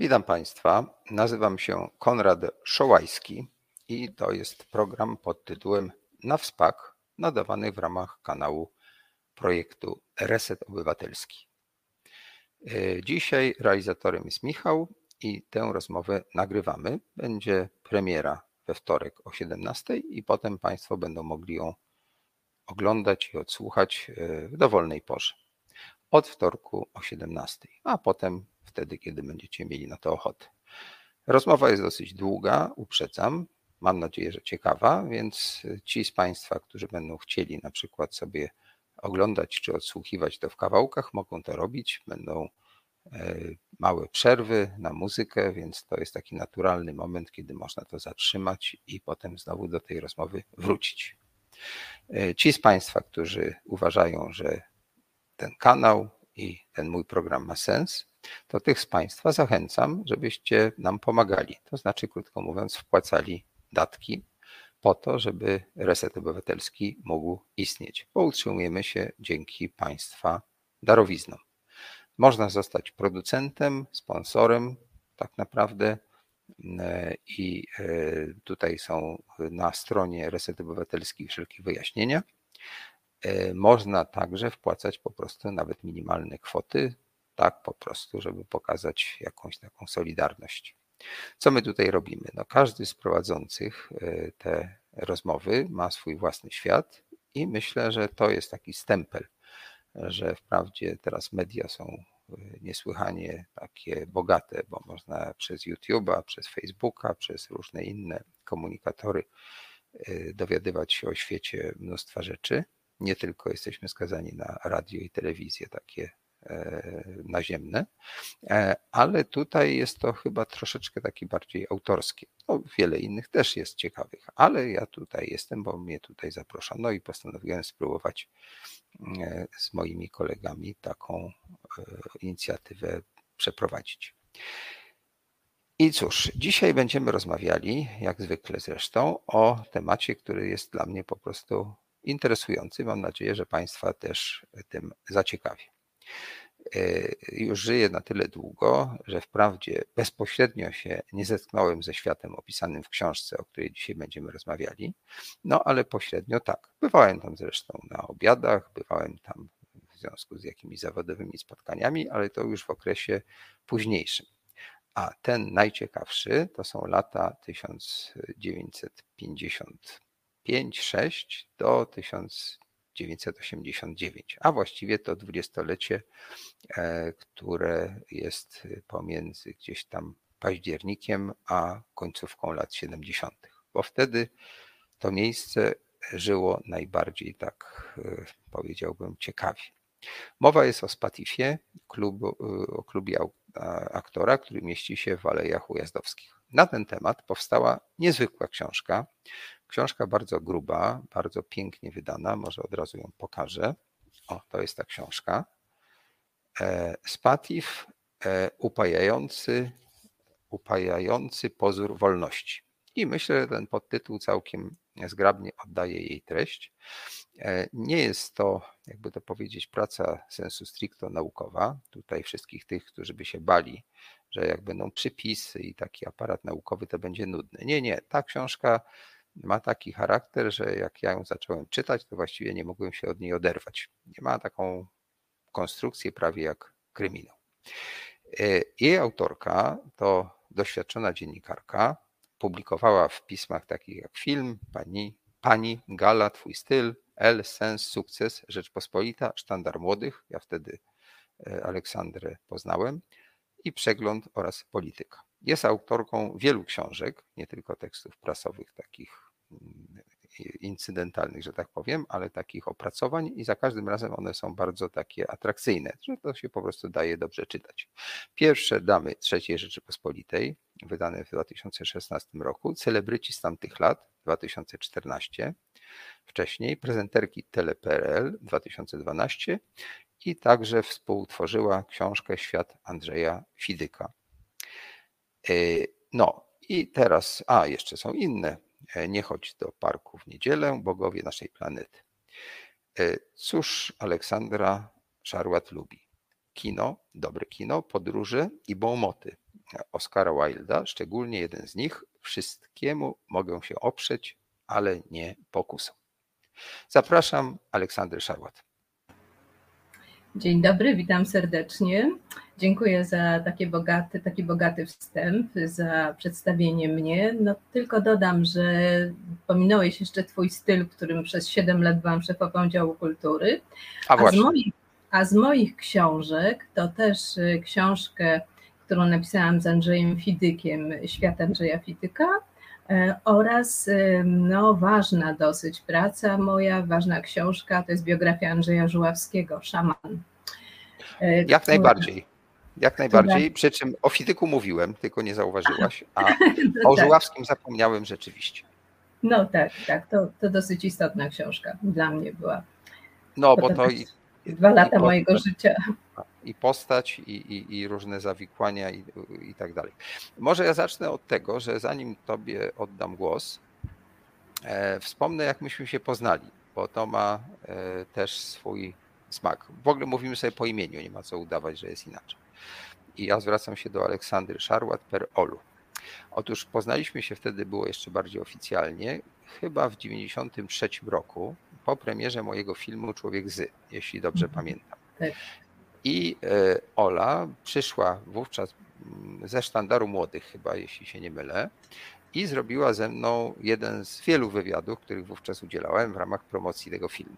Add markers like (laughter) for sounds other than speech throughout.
Witam Państwa. Nazywam się Konrad Szołajski i to jest program pod tytułem Na wspak nadawany w ramach kanału projektu Reset Obywatelski. E, dzisiaj realizatorem jest Michał i tę rozmowę nagrywamy. Będzie premiera we wtorek o 17 i potem Państwo będą mogli ją oglądać i odsłuchać e, w dowolnej porze. Od wtorku o 17, a potem wtedy, kiedy będziecie mieli na to ochotę. Rozmowa jest dosyć długa, uprzedzam. Mam nadzieję, że ciekawa, więc ci z Państwa, którzy będą chcieli na przykład sobie oglądać czy odsłuchiwać to w kawałkach, mogą to robić. Będą e, małe przerwy na muzykę, więc to jest taki naturalny moment, kiedy można to zatrzymać i potem znowu do tej rozmowy wrócić. E, ci z Państwa, którzy uważają, że ten kanał i ten mój program ma sens, to tych z Państwa zachęcam, żebyście nam pomagali. To znaczy, krótko mówiąc, wpłacali datki po to, żeby Reset Obywatelski mógł istnieć, bo utrzymujemy się dzięki Państwa darowiznom. Można zostać producentem, sponsorem, tak naprawdę. I e, tutaj są na stronie Reset Obywatelski wszelkie wyjaśnienia. E, można także wpłacać po prostu nawet minimalne kwoty, tak po prostu, żeby pokazać jakąś taką solidarność. Co my tutaj robimy? No, każdy z prowadzących e, te rozmowy ma swój własny świat i myślę, że to jest taki stempel, że wprawdzie teraz media są e, niesłychanie takie bogate, bo można przez YouTube'a, przez Facebooka, przez różne inne komunikatory dowiadywać się o świecie mnóstwa rzeczy nie tylko jesteśmy skazani na radio i telewizję takie naziemne, e, ale tutaj jest to chyba troszeczkę taki bardziej autorskie. No, wiele innych też jest ciekawych, ale ja tutaj jestem, bo mnie tutaj zaproszono i postanowiłem spróbować e, z moimi kolegami taką inicjatywę przeprowadzić. I cóż, dzisiaj będziemy rozmawiali, jak zwykle zresztą, o temacie, który jest dla mnie po prostu interesujący. Mam nadzieję, że Państwa też tym zaciekawi. E, już żyję na tyle długo, że wprawdzie bezpośrednio się nie zetknąłem ze światem opisanym w książce, o której dzisiaj będziemy rozmawiali, no ale pośrednio tak. Bywałem tam zresztą na obiadach, bywałem tam w związku z jakimiś zawodowymi spotkaniami, ale to już w okresie późniejszym. A ten najciekawszy to są lata 1950 5-6 do 1989, a właściwie to dwudziestolecie, e, które jest pomiędzy gdzieś tam październikiem a końcówką lat 70., bo wtedy to miejsce żyło najbardziej tak e, powiedziałbym ciekawie. Mowa jest o Spatifie, e, o klubie aktora, który mieści się w Alejach Ujazdowskich. Na ten temat powstała niezwykła książka, Książka bardzo gruba, bardzo pięknie wydana, może od razu ją pokażę. O, to jest ta książka. E, Spatif e, upajający, upajający pozór wolności. I myślę, że ten podtytuł całkiem zgrabnie oddaje jej treść. E, nie jest to, jakby to powiedzieć, praca sensu stricto naukowa. Tutaj wszystkich tych, którzy by się bali, że jak będą przypisy i taki aparat naukowy, to będzie nudne. Nie, nie. Ta książka ma taki charakter, że jak ja ją zacząłem czytać, to właściwie nie mogłem się od niej oderwać. Nie ma taką konstrukcję prawie jak kryminał. E, jej autorka to doświadczona dziennikarka, publikowała w pismach takich jak film, pani, pani Gala, Twój styl, L, Sens, Sukces, Rzeczpospolita, Sztandar Młodych, ja wtedy e, Aleksandrę poznałem, i Przegląd oraz Polityka. Jest autorką wielu książek, nie tylko tekstów prasowych, takich incydentalnych, że tak powiem, ale takich opracowań i za każdym razem one są bardzo takie atrakcyjne, że to się po prostu daje dobrze czytać. Pierwsze damy III Rzeczypospolitej, wydane w 2016 roku, celebryci z tamtych lat, 2014, wcześniej prezenterki TelePRL 2012 i także współtworzyła książkę Świat Andrzeja Fidyka. E, no i teraz, a jeszcze są inne nie chodź do parku w niedzielę, bogowie naszej planety. E, cóż Aleksandra Szarłat lubi? Kino, dobre kino, podróże i bomoty. Oscara Wilda, szczególnie jeden z nich, wszystkiemu mogę się oprzeć, ale nie pokusą. Zapraszam, Aleksander Szarłat. Dzień dobry, witam serdecznie. Dziękuję za taki bogaty, taki bogaty wstęp, za przedstawienie mnie. No, tylko dodam, że pominąłeś jeszcze Twój styl, którym przez 7 lat byłam szefową działu kultury. A, a, z moich, a z moich książek to też y, książkę, którą napisałam z Andrzejem Fidykiem, Świat Andrzeja Fidyka, oraz no, ważna dosyć praca moja, ważna książka, to jest biografia Andrzeja Żuławskiego, Szaman. E, Jak która, najbardziej. Jak najbardziej, przy czym o fizyku mówiłem, tylko nie zauważyłaś, (laughs) a no o tak. Żuławskim zapomniałem rzeczywiście. No tak, tak, to, to dosyć istotna książka dla mnie była. No, bo to i, dwa lata i mojego życia i postać, i, i, i różne zawikłania i, i tak dalej. Może ja zacznę od tego, że zanim Tobie oddam głos, e, wspomnę, jak myśmy się poznali, bo to ma e, też swój smak. W ogóle mówimy sobie po imieniu, nie ma co udawać, że jest inaczej. I ja zwracam się do Aleksandry Szarłat per Olu. Otóż poznaliśmy się wtedy, było jeszcze bardziej oficjalnie, chyba w 93 roku, po premierze mojego filmu Człowiek Z, jeśli dobrze mhm. pamiętam. I e, Ola przyszła wówczas mm, ze sztandaru młodych, chyba, jeśli się nie mylę, i zrobiła ze mną jeden z wielu wywiadów, których wówczas udzielałem w ramach promocji tego filmu.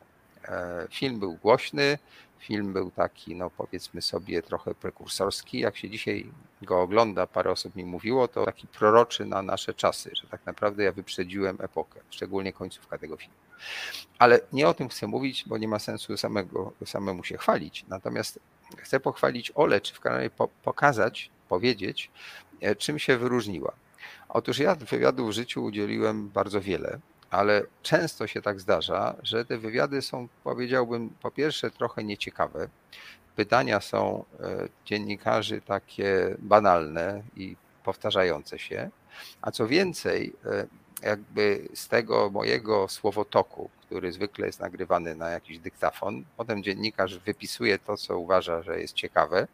E, film był głośny, film był taki, no powiedzmy sobie, trochę prekursorski. Jak się dzisiaj go ogląda, parę osób mi mówiło, to taki proroczy na nasze czasy, że tak naprawdę ja wyprzedziłem epokę, szczególnie końcówka tego filmu. Ale nie o tym chcę mówić, bo nie ma sensu samego, samemu się chwalić. Natomiast chcę pochwalić Ole, czy w kanale po, pokazać, powiedzieć, e, czym się wyróżniła. Otóż ja wywiadów w życiu udzieliłem bardzo wiele ale często się tak zdarza, że te wywiady są, powiedziałbym, po pierwsze trochę nieciekawe. Pytania są e, dziennikarzy takie banalne i powtarzające się, a co więcej, e, jakby z tego mojego słowotoku, który zwykle jest nagrywany na jakiś dyktafon, potem dziennikarz wypisuje to, co uważa, że jest ciekawe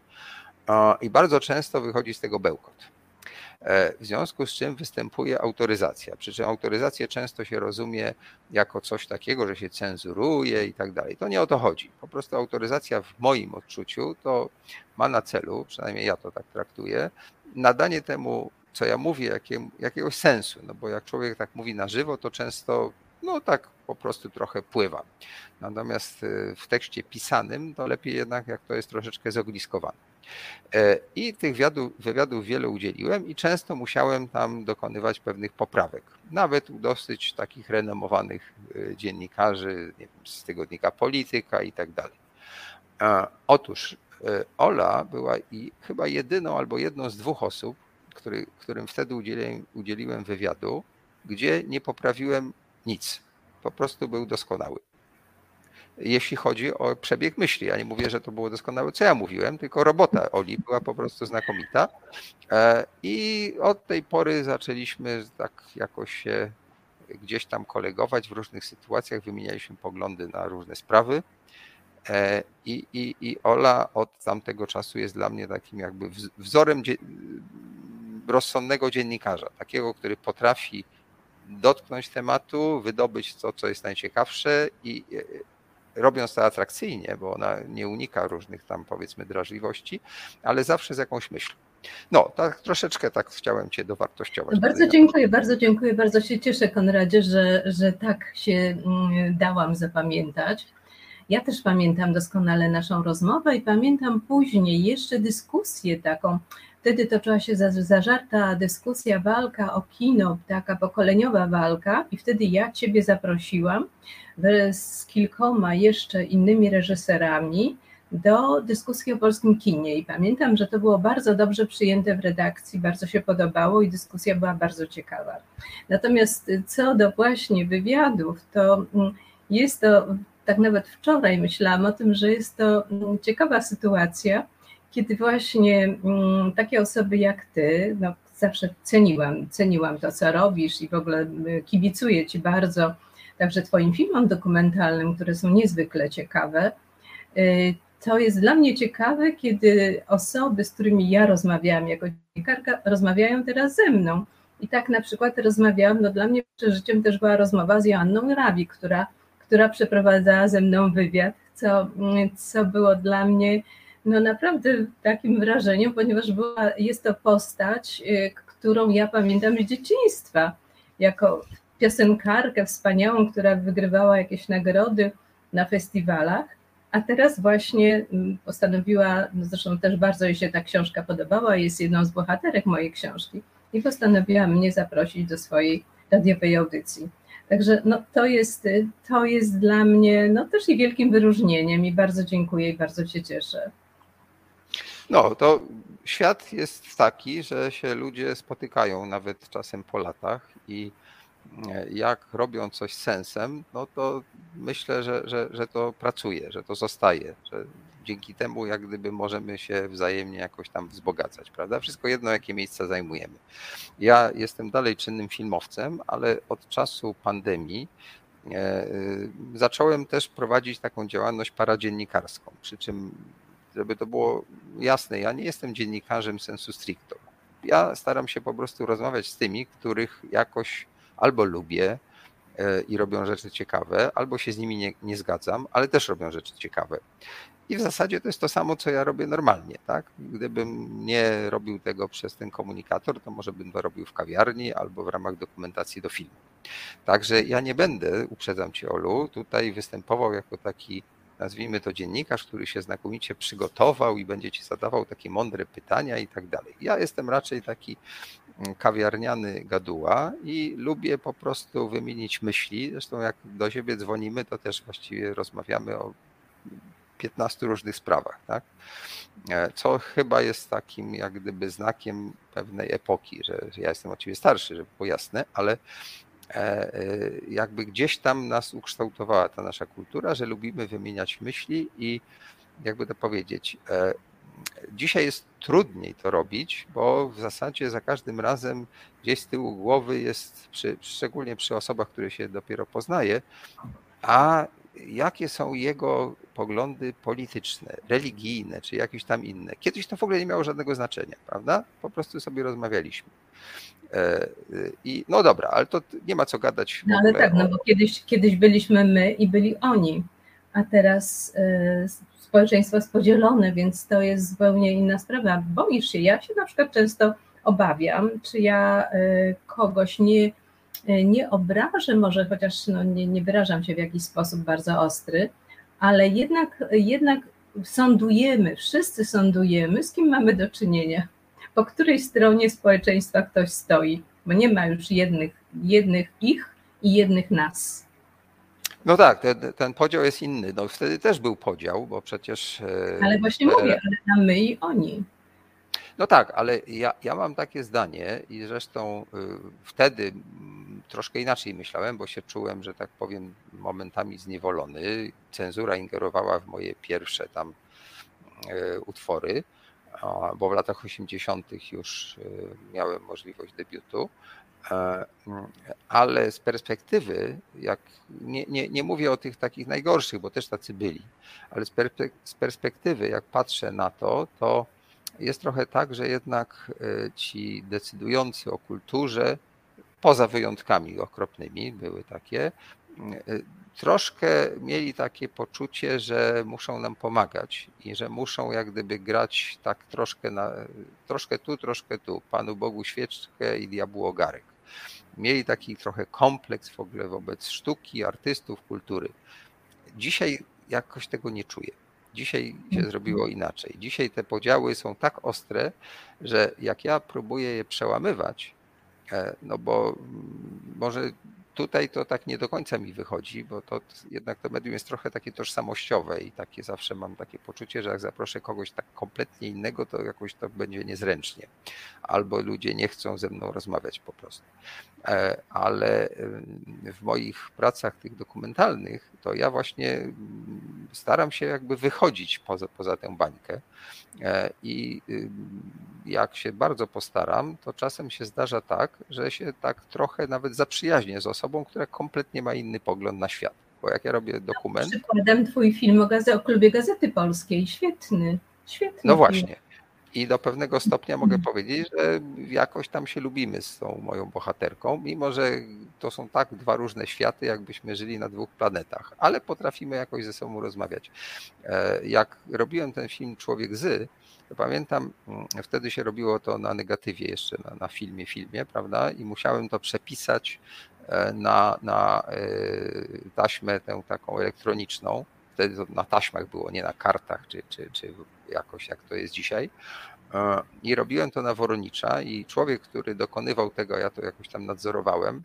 i bardzo często wychodzi z tego bełkot. E, w związku z czym występuje autoryzacja. Przy czym autoryzację często się rozumie jako coś takiego, że się cenzuruje i tak dalej. To nie o to chodzi. Po prostu autoryzacja w moim odczuciu to ma na celu, przynajmniej ja to tak traktuję, nadanie temu, co ja mówię, jakiegoś sensu. No bo jak człowiek tak mówi na żywo, to często no tak po prostu trochę pływa. Natomiast y, w tekście pisanym to lepiej jednak, jak to jest troszeczkę zogniskowane. E, I tych wywiadów, wywiadów wiele udzieliłem i często musiałem tam dokonywać pewnych poprawek. Nawet u dosyć takich renomowanych e, dziennikarzy wiem, z tygodnika Polityka i tak dalej. E, otóż Ola była i chyba jedyną albo jedną z dwóch osób, który, którym wtedy udzieliłem, udzieliłem wywiadu, gdzie nie poprawiłem nic. Po prostu był doskonały jeśli chodzi o przebieg myśli. Ja nie mówię, że to było doskonałe, co ja mówiłem, tylko robota Oli była po prostu znakomita. E, I od tej pory zaczęliśmy tak jakoś się gdzieś tam kolegować w różnych sytuacjach, wymienialiśmy poglądy na różne sprawy. E, I, i, I Ola od tamtego czasu jest dla mnie takim jakby wzorem rozsądnego dziennikarza, takiego, który potrafi dotknąć tematu, wydobyć to, co jest najciekawsze i robiąc to atrakcyjnie, bo ona nie unika różnych tam powiedzmy drażliwości, ale zawsze z jakąś myślą. No, tak troszeczkę tak chciałem Cię dowartościować. Bardzo dziękuję, bardzo dziękuję, bardzo się cieszę Konradzie, że, że tak się mm, dałam zapamiętać. Ja też pamiętam doskonale naszą rozmowę i pamiętam później jeszcze dyskusję taką. Wtedy toczyła się zażarta dyskusja, walka o kino, taka pokoleniowa walka, i wtedy ja Ciebie zaprosiłam z kilkoma jeszcze innymi reżyserami do dyskusji o polskim kinie. I pamiętam, że to było bardzo dobrze przyjęte w redakcji, bardzo się podobało i dyskusja była bardzo ciekawa. Natomiast co do właśnie wywiadów, to mm, jest to, tak nawet wczoraj myślałam o tym, że jest to mm, ciekawa sytuacja, kiedy właśnie mm, takie osoby jak ty, no zawsze ceniłam, ceniłam to, co robisz i w ogóle kibicuję ci bardzo także Twoim filmom dokumentalnym, które są niezwykle ciekawe. Y, to jest dla mnie ciekawe, kiedy osoby, z którymi ja rozmawiałam jako dziennikarka, rozmawiają teraz ze mną. I tak na przykład rozmawiałam, no dla mnie przeżyciem też była rozmowa z Joanną Rabi, która, która przeprowadzała ze mną wywiad, co, co było dla mnie no naprawdę takim wrażeniem, ponieważ była, jest to postać, y, którą ja pamiętam z dzieciństwa, jako piosenkarkę wspaniałą, która wygrywała jakieś nagrody na festiwalach, a teraz właśnie mm, postanowiła, no zresztą też bardzo jej się ta książka podobała, jest jedną z bohaterek mojej książki i postanowiła mnie zaprosić do swojej radiowej audycji. Także no, to, jest, to jest dla mnie no, też i wielkim wyróżnieniem i bardzo dziękuję i bardzo się cieszę. No, to świat jest taki, że się ludzie spotykają nawet czasem po latach i e, jak robią coś sensem, no to myślę, że, że, że to pracuje, że to zostaje, że dzięki temu jak gdyby możemy się wzajemnie jakoś tam wzbogacać, prawda? Wszystko jedno, jakie miejsca zajmujemy. Ja jestem dalej czynnym filmowcem, ale od czasu pandemii e, zacząłem też prowadzić taką działalność paradziennikarską, przy czym żeby to było jasne, ja nie jestem dziennikarzem sensu stricto. Ja staram się po prostu rozmawiać z tymi, których jakoś albo lubię e, i robią rzeczy ciekawe, albo się z nimi nie, nie zgadzam, ale też robią rzeczy ciekawe. I w zasadzie to jest to samo, co ja robię normalnie, tak? Gdybym nie robił tego przez ten komunikator, to może bym to robił w kawiarni albo w ramach dokumentacji do filmu. Także ja nie będę, uprzedzam Cię Olu, tutaj występował jako taki nazwijmy to dziennikarz, który się znakomicie przygotował i będzie ci zadawał takie mądre pytania i tak dalej. Ja jestem raczej taki mm, kawiarniany gaduła i lubię po prostu wymienić myśli. Zresztą jak do siebie dzwonimy, to też właściwie rozmawiamy o 15 różnych sprawach, tak? E, co chyba jest takim jak gdyby znakiem pewnej epoki, że ja jestem oczywiście starszy, żeby było jasne, ale jakby gdzieś tam nas ukształtowała ta nasza kultura, że lubimy wymieniać myśli i jakby to powiedzieć, e, dzisiaj jest trudniej to robić, bo w zasadzie za każdym razem gdzieś z tyłu głowy jest, przy, szczególnie przy osobach, które się dopiero poznaje, a jakie są jego poglądy polityczne, religijne, czy jakieś tam inne. Kiedyś to w ogóle nie miało żadnego znaczenia, prawda? Po prostu sobie rozmawialiśmy. E, I no dobra, ale to nie ma co gadać. No ale tak, no bo kiedyś, kiedyś byliśmy my i byli oni, a teraz e, społeczeństwo jest podzielone, więc to jest zupełnie inna sprawa. Boisz się, ja się na przykład często obawiam, czy ja e, kogoś nie, nie obrażę, może chociaż no, nie, nie wyrażam się w jakiś sposób bardzo ostry, ale jednak, jednak sądujemy, wszyscy sądujemy, z kim mamy do czynienia po której stronie społeczeństwa ktoś stoi, bo nie ma już jednych, jednych ich i jednych nas. No tak, ten, ten podział jest inny. No wtedy też był podział, bo przecież. E, ale właśnie mówię, ale na my i oni. No tak, ale ja, ja mam takie zdanie i zresztą y, wtedy troszkę inaczej myślałem, bo się czułem, że tak powiem, momentami zniewolony. Cenzura ingerowała w moje pierwsze tam e, utwory bo w latach 80. już y, miałem możliwość debiutu, e, ale z perspektywy, jak nie, nie, nie mówię o tych takich najgorszych, bo też tacy byli, ale z perspektywy, jak patrzę na to, to jest trochę tak, że jednak y, ci decydujący o kulturze, poza wyjątkami okropnymi, były takie, troszkę mieli takie poczucie, że muszą nam pomagać i że muszą jak gdyby grać tak troszkę, na, troszkę tu, troszkę tu, Panu Bogu świeczkę i diabłu ogarek. Mieli taki trochę kompleks w ogóle wobec sztuki, artystów, kultury. Dzisiaj jakoś tego nie czuję. Dzisiaj się mhm. zrobiło inaczej. Dzisiaj te podziały są tak ostre, że jak ja próbuję je przełamywać, e, no bo może tutaj to tak nie do końca mi wychodzi, bo to jednak to medium jest trochę takie tożsamościowe i takie zawsze mam takie poczucie, że jak zaproszę kogoś tak kompletnie innego, to jakoś to będzie niezręcznie. Albo ludzie nie chcą ze mną rozmawiać po prostu. E, ale w moich pracach tych dokumentalnych, to ja właśnie mm, staram się jakby wychodzić poza, poza tę bańkę e, i jak się bardzo postaram, to czasem się zdarza tak, że się tak trochę nawet zaprzyjaźnię z osobą, która kompletnie ma inny pogląd na świat. Bo jak ja robię dokument. Przykładem twój film o, gaze- o klubie Gazety Polskiej. Świetny, świetny. No właśnie. I do pewnego stopnia mogę powiedzieć, że jakoś tam się lubimy z tą moją bohaterką, mimo że to są tak dwa różne światy, jakbyśmy żyli na dwóch planetach, ale potrafimy jakoś ze sobą rozmawiać. E, jak robiłem ten film Człowiek z, to pamiętam, mm, wtedy się robiło to na negatywie jeszcze, na, na filmie, filmie, prawda? I musiałem to przepisać na, na e, taśmę tę taką elektroniczną. Wtedy to na taśmach było, nie na kartach, czy, czy, czy jakoś jak to jest dzisiaj. E, I robiłem to na Woronicza i człowiek, który dokonywał tego, ja to jakoś tam nadzorowałem,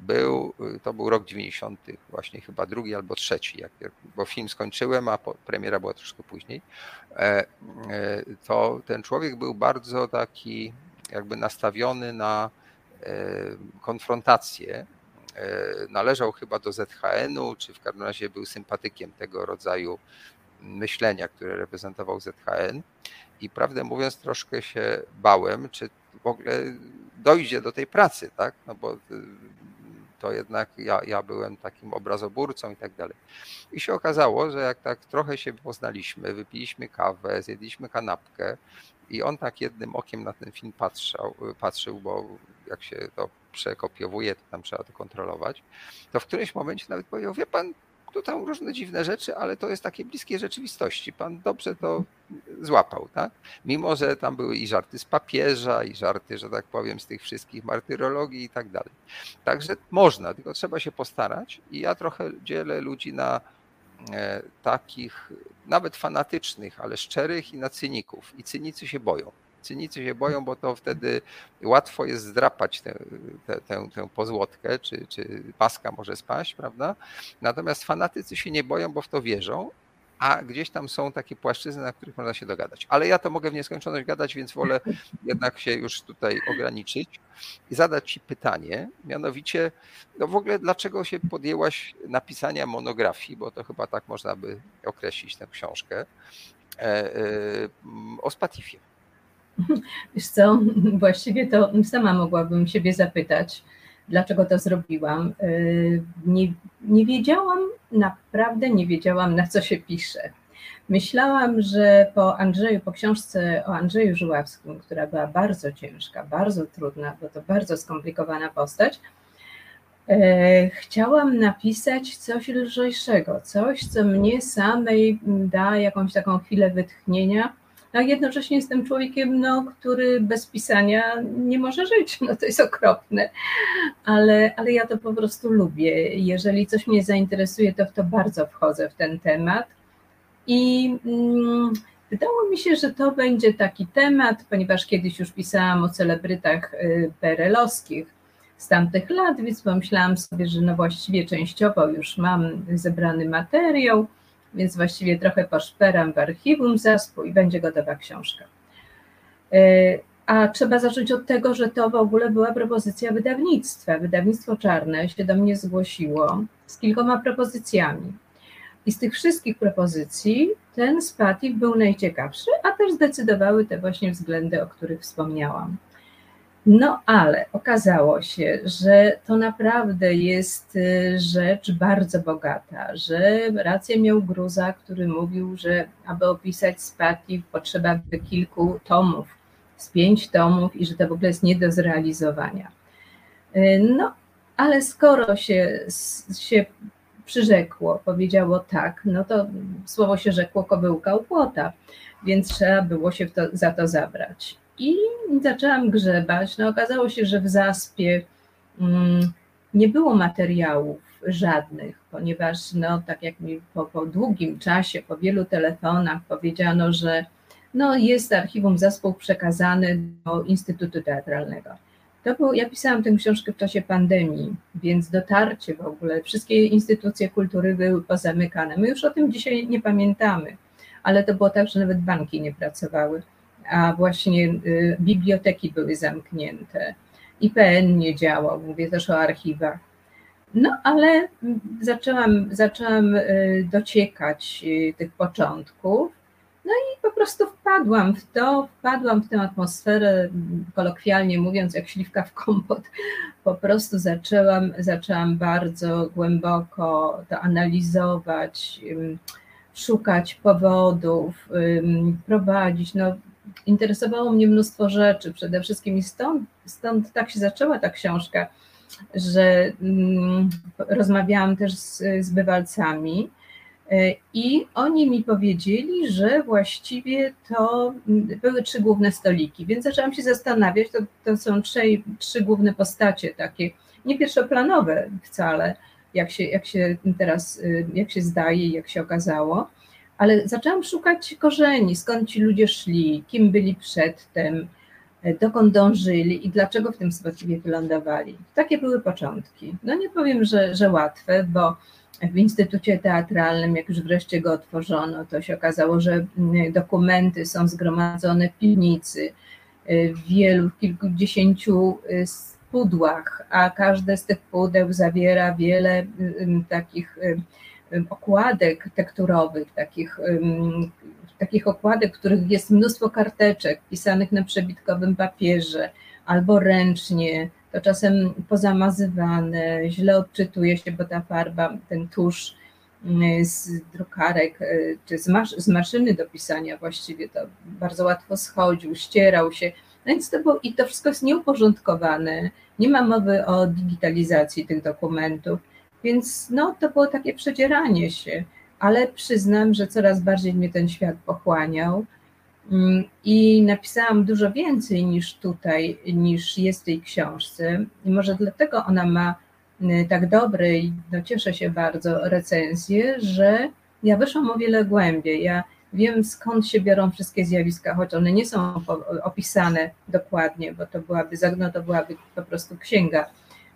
był, to był rok 90, właśnie chyba drugi albo trzeci, jak, bo film skończyłem, a premiera była troszkę później. E, e, to ten człowiek był bardzo taki jakby nastawiony na konfrontację. Należał chyba do ZHN-u, czy w każdym razie był sympatykiem tego rodzaju myślenia, które reprezentował ZHN i prawdę mówiąc troszkę się bałem, czy w ogóle dojdzie do tej pracy, tak? No bo y, to jednak ja, ja byłem takim obrazoburcą i tak dalej. I się okazało, że jak tak trochę się poznaliśmy, wypiliśmy kawę, zjedliśmy kanapkę i on tak jednym okiem na ten film patrzył, patrzył, bo jak się to przekopiowuje, to tam trzeba to kontrolować, to w którymś momencie nawet powiedział, wie pan, tu tam różne dziwne rzeczy, ale to jest takie bliskie rzeczywistości. Pan dobrze to złapał, tak? Mimo, że tam były i żarty z papieża, i żarty, że tak powiem, z tych wszystkich martyrologii i tak dalej. Także można, tylko trzeba się postarać i ja trochę dzielę ludzi na e, takich nawet fanatycznych, ale szczerych i na cyników. I cynicy się boją. Cynicy się boją, bo to wtedy łatwo jest zdrapać tę, tę, tę, tę pozłotkę, czy, czy paska może spaść, prawda? Natomiast fanatycy się nie boją, bo w to wierzą, a gdzieś tam są takie płaszczyzny, na których można się dogadać. Ale ja to mogę w nieskończoność gadać, więc wolę jednak się już tutaj ograniczyć i zadać Ci pytanie, mianowicie, no w ogóle dlaczego się podjęłaś napisania monografii, bo to chyba tak można by określić tę książkę, e, e, o Spatifie. (laughs) Wiesz co, (laughs) właściwie to sama mogłabym siebie zapytać, dlaczego to zrobiłam. Y, nie, nie wiedziałam, naprawdę nie wiedziałam, na co się pisze. Myślałam, że po Andrzeju, po książce o Andrzeju Żuławskim, która była bardzo ciężka, bardzo trudna, bo to bardzo skomplikowana postać, y, chciałam napisać coś lżejszego, coś, co mnie samej da jakąś taką chwilę wytchnienia, a jednocześnie jestem człowiekiem, no, który bez pisania nie może żyć. No to jest okropne, ale, ale ja to po prostu lubię. Jeżeli coś mnie zainteresuje, to w to bardzo wchodzę w ten temat. I mm, wydało mi się, że to będzie taki temat, ponieważ kiedyś już pisałam o celebrytach y, perelowskich z tamtych lat, więc pomyślałam sobie, że no właściwie częściowo już mam zebrany materiał więc właściwie trochę poszperam w archiwum zaspu i będzie gotowa książka. E, a trzeba zacząć od tego, że to w ogóle była propozycja wydawnictwa. Wydawnictwo Czarne się do mnie zgłosiło z kilkoma propozycjami. I z tych wszystkich propozycji ten Spatif był najciekawszy, a też zdecydowały te właśnie względy, o których wspomniałam. No ale okazało się, że to naprawdę jest y, rzecz bardzo bogata, że rację miał Gruza, który mówił, że aby opisać Spati potrzeba by kilku tomów, z pięć tomów i że to w ogóle jest nie do zrealizowania. Y, no ale skoro się, się przyrzekło, powiedziało tak, no to słowo się rzekło kobyłka u płota, więc trzeba było się to, za to zabrać. I zaczęłam grzebać. No, okazało się, że w zaspie mm, nie było materiałów żadnych, ponieważ no, tak jak mi po, po długim czasie, po wielu telefonach powiedziano, że no, jest archiwum zespół przekazany do Instytutu Teatralnego. To było, ja pisałam tę książkę w czasie pandemii, więc dotarcie w ogóle, wszystkie instytucje kultury były pozamykane. My już o tym dzisiaj nie pamiętamy, ale to było tak, że nawet banki nie pracowały właśnie y, biblioteki były zamknięte. IPN nie działał, mówię też o archiwach. No ale zaczęłam, zaczęłam y, dociekać y, tych początków, no i po prostu wpadłam w to, wpadłam w tę atmosferę, kolokwialnie mówiąc, jak śliwka w kompot. Po prostu zaczęłam, zaczęłam bardzo głęboko to analizować, szukać powodów, prowadzić. No, interesowało mnie mnóstwo rzeczy, przede wszystkim i stąd, stąd tak się zaczęła ta książka, że mm, rozmawiałam też z, z bywalcami e, i oni mi powiedzieli, że właściwie to były trzy główne stoliki, więc zaczęłam się zastanawiać, to, to są trzy, trzy główne postacie takie, nie pierwszoplanowe wcale, jak się, jak się teraz, y, jak się zdaje, jak się okazało, ale zaczęłam szukać korzeni, skąd ci ludzie szli, kim byli przedtem, y, dokąd dążyli i dlaczego w tym sposobie wylądowali. Takie były początki. No nie powiem, że, że łatwe, bo w Instytucie Teatralnym, jak już wreszcie go otworzono, to się okazało, że y, dokumenty są zgromadzone w piwnicy, w wielu, w kilkudziesięciu pudłach, a każde z tych pudeł zawiera wiele takich okładek tekturowych, takich, takich okładek, w których jest mnóstwo karteczek pisanych na przebitkowym papierze albo ręcznie, to czasem pozamazywane, źle odczytuje się, bo ta farba, ten tusz z drukarek y, czy z, masz, z maszyny do pisania właściwie to bardzo łatwo schodził, ścierał się. No więc to było, i to wszystko jest nieuporządkowane, nie ma mowy o digitalizacji tych dokumentów, więc no, to było takie przedzieranie się, ale przyznam, że coraz bardziej mnie ten świat pochłaniał mm, i napisałam dużo więcej niż tutaj, niż jest w tej książce i może dlatego ona ma y, tak dobre i no, cieszę się bardzo recenzje, że ja wyszłam o wiele głębiej. Ja Wiem skąd się biorą wszystkie zjawiska, choć one nie są opisane dokładnie, bo to byłaby, no to byłaby po prostu księga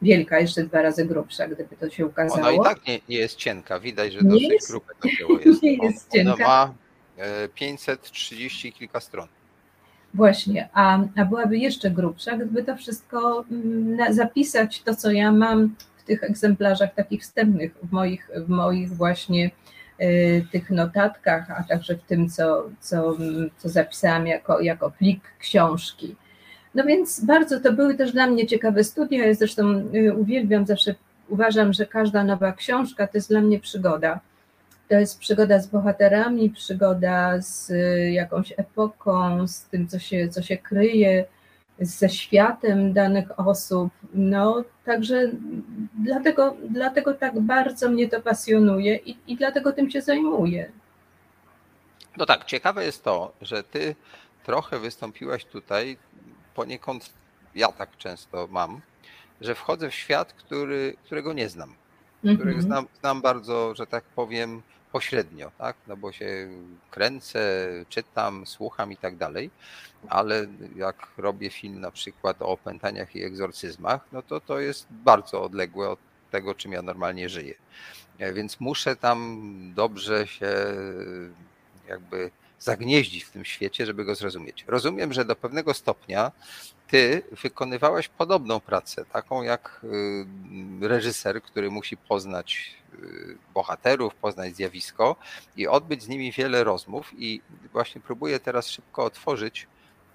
wielka, jeszcze dwa razy grubsza, gdyby to się ukazało. Ona i tak nie, nie jest cienka, widać, że dosyć jest, grube to dzieło jest. (laughs) Nie jest cienka. Ona ma 530 e, kilka stron. Właśnie, a, a byłaby jeszcze grubsza, gdyby to wszystko mm, zapisać, to co ja mam w tych egzemplarzach takich wstępnych, w moich, w moich właśnie Y, tych notatkach, a także w tym, co, co, co zapisałam jako, jako plik książki. No więc bardzo to były też dla mnie ciekawe studia. Ja zresztą y, uwielbiam, zawsze uważam, że każda nowa książka to jest dla mnie przygoda. To jest przygoda z bohaterami, przygoda z y, jakąś epoką, z tym, co się, co się kryje, ze światem danych osób. No, także dlatego, dlatego tak bardzo mnie to pasjonuje i, i dlatego tym się zajmuję. No tak, ciekawe jest to, że ty trochę wystąpiłaś tutaj, poniekąd ja tak często mam, że wchodzę w świat, który, którego nie znam. -hmm. Których znam, znam bardzo, że tak powiem, pośrednio, tak? No bo się kręcę, czytam, słucham i tak dalej, ale jak robię film na przykład o opętaniach i egzorcyzmach, no to to jest bardzo odległe od tego, czym ja normalnie żyję. E, więc muszę tam dobrze się jakby zagnieździć w tym świecie, żeby go zrozumieć. Rozumiem, że do pewnego stopnia ty wykonywałaś podobną pracę, taką jak y, reżyser, który musi poznać y, bohaterów, poznać zjawisko i odbyć z nimi wiele rozmów. I właśnie próbuję teraz szybko otworzyć,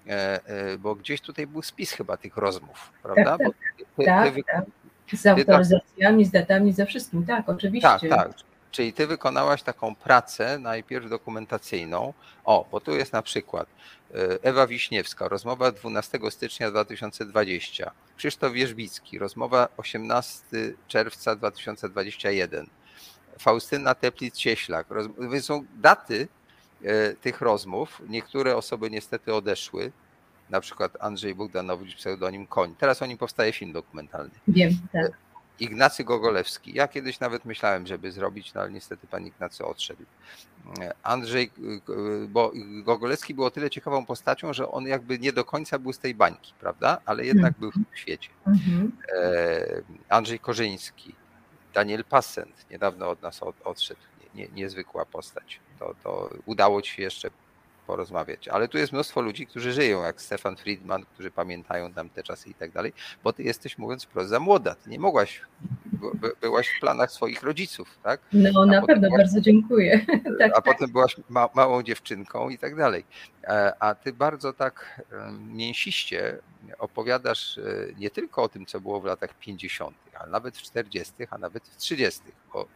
e, e, bo gdzieś tutaj był spis chyba tych rozmów, prawda? Tak, tak, tak, tak. Z tak autoryzacjami, z datami, ze wszystkim, tak, oczywiście. Tak, tak. Czyli ty wykonałaś taką pracę najpierw dokumentacyjną. O, bo tu jest na przykład e, Ewa Wiśniewska, rozmowa 12 stycznia 2020. Krzysztof Wierzbicki, rozmowa 18 czerwca 2021. Faustyna Teplic-Cieślak. Są daty e, tych rozmów. Niektóre osoby niestety odeszły. Na przykład Andrzej Bogdanowicz, pseudonim Koń. Teraz o nim powstaje film dokumentalny. Wiem, tak. Ignacy Gogolewski. Ja kiedyś nawet myślałem, żeby zrobić, no ale niestety pan Ignacy odszedł. Andrzej, bo Gogolewski był o tyle ciekawą postacią, że on jakby nie do końca był z tej bańki, prawda? Ale jednak był w tym świecie. Mhm. E, Andrzej Korzyński, Daniel Passent niedawno od nas odszedł. Nie, nie, niezwykła postać. To, to udało ci się jeszcze porozmawiać. Ale tu jest mnóstwo ludzi, którzy żyją, jak Stefan Friedman, którzy pamiętają tam te czasy i tak dalej, bo ty jesteś, mówiąc wprost, za młoda. Ty nie mogłaś, by, byłaś w planach swoich rodziców, tak? No, a na pewno, byłaś, bardzo dziękuję. (laughs) tak, a tak. potem byłaś ma, małą dziewczynką i tak dalej. E, a ty bardzo tak mięsiście opowiadasz e, nie tylko o tym, co było w latach 50., ale nawet w 40., a nawet w 30., bo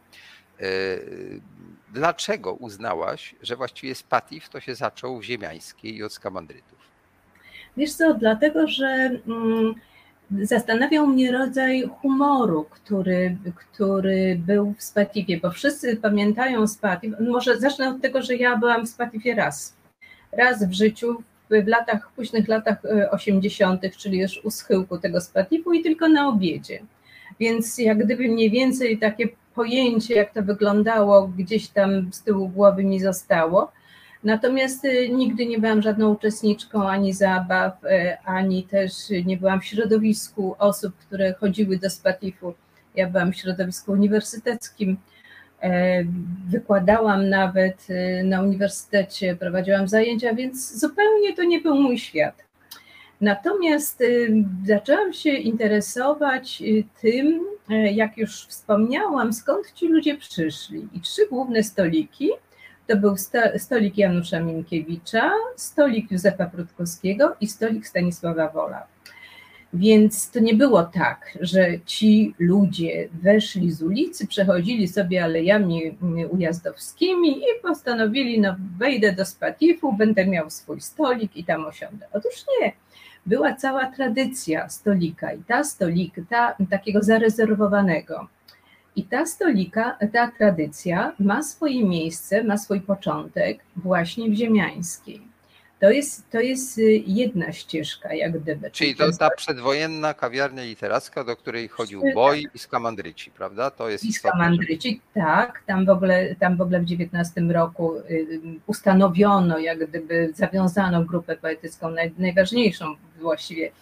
Dlaczego uznałaś, że właściwie Spatif to się zaczął w Ziemiańskiej i od skamandrytów? Wiesz co, dlatego, że mm, zastanawiał mnie rodzaj humoru, który, który był w Spatifie, bo wszyscy pamiętają Spatif. Może zacznę od tego, że ja byłam w Spatifie raz. Raz w życiu, w latach, późnych latach 80., e, czyli już u schyłku tego Spatifu i tylko na obiedzie. Więc jak gdyby mniej więcej takie pojęcie, jak to wyglądało, gdzieś tam z tyłu głowy mi zostało. Natomiast y, nigdy nie byłam żadną uczestniczką ani zabaw, y, ani też nie byłam w środowisku osób, które chodziły do Spatifu. Ja byłam w środowisku uniwersyteckim. E, wykładałam nawet y, na uniwersytecie, prowadziłam zajęcia, więc zupełnie to nie był mój świat. Natomiast zaczęłam się interesować tym, e, jak już wspomniałam, skąd ci ludzie przyszli. I trzy główne stoliki to był stolik Janusza Minkiewicza, stolik Józefa Prutkowskiego i stolik Stanisława Wola. Więc to nie było tak, że ci ludzie weszli z ulicy, przechodzili sobie alejami ujazdowskimi i postanowili, no wejdę do Spatifu, będę miał swój stolik i tam osiądę. Otóż nie. Była cała tradycja stolika i ta stolik, ta takiego zarezerwowanego, i ta stolika, ta tradycja ma swoje miejsce, ma swój początek właśnie w Ziemiańskiej. To jest, to jest y, jedna ścieżka, jak gdyby. Czyli to ta przedwojenna kawiarnia literacka, do której chodził Boj i Skamandryci, prawda? To jest I Skamandryci, tak. Tam w, ogóle, tam w ogóle w XIX roku y, ustanowiono, jak gdyby zawiązano grupę poetycką, najważniejszą właściwie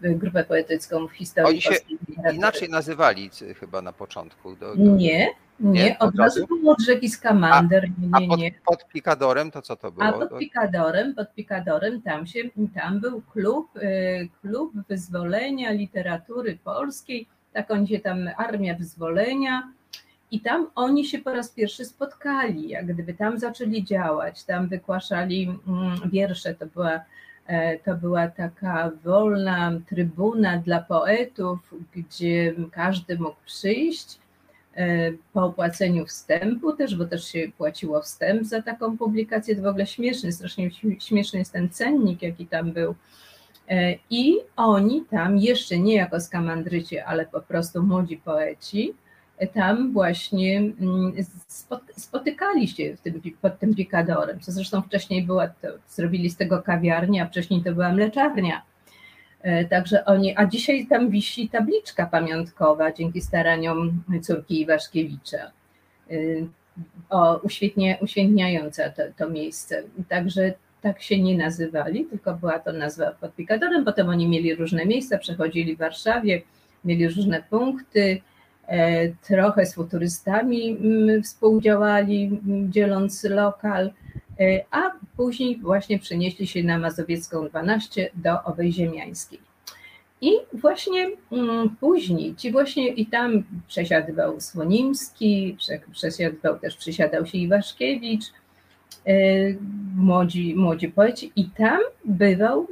grupę poetycką w historii Oni się inaczej nazywali chyba na początku. Do, do... Nie, nie, nie, od, od razu był od rzeki Skamander. A, nie, nie, nie. A pod, pod Pikadorem to co to było? A pod Pikadorem, pod Pikadorem tam, się, tam był klub, y, klub wyzwolenia literatury polskiej, tak on się tam, Armia Wyzwolenia, i tam oni się po raz pierwszy spotkali, jak gdyby tam zaczęli działać, tam wykłaszali mm, wiersze, to była E, to była taka wolna trybuna dla poetów, gdzie każdy mógł przyjść po opłaceniu wstępu też, bo też się płaciło wstęp za taką publikację. To w ogóle śmieszny, strasznie śmieszny jest ten cennik, jaki tam był. E, I oni tam, jeszcze nie jako skamandryci, ale po prostu młodzi poeci, tam właśnie mm, spotykali się pod tym pikadorem, co zresztą wcześniej była, to, zrobili z tego kawiarnia, a wcześniej to była mleczarnia. E, także oni, a dzisiaj tam wisi tabliczka pamiątkowa dzięki staraniom córki Iwaszkiewicza, e, o, uświetnie, uświetniająca to, to miejsce. Także tak się nie nazywali, tylko była to nazwa pod pikadorem. Potem oni mieli różne miejsca, przechodzili w Warszawie, mieli różne punkty, E, trochę z futurystami mm, współdziałali, dzieląc lokal, a później właśnie przenieśli się na Mazowiecką 12 do Owej Ziemiańskiej. I właśnie mm, później, ci właśnie i tam przesiadywał Słonimski, przesiadywał też, przesiadał się Iwaszkiewicz, e, młodzi, młodzi poeci i tam bywał,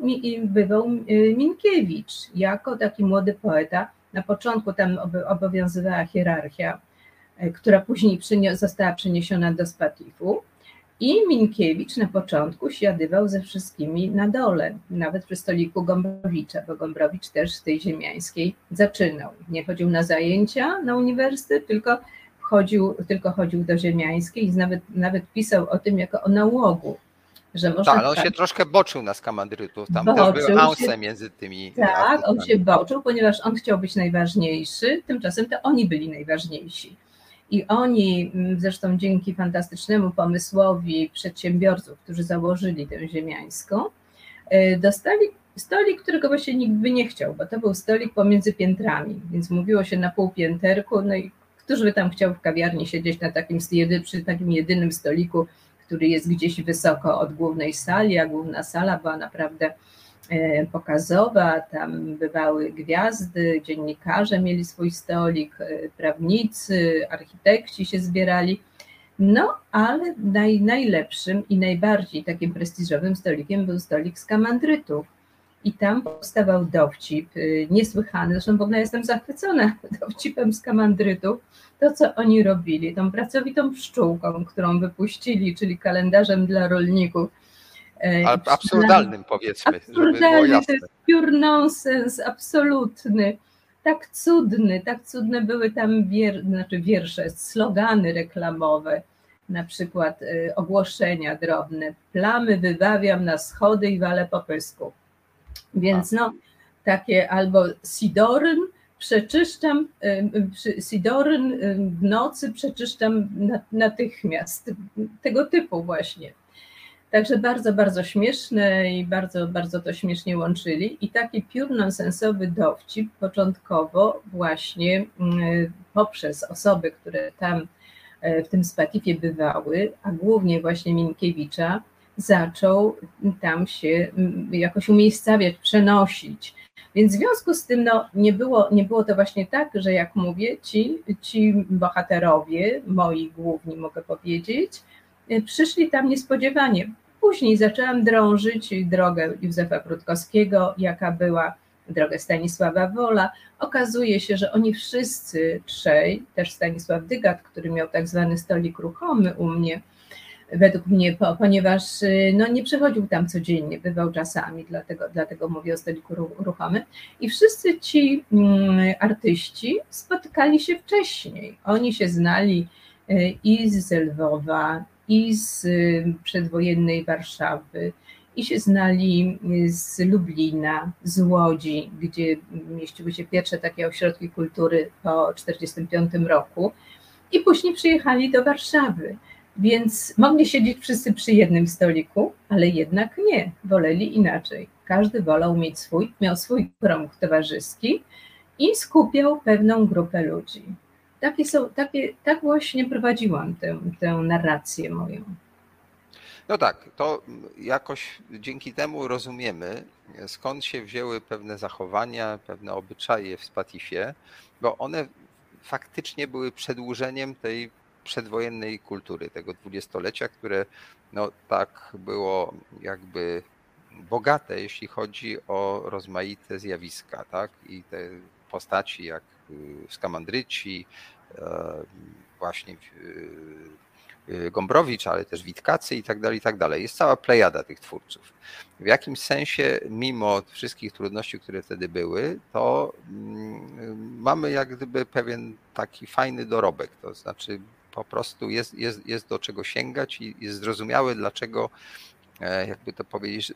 bywał Minkiewicz jako taki młody poeta, na początku tam obowiązywała hierarchia, e, która później została przeniesiona do Spatifu. I Minkiewicz na początku siadywał ze wszystkimi na dole, nawet przy stoliku Gombrowicza, bo Gombrowicz też z tej ziemiańskiej zaczynał. Nie chodził na zajęcia na uniwersytet, tylko chodził, tylko chodził do ziemiańskiej i nawet, nawet pisał o tym jako o nałogu, że można. Tak, on tak, się troszkę boczył na skamandrytów, tam boczył też między tymi. Tak, on się boczył, ponieważ on chciał być najważniejszy, tymczasem to oni byli najważniejsi. I oni, mm, zresztą dzięki fantastycznemu pomysłowi przedsiębiorców, którzy założyli tę ziemiańską, e, dostali stolik, którego właśnie nikt by nie chciał, bo to był stolik pomiędzy piętrami, więc mówiło się na półpięterku, no i któż by tam chciał w kawiarni siedzieć na takim, przy takim jedynym stoliku który jest gdzieś wysoko od głównej sali, a główna sala była naprawdę pokazowa, tam bywały gwiazdy, dziennikarze mieli swój stolik, e, prawnicy, architekci się zbierali. No, ale naj, najlepszym i najbardziej takim prestiżowym stolikiem był stolik z kamandrytów. i tam powstawał dowcip y, niesłychany, zresztą w ogóle jestem zachwycona (laughs) dowcipem z kamandrytów, to co oni robili, tą pracowitą pszczółką, którą wypuścili, czyli kalendarzem dla rolników. E, absurdalnym powiedzmy, absurdalny, to jest pure nonsens, absolutny. Tak cudny, tak cudne były tam wier, znaczy wiersze, slogany reklamowe na przykład y, ogłoszenia drobne. Plamy wybawiam na schody i wale po pysku. Więc no, takie albo Sidoryn, przeczyszczam, y, y, Sidoryn w nocy przeczyszczam natychmiast. Tego typu właśnie. Także bardzo, bardzo śmieszne i bardzo, bardzo to śmiesznie łączyli. I taki pure nonsensowy dowcip początkowo właśnie poprzez osoby, które tam E, w tym Spatifie bywały, a głównie właśnie Minkiewicza, zaczął tam się jakoś umiejscawiać, przenosić. Więc w związku z tym no, nie, było, nie było to właśnie tak, że jak mówię, ci, ci bohaterowie, moi główni mogę powiedzieć, przyszli tam niespodziewanie. Później zaczęłam drążyć drogę Józefa Krótkowskiego, jaka była drogę Stanisława Wola. Okazuje się, że oni wszyscy trzej, też Stanisław Dygat, który miał tak zwany stolik ruchomy u mnie, według mnie, ponieważ y, no, nie przychodził tam codziennie, bywał czasami, dlatego, dlatego mówię o stoliku ruchomym. I wszyscy ci mm, artyści spotykali się wcześniej. Oni się znali y, i z Lwowa, i z y, przedwojennej Warszawy, i się znali z Lublina, z Łodzi, gdzie mieściły się pierwsze takie ośrodki kultury po 1945 roku i później przyjechali do Warszawy. Więc mogli siedzieć wszyscy przy jednym stoliku, ale jednak nie, woleli inaczej. Każdy wolał mieć swój, miał swój krąg towarzyski i skupiał pewną grupę ludzi. Takie są, takie, tak właśnie prowadziłam tę, tę narrację moją. No tak, to jakoś dzięki temu rozumiemy, skąd się wzięły pewne zachowania, pewne obyczaje w Spatifie, bo one faktycznie były przedłużeniem tej przedwojennej kultury, tego dwudziestolecia, które no tak było jakby bogate, jeśli chodzi o rozmaite zjawiska, tak? I te postaci jak skamandryci, e, właśnie Y, Gombrowicz, ale też Witkacy i tak dalej, i tak dalej. Jest cała plejada tych twórców. W jakimś sensie, mimo wszystkich trudności, które wtedy były, to mm, mamy jak gdyby pewien taki fajny dorobek, to znaczy po prostu jest, jest, jest do czego sięgać i jest zrozumiałe, dlaczego jakby to powiedzieć, e,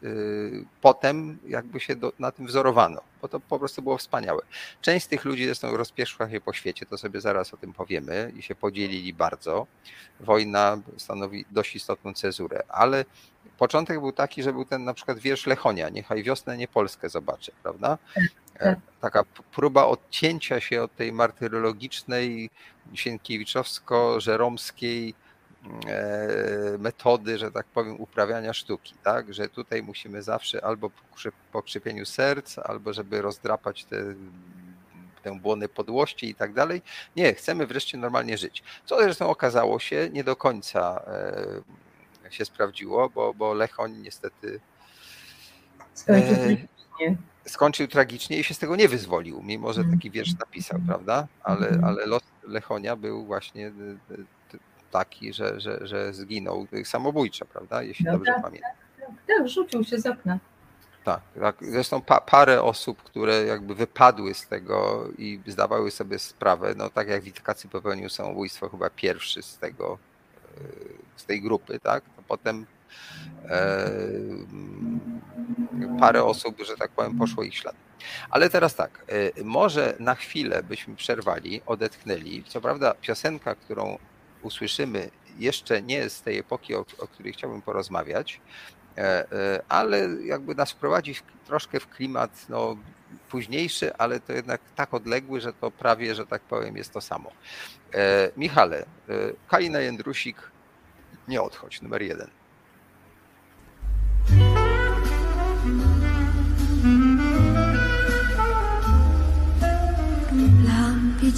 potem jakby się do, na tym wzorowano, bo to po prostu było wspaniałe. Część z tych ludzi zresztą rozpieszła się po świecie, to sobie zaraz o tym powiemy i się podzielili bardzo. Wojna stanowi dość istotną cezurę, ale początek był taki, że był ten na przykład wiersz Lechonia, niechaj wiosnę nie Polskę zobaczę, prawda? E, tak. Taka próba odcięcia się od tej martyrologicznej, sienkiewiczowsko-żeromskiej E, metody, że tak powiem, uprawiania sztuki, tak? Że tutaj musimy zawsze albo po krzypieniu serc, albo żeby rozdrapać te tę błonę podłości i tak dalej. Nie, chcemy wreszcie normalnie żyć. Co zresztą okazało się, nie do końca e, się sprawdziło, bo, bo Lechoń niestety skończył e, tragicznie. skończył tragicznie i się z tego nie wyzwolił, mimo że taki wiersz napisał, prawda? Ale, mhm. ale los Lechonia był właśnie taki, że, że, że zginął samobójczo, prawda? Jeśli no dobrze tak, pamiętam. Tak, tak, tak, rzucił się z okna. Tak, tak. Zresztą pa, parę osób, które jakby wypadły z tego i zdawały sobie sprawę, no tak jak Witkacy popełnił samobójstwo chyba pierwszy z tego, e, z tej grupy, tak, to potem e, parę osób, że tak powiem, poszło ich ślad. Ale teraz tak, e, może na chwilę byśmy przerwali, odetchnęli. Co prawda piosenka, którą usłyszymy, jeszcze nie z tej epoki, o, o której chciałbym porozmawiać, e, e, ale jakby nas wprowadzi troszkę w klimat no, późniejszy, ale to jednak tak odległy, że to prawie, że tak powiem, jest to samo. E, Michale, Kalina Jędrusik, nie odchodź, numer jeden.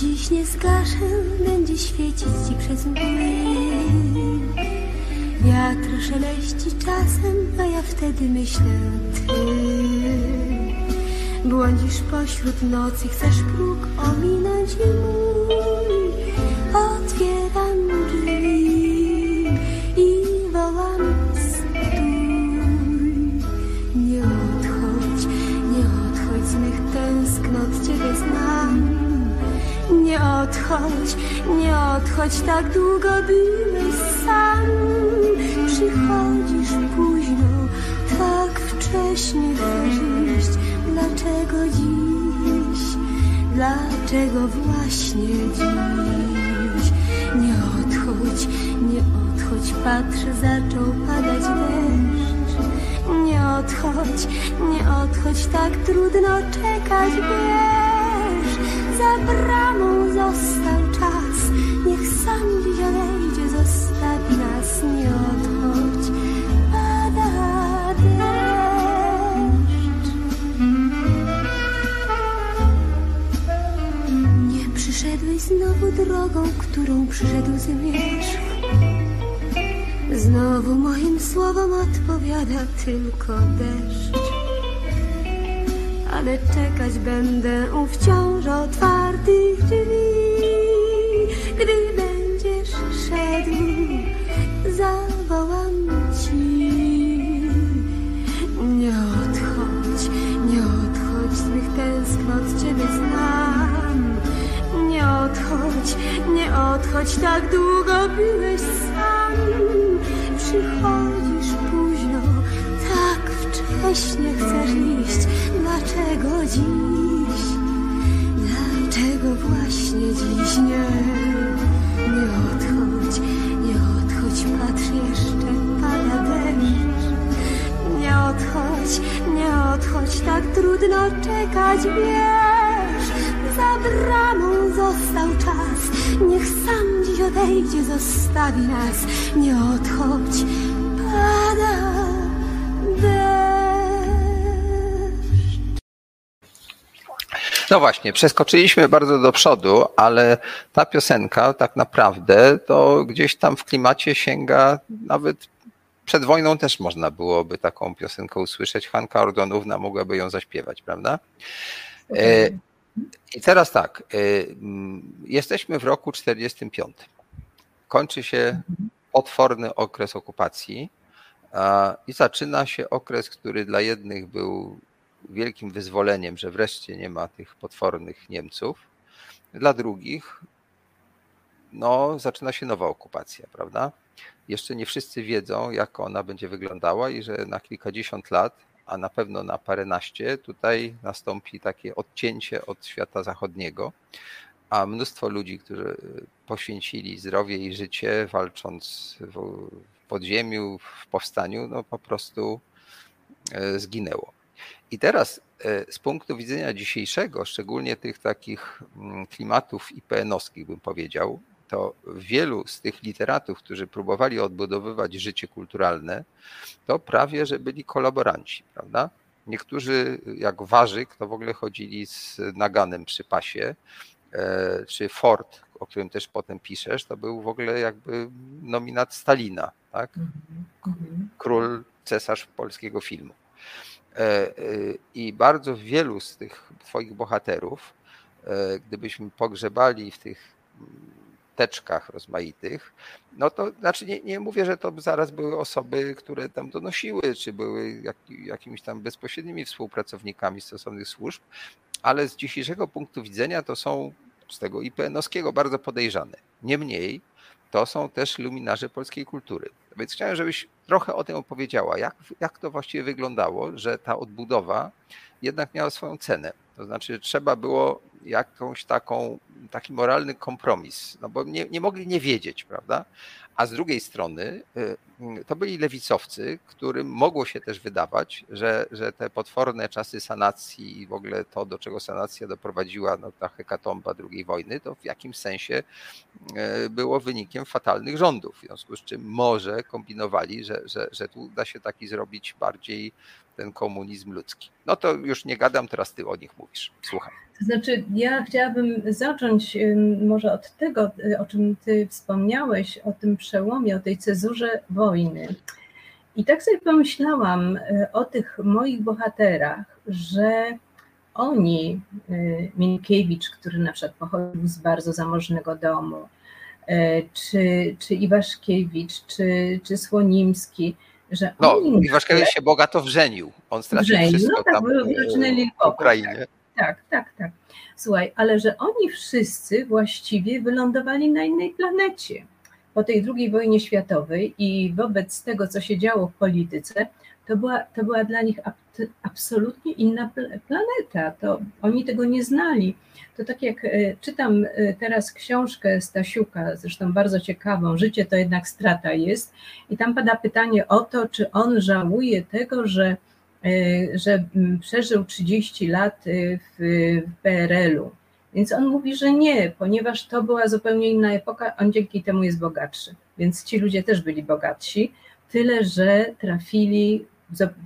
Dziś nie zgaszę, będzie świecić ci przez mgły. Wiatr szeleści czasem, a ja wtedy myślę ty. Błądzisz pośród nocy, chcesz próg ominąć i nie odchodź, tak długo byłeś sam. Przychodzisz późno, tak wcześnie iść Dlaczego dziś, dlaczego właśnie dziś? Nie odchodź, nie odchodź, patrzę, zaczął padać deszcz. Nie odchodź, nie odchodź, tak trudno czekać, wiesz Za bramą został czas, niech sam odejdzie, zostawi nas, nie odchodź. Pada deszcz. Nie przyszedłeś znowu drogą, którą przyszedł zmierzch. Znowu moim słowom odpowiada tylko deszcz Ale czekać będę u wciąż otwartych drzwi. Gdy będziesz szedł, zawołam ci. Nie odchodź, nie odchodź, z mych tęsknot Ciebie znam. Nie odchodź, nie odchodź, tak długo byłeś sam dziś, dlaczego właśnie dziś nie. Nie odchodź, nie odchodź, patrz jeszcze pada deszcz. Nie odchodź, nie odchodź, tak trudno czekać, wiesz. Za bramą został czas, niech sam dziś odejdzie, zostawi nas. Nie odchodź, No właśnie, przeskoczyliśmy bardzo do przodu, ale ta piosenka tak naprawdę to gdzieś tam w klimacie sięga nawet przed wojną też można byłoby taką piosenkę usłyszeć. Hanka Ordonówna mogłaby ją zaśpiewać, prawda? E, I teraz tak, e, mm, jesteśmy w roku 45. Kończy się potworny okres okupacji i zaczyna się okres, który dla jednych był wielkim wyzwoleniem, że wreszcie nie ma tych potwornych Niemców. Dla drugich, no, zaczyna się nowa okupacja, prawda? Jeszcze nie wszyscy wiedzą, jak ona będzie wyglądała i że na kilkadziesiąt lat, a na pewno na paręnaście, tutaj nastąpi takie odcięcie od świata zachodniego, a mnóstwo ludzi, którzy poświęcili zdrowie i życie, walcząc w podziemiu, w powstaniu, no po prostu e, zginęło. I teraz e, z punktu widzenia dzisiejszego, szczególnie tych takich mm, klimatów IPN-owskich, bym powiedział, to wielu z tych literatów, którzy próbowali odbudowywać życie kulturalne, to prawie, że byli kolaboranci, prawda? Niektórzy, jak Warzyk, to w ogóle chodzili z naganem przy pasie, e, czy Ford, o którym też potem piszesz, to był w ogóle jakby nominat Stalina, tak? Król, cesarz polskiego filmu. E, I bardzo wielu z tych twoich bohaterów, e, gdybyśmy pogrzebali w tych teczkach rozmaitych, no to znaczy nie, nie mówię, że to zaraz były osoby, które tam donosiły, czy były jak, jakimiś tam bezpośrednimi współpracownikami stosownych służb, ale z dzisiejszego punktu widzenia to są z tego IPN-owskiego bardzo podejrzane. Niemniej to są też luminarze polskiej kultury. Więc chciałem, żebyś trochę o tym opowiedziała, jak, jak to właściwie wyglądało, że ta odbudowa jednak miała swoją cenę. To znaczy, trzeba było jakąś taką, taki moralny kompromis, no bo nie, nie mogli nie wiedzieć, prawda? A z drugiej strony y, to byli lewicowcy, którym mogło się też wydawać, że, że te potworne czasy sanacji i w ogóle to, do czego sanacja doprowadziła, no ta hekatomba II wojny, to w jakimś sensie y, było wynikiem fatalnych rządów. W związku z czym może kombinowali, że, że, że tu da się taki zrobić bardziej ten komunizm ludzki. No to już nie gadam, teraz ty o nich mówisz. Słucham. To znaczy, ja chciałabym zacząć może od tego, o czym ty wspomniałeś, o tym przełomie, o tej cezurze wojny. I tak sobie pomyślałam o tych moich bohaterach, że oni, Minkiewicz, który na przykład pochodził z bardzo zamożnego domu, czy, czy Iwaszkiewicz, czy, czy Słonimski, że no. Iwaszkiewicz się bogato wrzenił. On stracił wrzenił, wszystko no tak, tam w Ukrainie. Tak, tak, tak. Słuchaj, ale że oni wszyscy właściwie wylądowali na innej planecie po tej II wojnie światowej i wobec tego, co się działo w polityce, to była, to była dla nich absolutnie inna planeta. To oni tego nie znali. To tak jak e, czytam e, teraz książkę Stasiuka, zresztą bardzo ciekawą, Życie to jednak strata jest, i tam pada pytanie o to, czy on żałuje tego, że, e, że przeżył 30 lat w, w PRL-u. Więc on mówi, że nie, ponieważ to była zupełnie inna epoka, on dzięki temu jest bogatszy. Więc ci ludzie też byli bogatsi, tyle że trafili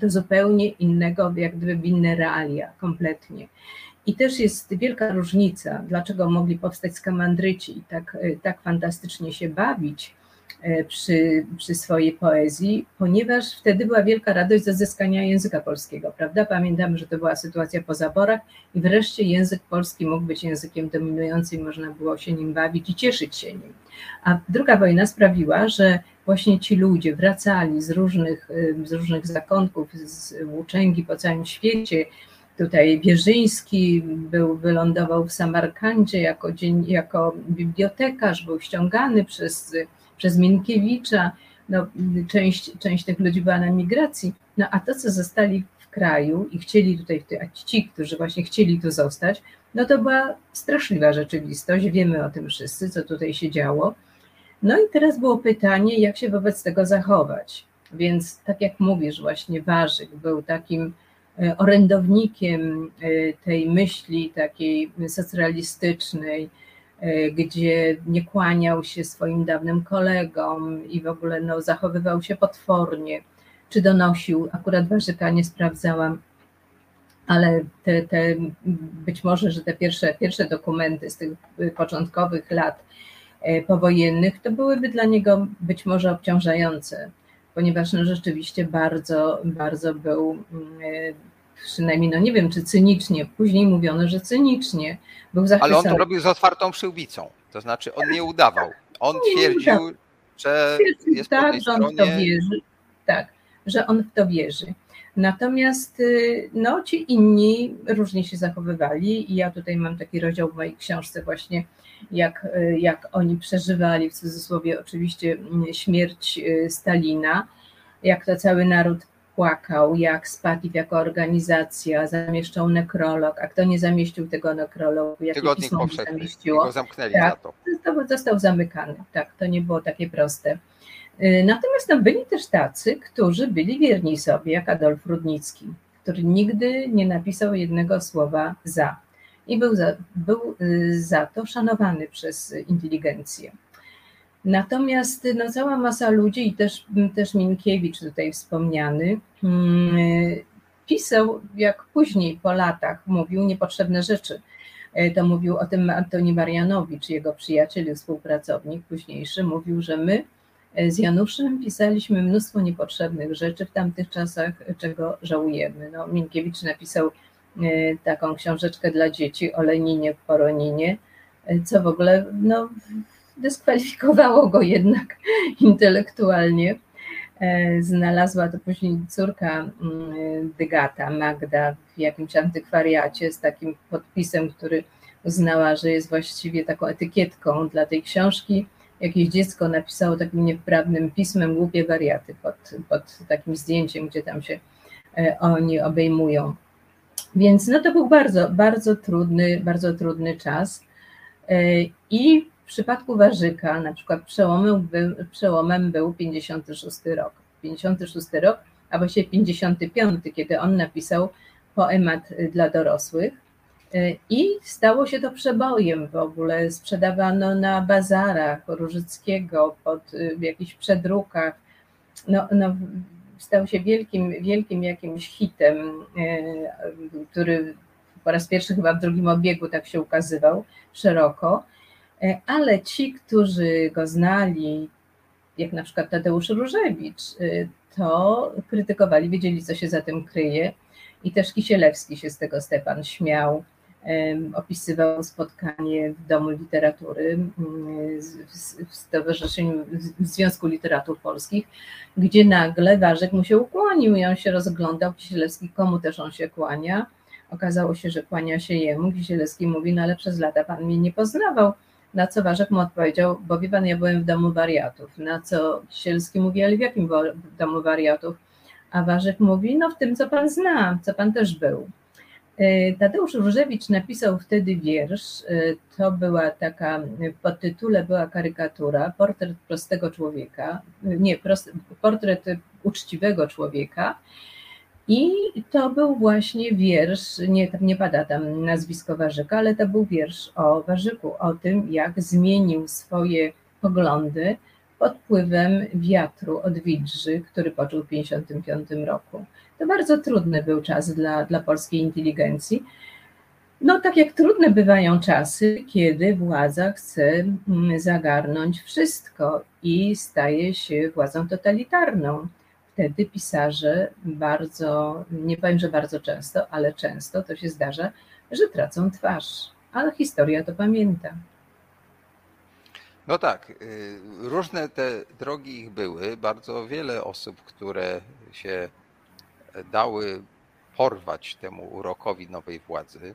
do zupełnie innego, jak gdyby inne realia, kompletnie. I też jest wielka różnica, dlaczego mogli powstać skamandryci i tak, tak fantastycznie się bawić e, przy, przy swojej poezji, ponieważ wtedy była wielka radość ze zyskania języka polskiego, prawda? Pamiętamy, że to była sytuacja po zaborach i wreszcie język polski mógł być językiem dominującym, można było się nim bawić i cieszyć się nim. A druga wojna sprawiła, że właśnie ci ludzie wracali z różnych, z różnych zakątków, z włóczęgi po całym świecie. Tutaj Wierzyński był, wylądował w Samarkandzie jako, dzień, jako bibliotekarz, był ściągany przez, przez Minkiewicza. No, część, część tych ludzi była na migracji, no a to, co zostali w kraju i chcieli tutaj, a ci, którzy właśnie chcieli tu zostać, no to była straszliwa rzeczywistość, wiemy o tym wszyscy, co tutaj się działo. No i teraz było pytanie, jak się wobec tego zachować. Więc tak jak mówisz, właśnie Warzyk był takim e, orędownikiem e, tej myśli takiej socjalistycznej, e, gdzie nie kłaniał się swoim dawnym kolegom i w ogóle no, zachowywał się potwornie, czy donosił, akurat Warzyka nie sprawdzałam, ale te, te, być może, że te pierwsze, pierwsze dokumenty z tych początkowych lat powojennych, to byłyby dla niego być może obciążające, ponieważ no rzeczywiście bardzo, bardzo był mm, e, przynajmniej, no nie wiem, czy cynicznie, później mówiono, że cynicznie był zachwycony. Ale on to robił z otwartą przyłbicą, to znaczy on nie udawał. On twierdził, że jest tak, po tej że on w to wierzy. Tak, że on w to wierzy. Natomiast y, no, ci inni różnie się zachowywali i ja tutaj mam taki rozdział w mojej książce właśnie jak, e, jak oni przeżywali, w cudzysłowie oczywiście, mm, śmierć e, Stalina, jak to cały naród płakał, jak Spakiw jako organizacja zamieszczał nekrolog, a kto nie zamieścił tego nekrologu, jakie Tygodnik powszechny, go zamknęli tak, za to. to. Został zamykany, tak, to nie było takie proste. E, natomiast no, byli też tacy, którzy byli wierni sobie, jak Adolf Rudnicki, który nigdy nie napisał jednego słowa za i był za, był y, za to szanowany przez inteligencję. Natomiast no, cała masa ludzi i też, też Minkiewicz tutaj wspomniany, mm, pisał, jak później po latach mówił, niepotrzebne rzeczy. E, to mówił o tym Antoni Marianowicz, jego przyjaciel i współpracownik późniejszy, mówił, że my e, z Januszem pisaliśmy mnóstwo niepotrzebnych rzeczy w tamtych czasach, czego żałujemy. No, Minkiewicz napisał taką książeczkę dla dzieci o Leninie Poroninie, e, co w ogóle no, dyskwalifikowało go jednak (laughs) intelektualnie. E, znalazła to później córka Dygata, Magda, w jakimś antykwariacie z takim podpisem, który uznała, że jest właściwie taką etykietką dla tej książki. Jakieś dziecko napisało takim niewprawnym pismem głupie wariaty pod, pod takim zdjęciem, gdzie tam się oni obejmują. Więc no to był bardzo, bardzo trudny, bardzo trudny czas. E, I w przypadku Warzyka na przykład przełomem był, przełomem był 56 rok. 56 rok, a właściwie 55, kiedy on napisał poemat dla dorosłych. E, I stało się to przebojem w ogóle. Sprzedawano na bazarach Różyckiego, pod, w jakichś przedrukach. No, no, stał się wielkim, wielkim jakimś hitem, e, który po raz pierwszy chyba w drugim obiegu tak się ukazywał szeroko, e, ale ci, którzy go znali, jak na przykład Tadeusz Różewicz, e, to krytykowali, wiedzieli, co się za tym kryje. I też Kisielewski się z tego Stepan śmiał, opisywał spotkanie w Domu Literatury w Stowarzyszeniu w Związku Literatur Polskich, gdzie nagle Warzek mu się ukłonił i on się rozglądał, Kisielewski, komu też on się kłania. Okazało się, że kłania się jemu. Kisielewski mówi, no ale przez lata pan mnie nie poznawał. Na co Warzek mu odpowiedział, bo wie pan, ja byłem w domu wariatów. Na co Kisielski mówi, ale w jakim domu wariatów? A Warzek mówi, no w tym, co pan zna, co pan też był. E, Tadeusz Różewicz napisał wtedy wiersz, e, to była taka, w podtytule była karykatura, portret prostego człowieka, nie, prost, portret uczciwego człowieka i to był właśnie wiersz, nie, nie pada tam nazwisko Warzyka, ale to był wiersz o Warzyku, o tym jak zmienił swoje poglądy pod wpływem wiatru od Widrzy, który poczuł w 1955 roku. To bardzo trudny był czas dla, dla polskiej inteligencji. No, tak jak trudne bywają czasy, kiedy władza chce mm, zagarnąć wszystko i staje się władzą totalitarną. Wtedy pisarze bardzo, nie powiem, że bardzo często, ale często to się zdarza, że tracą twarz. Ale historia to pamięta. No tak, y, różne te drogi ich były. Bardzo wiele osób, które się dały porwać temu urokowi nowej władzy,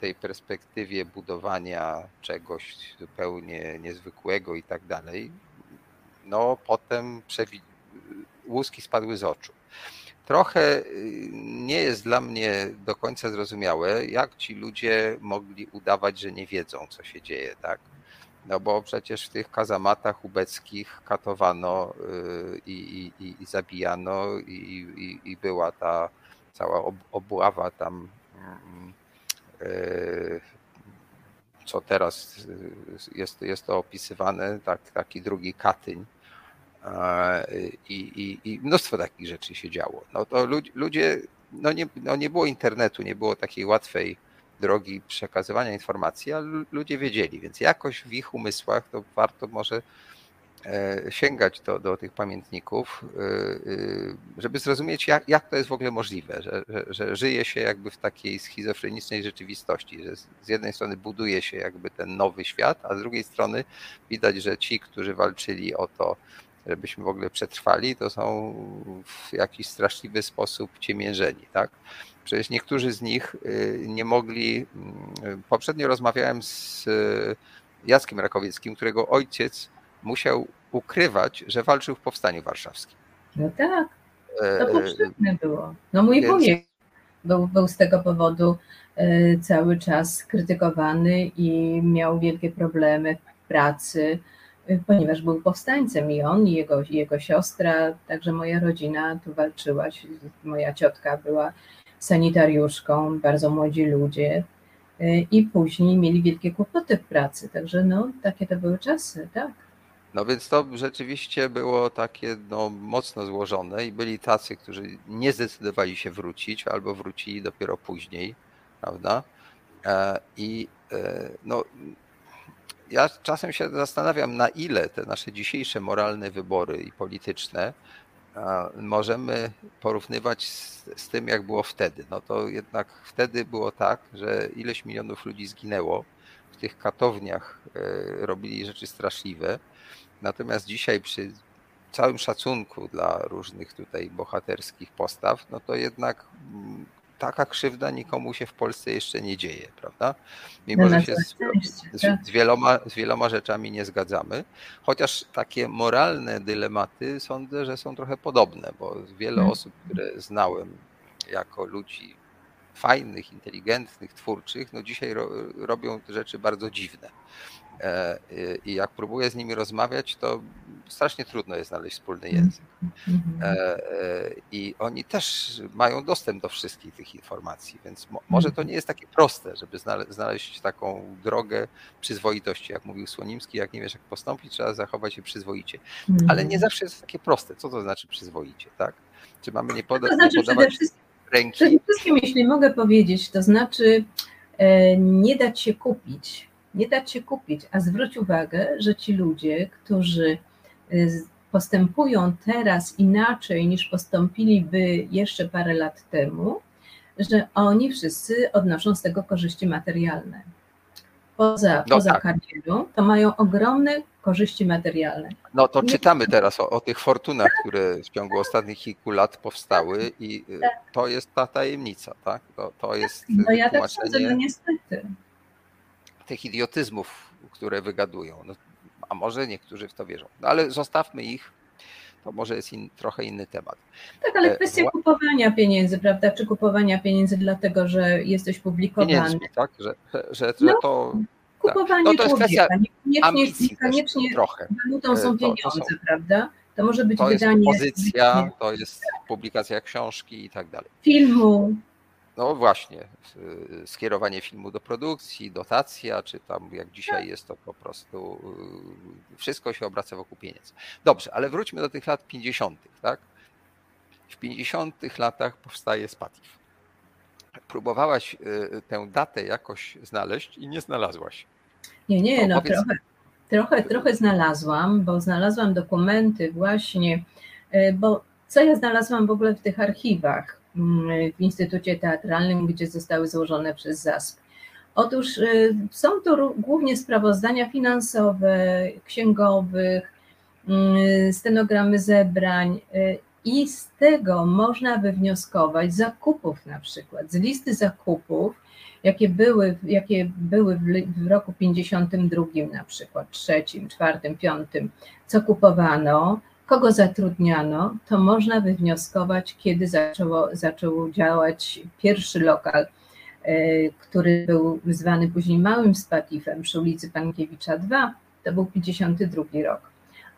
tej perspektywie budowania czegoś zupełnie niezwykłego i tak dalej, no potem łuski spadły z oczu. Trochę y, nie jest dla mnie do końca zrozumiałe, jak ci ludzie mogli udawać, że nie wiedzą, co się dzieje, tak? No bo przecież w tych kazamatach ubeckich katowano y, i, i, i zabijano i, i, była ta cała obława tam, mm, y, co teraz jest, jest to opisywane, tak, taki drugi Katyń. I mnóstwo takich rzeczy się działo. No to ludzie, no nie, no nie było internetu, nie było takiej łatwej drogi przekazywania informacji, ale ludzie wiedzieli, więc jakoś w ich umysłach to warto może e, sięgać do, do tych pamiętników, e, e, żeby zrozumieć, jak, jak to jest w ogóle możliwe, że, że, że żyje się jakby w takiej schizofrenicznej rzeczywistości, że z jednej strony buduje się jakby ten nowy świat, a z drugiej strony widać, że ci, którzy walczyli o to, żebyśmy w ogóle przetrwali, to są w jakiś straszliwy sposób ciemiężeni, tak? Przecież niektórzy z nich y, nie mogli. Mm, poprzednio rozmawiałem z y, Jackiem Rakowieckim, którego ojciec musiał ukrywać, że walczył w powstaniu warszawskim. No tak. To e, powszechne było. No mój Więc... wujek był, był z tego powodu e, cały czas krytykowany i miał wielkie problemy w pracy, ponieważ był powstańcem i on, i jego, i jego siostra, także moja rodzina tu walczyła. Moja ciotka była sanitariuszką, bardzo młodzi ludzie y, i później mieli wielkie kłopoty w pracy. Także no, takie to były czasy, tak. No więc to rzeczywiście było takie no, mocno złożone i byli tacy, którzy nie zdecydowali się wrócić albo wrócili dopiero później, prawda? E, I e, no, ja czasem się zastanawiam, na ile te nasze dzisiejsze moralne wybory i polityczne możemy porównywać z, z, tym, jak było wtedy. No to jednak wtedy było tak, że ileś milionów ludzi zginęło, w tych katowniach e, robili rzeczy straszliwe. Natomiast dzisiaj przy całym szacunku dla różnych tutaj bohaterskich postaw, no to jednak mm, taka krzywda nikomu się w Polsce jeszcze nie dzieje, prawda? Mimo, że się z, z, tak. wieloma, z wieloma rzeczami nie zgadzamy, chociaż takie moralne dylematy sądzę, że są trochę podobne, bo wiele hmm. osób, które znałem jako ludzi fajnych, inteligentnych, twórczych, no dzisiaj ro, robią rzeczy bardzo dziwne. E, I jak próbuję z nimi rozmawiać, to strasznie trudno jest znaleźć wspólny mhm. język. E, e, I oni też mają dostęp do wszystkich tych informacji, więc może to nie jest takie proste, żeby znaleźć taką drogę przyzwoitości. Jak mówił Słonimski, jak nie wiesz, jak postąpić, trzeba zachować się przyzwoicie. Ale nie mhm. zawsze jest takie proste. Co to znaczy przyzwoicie, tak? Czy mamy nie, poda- to znaczy nie podawać ręki? Przede wszystkim, jeśli mogę powiedzieć, to znaczy nie dać się kupić nie dać się kupić, a zwróć uwagę, że ci ludzie, którzy y, postępują teraz inaczej niż postąpiliby jeszcze parę lat temu, że oni wszyscy odnoszą z tego korzyści materialne. Poza, No poza tak. karierą, to mają ogromne korzyści materialne. No to Nie- czytamy teraz o, o tych fortunach, które w ciągu ostatnich kilku lat powstały i y, to jest ta tajemnica, tak? To, to jest No ja tak sądzę, no niestety. Tych idiotyzmów, które wygadują. No, a może niektórzy w to wierzą. No ale zostawmy ich, to może jest in, trochę inny temat. Tak, ale E, kwestia wła- kupowania pieniędzy, prawda? Czy kupowania pieniędzy dlatego, że jesteś publikowany? Pieniędzmi, tak? Że, że, że No, to Kupowanie No to jest człowieka, niekoniecznie, niekoniecznie trochę. walutą E, są to- to pieniądze, są- prawda? To może być To jest wydanie pozycja, to jest publikacja książki i tak dalej. filmu, No właśnie, y, skierowanie filmu do produkcji, dotacja, czy tam jak dzisiaj jest to po prostu y, wszystko się obraca wokół pieniędzy. Dobrze, ale wróćmy do tych lat 50., tak? W 50. latach powstaje Spatif. Próbowałaś y, tę datę jakoś znaleźć i nie znalazłaś. Nie, nie, No, no trochę, trochę, trochę znalazłam, bo znalazłam dokumenty właśnie, bo co ja znalazłam w ogóle w tych archiwach w Instytucie Teatralnym, gdzie zostały złożone przez ZASP. Otóż e, są to głównie sprawozdania finansowe, księgowych, mm, stenogramy zebrań e, i z tego można wywnioskować zakupów na przykład, z listy zakupów, jakie były, jakie były w roku 52 na przykład, trzecim, czwartym, piątym, co kupowano, kogo zatrudniano, to można wywnioskować, kiedy zaczęło, zaczął działać pierwszy lokal, e, który był zwany później Małym Spatifem przy ulicy Pankiewicza 2, to był 52 rok.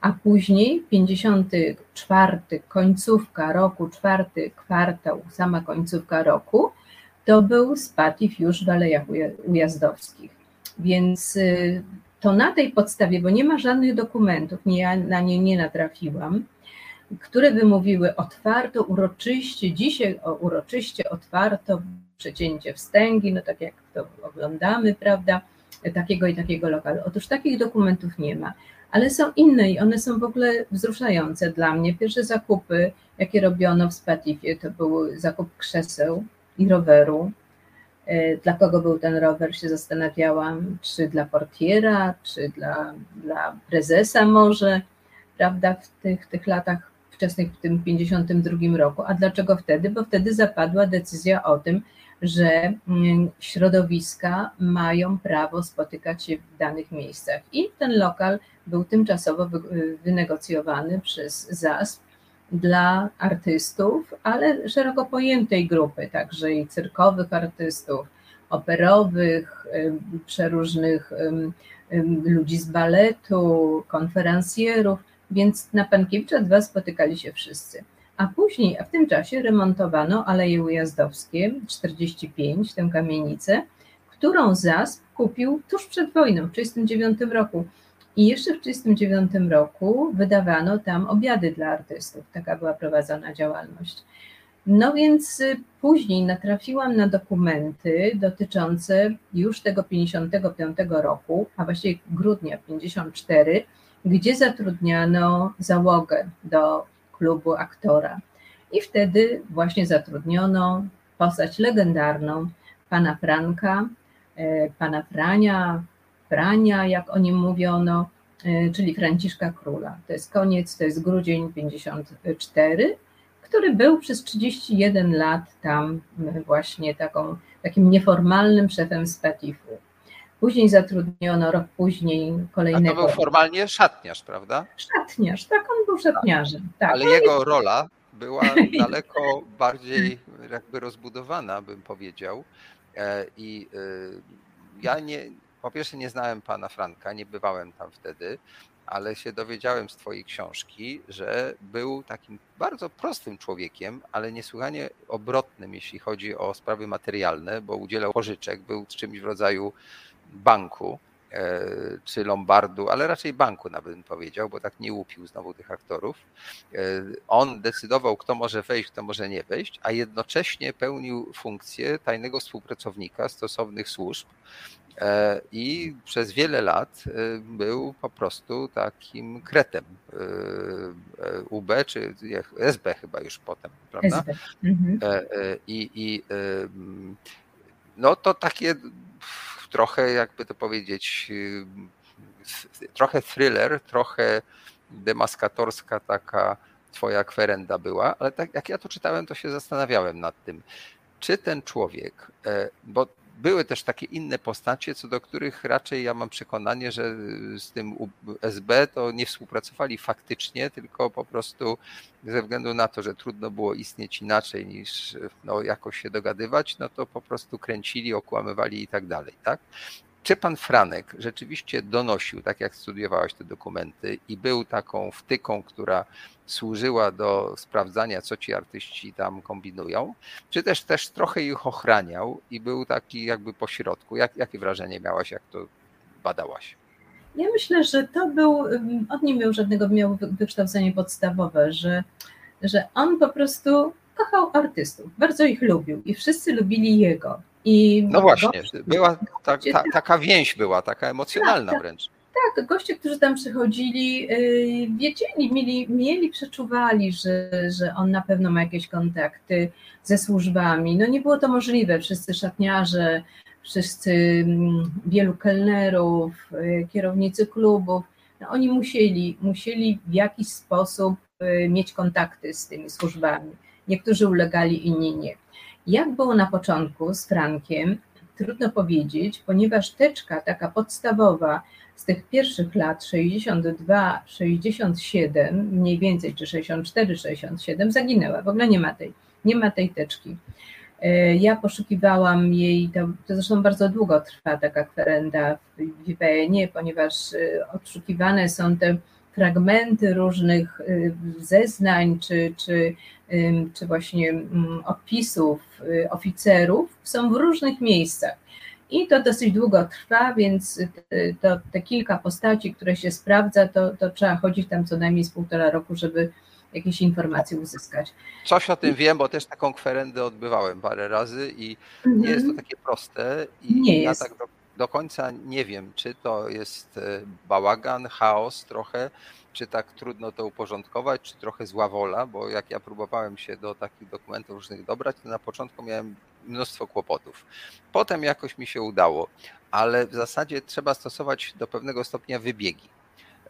A później 54, końcówka roku, czwarty kwartał, sama końcówka roku, to był Spatif już w Alejach Uja- Ujazdowskich. Więc y, to na tej podstawie, bo nie ma żadnych dokumentów, nie, ja na nie nie natrafiłam, które by mówiły otwarto, uroczyście, dzisiaj uroczyście otwarto przecięcie wstęgi, no tak jak to oglądamy, prawda, takiego i takiego lokalu. Otóż takich dokumentów nie ma, ale są inne i one są w ogóle wzruszające dla mnie. Pierwsze zakupy, jakie robiono w Spatifie, to był zakup krzeseł i roweru. E, Dla kogo był ten rower, się zastanawiałam, czy dla portiera, czy dla, dla prezesa może, prawda, w tych, tych latach wczesnych, w tym 52 roku. A dlaczego wtedy? Bo wtedy zapadła decyzja o tym, że mm, środowiska mają prawo spotykać się w danych miejscach. I ten lokal był tymczasowo wy- wynegocjowany przez ZASP dla artystów, ale szeroko pojętej grupy, także i cyrkowych artystów, operowych, przeróżnych ludzi z baletu, konferencjerów, więc na Pankiewicza 2 spotykali się wszyscy. A później, a w tym czasie remontowano Aleje Ujazdowskie 45, tę kamienicę, którą ZASP kupił tuż przed wojną, w 1939 roku. I jeszcze w 1939 roku wydawano tam obiady dla artystów. Taka była prowadzona działalność. No więc y, później natrafiłam na dokumenty dotyczące już tego 55 roku, a właściwie grudnia 54, gdzie zatrudniano załogę do klubu aktora. I wtedy właśnie zatrudniono postać legendarną pana Franka, e, pana Frania, Frania, jak o nim mówiono, e, czyli Franciszka Króla. To jest koniec, to jest grudzień 54, który był przez 31 lat tam e, właśnie taką, takim nieformalnym szefem Spatifu. Później zatrudniono rok później A to kolejnego był formalnie szatniarz, prawda? szatniarz, tak, on był szatniarzem. Tak. Ale jego rola była (laughs) daleko bardziej jakby rozbudowana, bym powiedział. E, I ja nie, po pierwsze nie znałem pana Franka, nie bywałem tam wtedy, ale się dowiedziałem z twojej książki, że był takim bardzo prostym człowiekiem, ale niesłychanie obrotnym, jeśli chodzi o sprawy materialne, bo udzielał pożyczek, był czymś w rodzaju banku e, czy lombardu, ale raczej banku nawet bym powiedział, bo tak nie łupił znowu tych aktorów. E, On decydował, kto może wejść, kto może nie wejść, a jednocześnie pełnił funkcję tajnego współpracownika stosownych służb I przez wiele lat był po prostu takim kretem UB, czy SB chyba już potem, prawda? Mhm. I, i no to takie trochę, jakby to powiedzieć, trochę thriller, trochę demaskatorska taka twoja kwerenda była, ale tak jak ja to czytałem, to się zastanawiałem nad tym, czy ten człowiek, e, bo były też takie inne postacie, co do których raczej ja mam przekonanie, że z tym SB to nie współpracowali faktycznie, tylko po prostu ze względu na to, że trudno było istnieć inaczej niż no, jakoś się dogadywać, no to po prostu kręcili, okłamywali i tak dalej, tak? Czy pan Franek rzeczywiście donosił, tak jak studiowałaś te dokumenty, i był taką wtyką, która służyła do sprawdzania, co ci artyści tam kombinują, czy też też trochę ich ochraniał i był taki jakby pośrodku? Jak, jakie wrażenie miałaś, jak to badałaś? Ja myślę, że to był, on nie miał żadnego, miał wykształcenie podstawowe, że, że on po prostu kochał artystów, bardzo ich lubił i wszyscy lubili jego. I no właśnie, była ta, ta, taka więź była, taka emocjonalna tak, wręcz. Tak, goście, którzy tam przychodzili, y, wiedzieli, mieli, mieli, przeczuwali, że, że on na pewno ma jakieś kontakty ze służbami. No nie było to możliwe, wszyscy szatniarze, wszyscy mm, wielu kelnerów, y, kierownicy klubów, no oni musieli, musieli w jakiś sposób y, mieć kontakty z tymi służbami. Niektórzy ulegali, inni nie. Jak było na początku z Frankiem, trudno powiedzieć, ponieważ teczka taka podstawowa z tych pierwszych lat 62, 67, mniej więcej, czy 64, 67, zaginęła. W ogóle nie ma tej, nie ma tej teczki. E, ja poszukiwałam jej, to, to zresztą bardzo długo trwa taka kwerenda w IPN-ie, ponieważ e, odszukiwane są te fragmenty różnych y, zeznań czy, czy, czy właśnie mm, opisów y, oficerów są w różnych miejscach. I to dosyć długo trwa, więc y, to, te kilka postaci, które się sprawdza, to, to trzeba chodzić tam co najmniej z półtora roku, żeby jakieś informacje uzyskać. Coś o tym wiem, bo też taką kwerendę odbywałem parę razy i nie jest to mhm. takie proste. I nie ja jest. tak do, końca nie wiem, czy to jest e, bałagan, chaos trochę, czy tak trudno to uporządkować, czy trochę zła wola, bo jak ja próbowałem się do takich dokumentów różnych dobrać, to na początku miałem mnóstwo kłopotów. Potem jakoś mi się udało, ale w zasadzie trzeba stosować do pewnego stopnia wybiegi,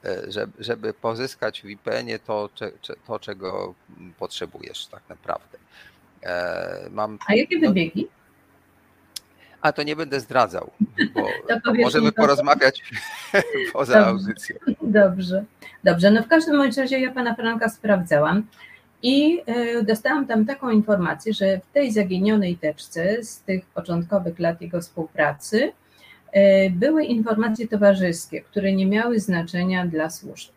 e, żeby, żeby pozyskać w IPN-ie to, to, czego potrzebujesz tak naprawdę. E, mam, A jakie no wybiegi? A to nie będę zdradzał, bo (laughs) możemy porozmawiać (laughs) poza Dobrze. audycją. Dobrze, dobrze. No w każdym razie ja pana Franka sprawdzałam i e, dostałam tam taką informację, że w tej zaginionej teczce z tych początkowych lat jego współpracy e, były informacje towarzyskie, które nie miały znaczenia dla służb.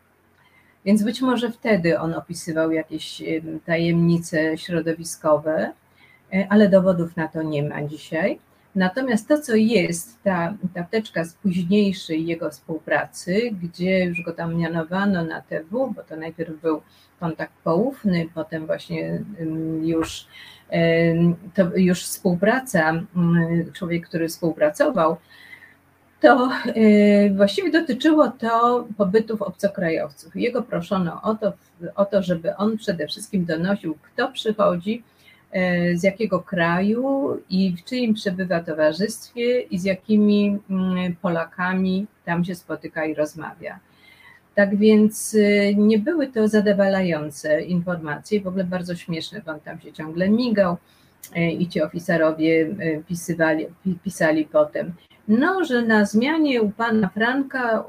Więc być może wtedy on opisywał jakieś tajemnice środowiskowe, e, ale dowodów na to nie ma dzisiaj. Natomiast to, co jest, ta, ta teczka z późniejszej jego współpracy, gdzie już go tam mianowano na TW, bo to najpierw był kontakt poufny, potem właśnie już, to już współpraca, człowiek, który współpracował, to e, właściwie dotyczyło to pobytów obcokrajowców. Jego proszono o to, o to, żeby on przede wszystkim donosił, kto przychodzi, z jakiego kraju i w czyim przebywa towarzystwie i z jakimi mm, Polakami tam się spotyka i rozmawia. Tak więc e, nie były to zadowalające informacje, w ogóle bardzo śmieszne, bo on tam się ciągle migał e, i ci oficerowie pisywali, pisali potem. No, że na zmianie u pana Franka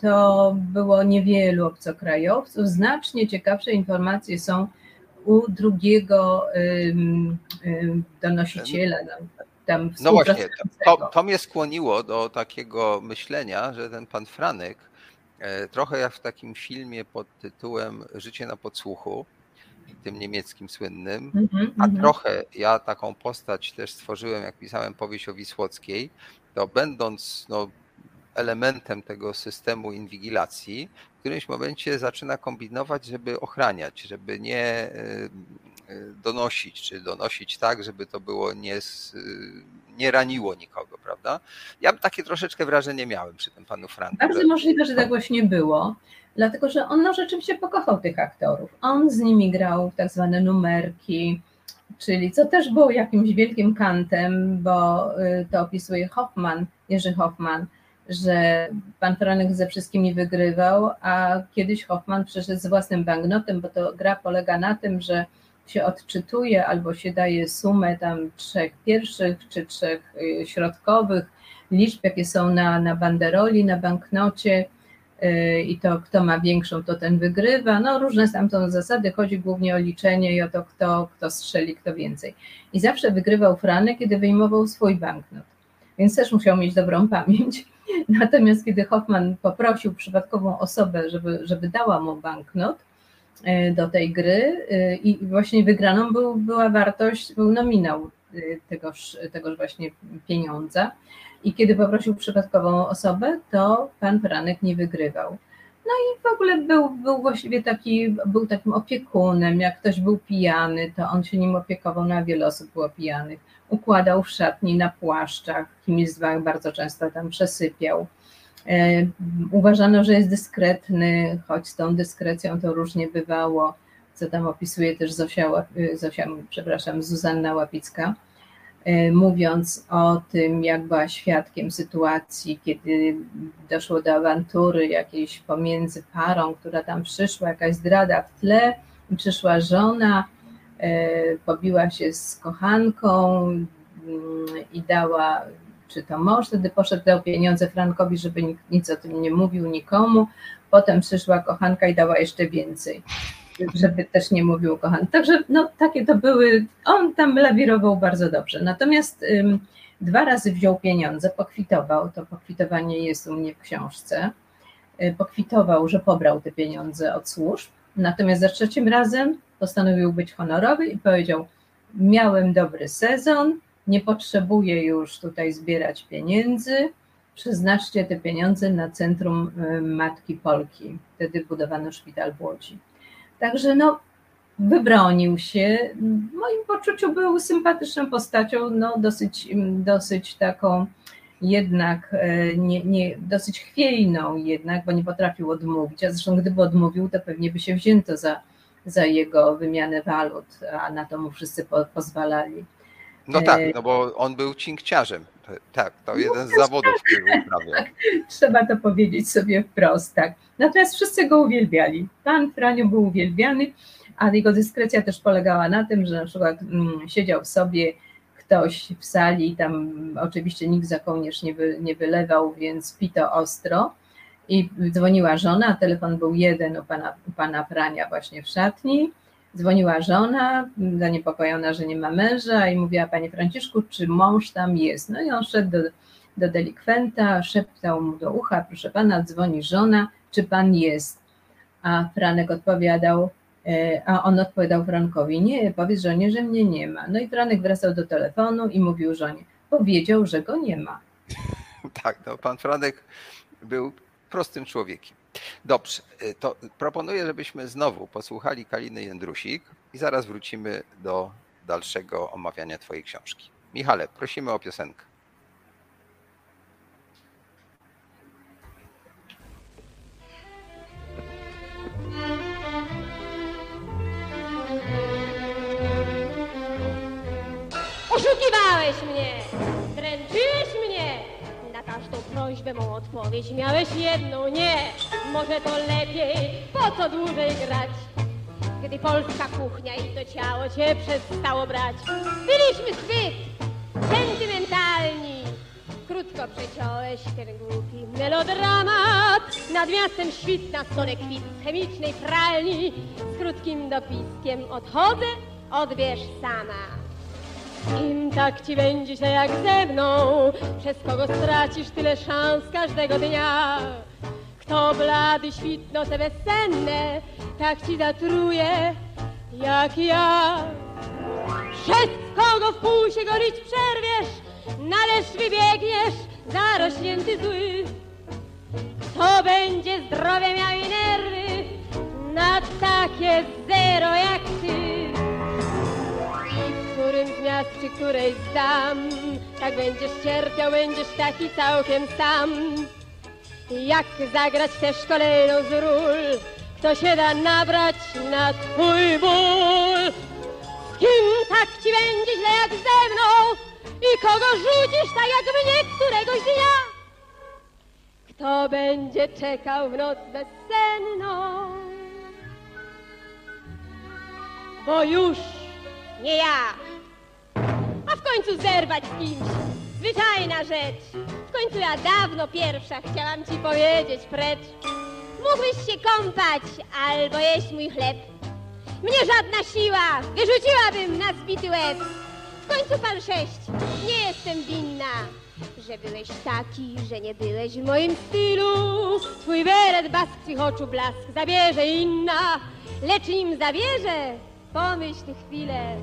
to było niewielu obcokrajowców, znacznie ciekawsze informacje są u drugiego donosiciela. Tam no właśnie, to, to mnie skłoniło do takiego myślenia, że ten pan Franek, e, trochę jak w takim filmie pod tytułem Życie na podsłuchu, tym niemieckim słynnym, mm -hmm, a mm -hmm. trochę ja taką postać też stworzyłem, jak pisałem powieść o Wisłockiej, to będąc no, elementem tego systemu inwigilacji, w którymś momencie zaczyna kombinować, żeby ochraniać, żeby nie e, e, donosić, czy donosić tak, żeby to było nie, nie raniło nikogo, prawda? Ja takie troszeczkę wrażenie miałem przy tym panu Franku. Bardzo że... możliwe, że tak właśnie było, dlatego że on no, rzeczywiście pokochał tych aktorów. On z nimi grał tak zwane numerki, czyli co też było jakimś wielkim kantem, bo y, to opisuje Hoffman, Jerzy Hoffman, że pan Franek ze wszystkimi wygrywał, a kiedyś Hoffman przyszedł z własnym banknotem, bo to gra polega na tym, że się odczytuje albo się daje sumę tam trzech pierwszych czy trzech y, środkowych liczb, jakie są na, na banderoli, na banknocie y, i to kto ma większą, to ten wygrywa. No różne tam są zasady, chodzi głównie o liczenie i o to, kto, kto strzeli, kto więcej. I zawsze wygrywał Franek, kiedy wyjmował swój banknot, więc też musiał mieć dobrą pamięć. (laughs) Natomiast kiedy Hoffman poprosił przypadkową osobę, żeby, żeby dała mu banknot, E, do tej gry e, i właśnie wygraną był, była wartość, był nominał e, tegoż, tegoż właśnie pieniądza. I kiedy poprosił przypadkową osobę, to pan Franek nie wygrywał. No i w ogóle był, był właściwie taki, był takim opiekunem. Jak ktoś był pijany, to on się nim opiekował, na wiele osób było pijanych. Układał w szatni na płaszczach, kimś z bardzo często tam przesypiał. E, uważano, że jest dyskretny, choć z tą dyskrecją to różnie bywało, co tam opisuje też Zosia, e, Zosia przepraszam, Zuzanna Łapicka, mówiąc o tym, jak była świadkiem sytuacji, kiedy doszło do awantury jakiejś pomiędzy parą, która tam przyszła, jakaś zdrada w tle, przyszła żona, pobiła się z kochanką mm, i dała czy to mąż wtedy poszedł, dał pieniądze Frankowi, żeby nic o tym nie mówił nikomu. Potem przyszła kochanka i dała jeszcze więcej, żeby też nie mówił kochanka. Także no, takie to były, on tam lawirował bardzo dobrze. Natomiast dwa razy wziął pieniądze, pokwitował, to pokwitowanie jest u mnie w książce, y, pokwitował, że pobrał te pieniądze od służb, natomiast za trzecim razem postanowił być honorowy i powiedział, miałem dobry sezon, nie potrzebuję już tutaj zbierać pieniędzy, przeznaczcie te pieniądze na Centrum y, Matki Polki. Wtedy budowano szpital w Łodzi. Także no, wybronił się. W moim poczuciu był sympatyczną postacią, no dosyć, dosyć taką jednak y, nie, nie, dosyć chwiejną jednak, bo nie potrafił odmówić, a zresztą gdyby odmówił, to pewnie by się wzięto za, za jego wymianę walut, a na to mu wszyscy po, pozwalali. No tak, e, no bo on był cinkciarzem. Tak, to no jeden z zawodów, który uprawiał. Trzeba to powiedzieć sobie wprost, tak. Natomiast wszyscy go uwielbiali. Pan Franio był uwielbiany, a jego dyskrecja też polegała na tym, że na przykład mm, siedział sobie ktoś w sali i tam oczywiście nikt za kołnierz nie, wy, nie wylewał, więc pito ostro i dzwoniła żona, a telefon był jeden u pana, u pana Frania właśnie w szatni Dzwoniła żona, zaniepokojona, że nie ma męża i mówiła, panie Franciszku, czy mąż tam jest? No i on szedł do, do delikwenta, szeptał mu do ucha, proszę pana, dzwoni żona, czy pan jest? A Franek odpowiadał, e, a on odpowiadał Frankowi, nie, powiedz żonie, że mnie nie ma. No i Franek wracał do telefonu i mówił żonie, powiedział, że go nie ma. (laughs) Tak, no pan Franek był prostym człowiekiem. Dobrze, y, to proponuję, żebyśmy znowu posłuchali Kaliny Jędrusik i zaraz wrócimy do dalszego omawiania Twojej książki. Michale, prosimy o piosenkę. Oszukiwałeś mnie! Dręczyłeś mnie! Na każdą prośbę mą odpowiedź miałeś jedną nie. Może to lepiej, po co dłużej grać? Gdy polska kuchnia i to ciało cię przestało brać. Byliśmy zbyt sentymentalni. Krótko przeciąłeś ten głupi melodramat. Nad miastem świt na stole kwit z chemicznej pralni. Z krótkim dopiskiem odchodzę, odbierz sama. Im tak ci będzie się jak ze mną, przez kogo stracisz tyle szans każdego dnia. Kto blady świt noce bezsenne, tak ci zatruje jak ja. Przez kogo w pół się przerwiesz, należ wybiegniesz zarośnięty zły. Kto będzie zdrowie miał i nerwy na takie zero jak ty którym z miast, czy której zdam tak będziesz cierpiał, będziesz taki całkiem sam. Jak zagrać też kolejną z ról, kto się da nabrać na twój ból? Z kim tak ci będzie źle jak ze mną i kogo rzucisz tak jak mnie któregoś dnia? Kto będzie czekał w noc bezsenną? Bo już nie ja. A w końcu zerwać z kimś. Zwyczajna rzecz. W końcu ja dawno pierwsza chciałam ci powiedzieć precz. Mógłbyś się kąpać albo jeść mój chleb. Mnie żadna siła wyrzuciłabym na zbity łeb. W końcu pan sześć, nie jestem winna, że byłeś taki, że nie byłeś w moim stylu. Twój beret, bask, twych oczu blask zabierze inna, lecz nim zabierze, pomyśl chwilę.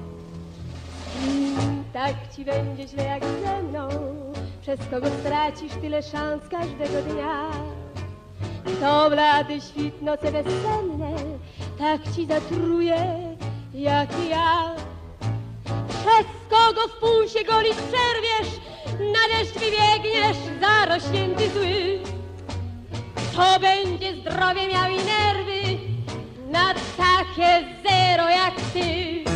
Tak ci będzie źle jak ze mną, przez kogo stracisz tyle szans każdego dnia. To blady świt, noce bezsenne, tak ci zatruje jak ja. Przez kogo w pół się golić przerwiesz, na deszcz wybiegniesz, zarośnięty zły. To będzie zdrowie miał i nerwy, na takie zero jak ty.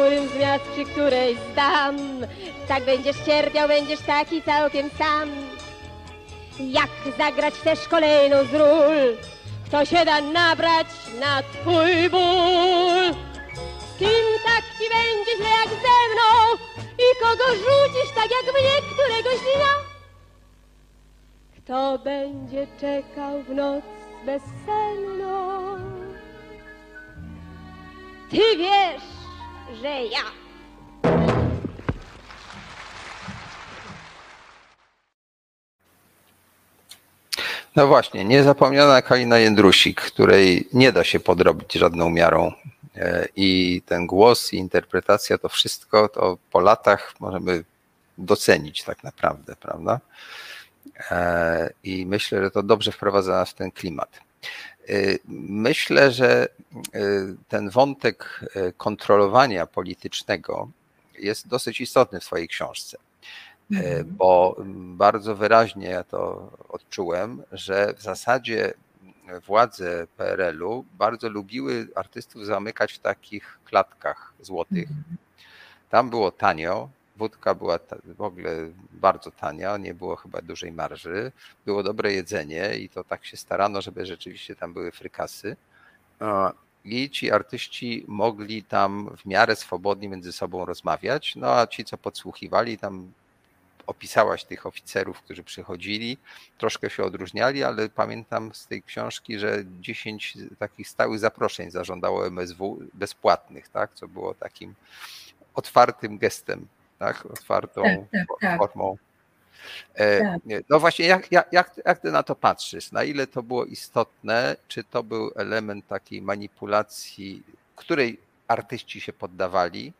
Którym z miast, przy której zdam, tak będziesz cierpiał, będziesz taki całkiem sam. Jak zagrać też kolejną z ról, kto się da nabrać na twój ból. Z kim tak ci będzie źle jak ze mną i kogo rzucisz tak jak mnie któregoś dnia? Kto będzie czekał w noc bezsenną? Ty wiesz, że ja. No właśnie, niezapomniana Kalina Jędrusik, której nie da się podrobić żadną miarą. E, I ten głos i interpretacja, to wszystko, to po latach możemy docenić tak naprawdę, prawda? E, I myślę, że to dobrze wprowadza nas w ten klimat. E, myślę, że ten wątek kontrolowania politycznego jest dosyć istotny w swojej książce. Mhm. bo bardzo wyraźnie ja to odczułem, że w zasadzie władze PRL-u bardzo lubiły artystów zamykać w takich klatkach złotych. Mhm. Tam było tanio, wódka była w ogóle bardzo tania, nie było chyba dużej marży, było dobre jedzenie i to tak się starano, żeby rzeczywiście tam były frykasy. I ci artyści mogli tam w miarę swobodnie między sobą rozmawiać, no a ci, co podsłuchiwali, tam opisałaś tych oficerów, którzy przychodzili, troszkę się odróżniali, ale pamiętam z tej książki, że 10 takich stałych zaproszeń zażądało MSW bezpłatnych, tak, co było takim otwartym gestem, tak, otwartą tak, tak, tak. formą. E, tak. No właśnie, jak, jak, jak ty na to patrzysz? Na ile to było istotne? Czy to był element takiej manipulacji, której artyści się poddawali?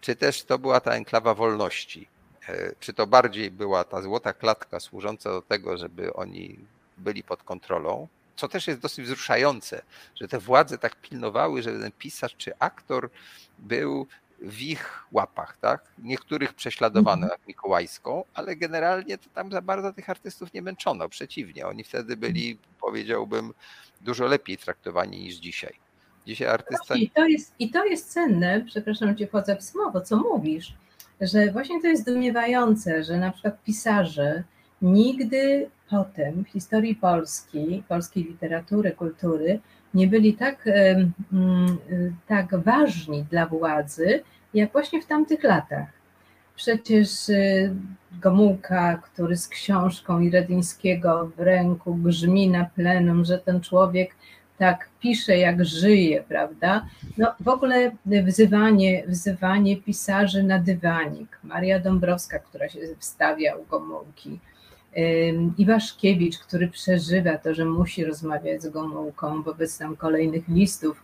Czy też to była ta enklawa wolności? E, czy to bardziej była ta złota klatka służąca do tego, żeby oni byli pod kontrolą, co też jest dosyć wzruszające, że te władze tak pilnowały, że ten pisarz czy aktor był w ich łapach, tak? Niektórych prześladowano mhm. jak Mikołajską, ale generalnie to tam za bardzo tych artystów nie męczono. Przeciwnie, oni wtedy byli, powiedziałbym, dużo lepiej traktowani niż dzisiaj. Dzisiaj artysta. I to jest, i to jest cenne, przepraszam cię, wchodzę w słowo, co mówisz, że właśnie to jest zdumiewające, że na przykład pisarze nigdy potem w historii Polski, polskiej literatury, kultury nie byli tak, tak ważni dla władzy, jak właśnie w tamtych latach. Przecież y, Gomułka, który z książką Iredyńskiego w ręku grzmi na plenum, że ten człowiek tak pisze, jak żyje, prawda? No w ogóle wzywanie, wzywanie pisarzy na dywanik. Maria Dąbrowska, która się wstawia u Gomułki. Iwaszkiewicz, który przeżywa to, że musi rozmawiać z Gomułką wobec tam kolejnych listów,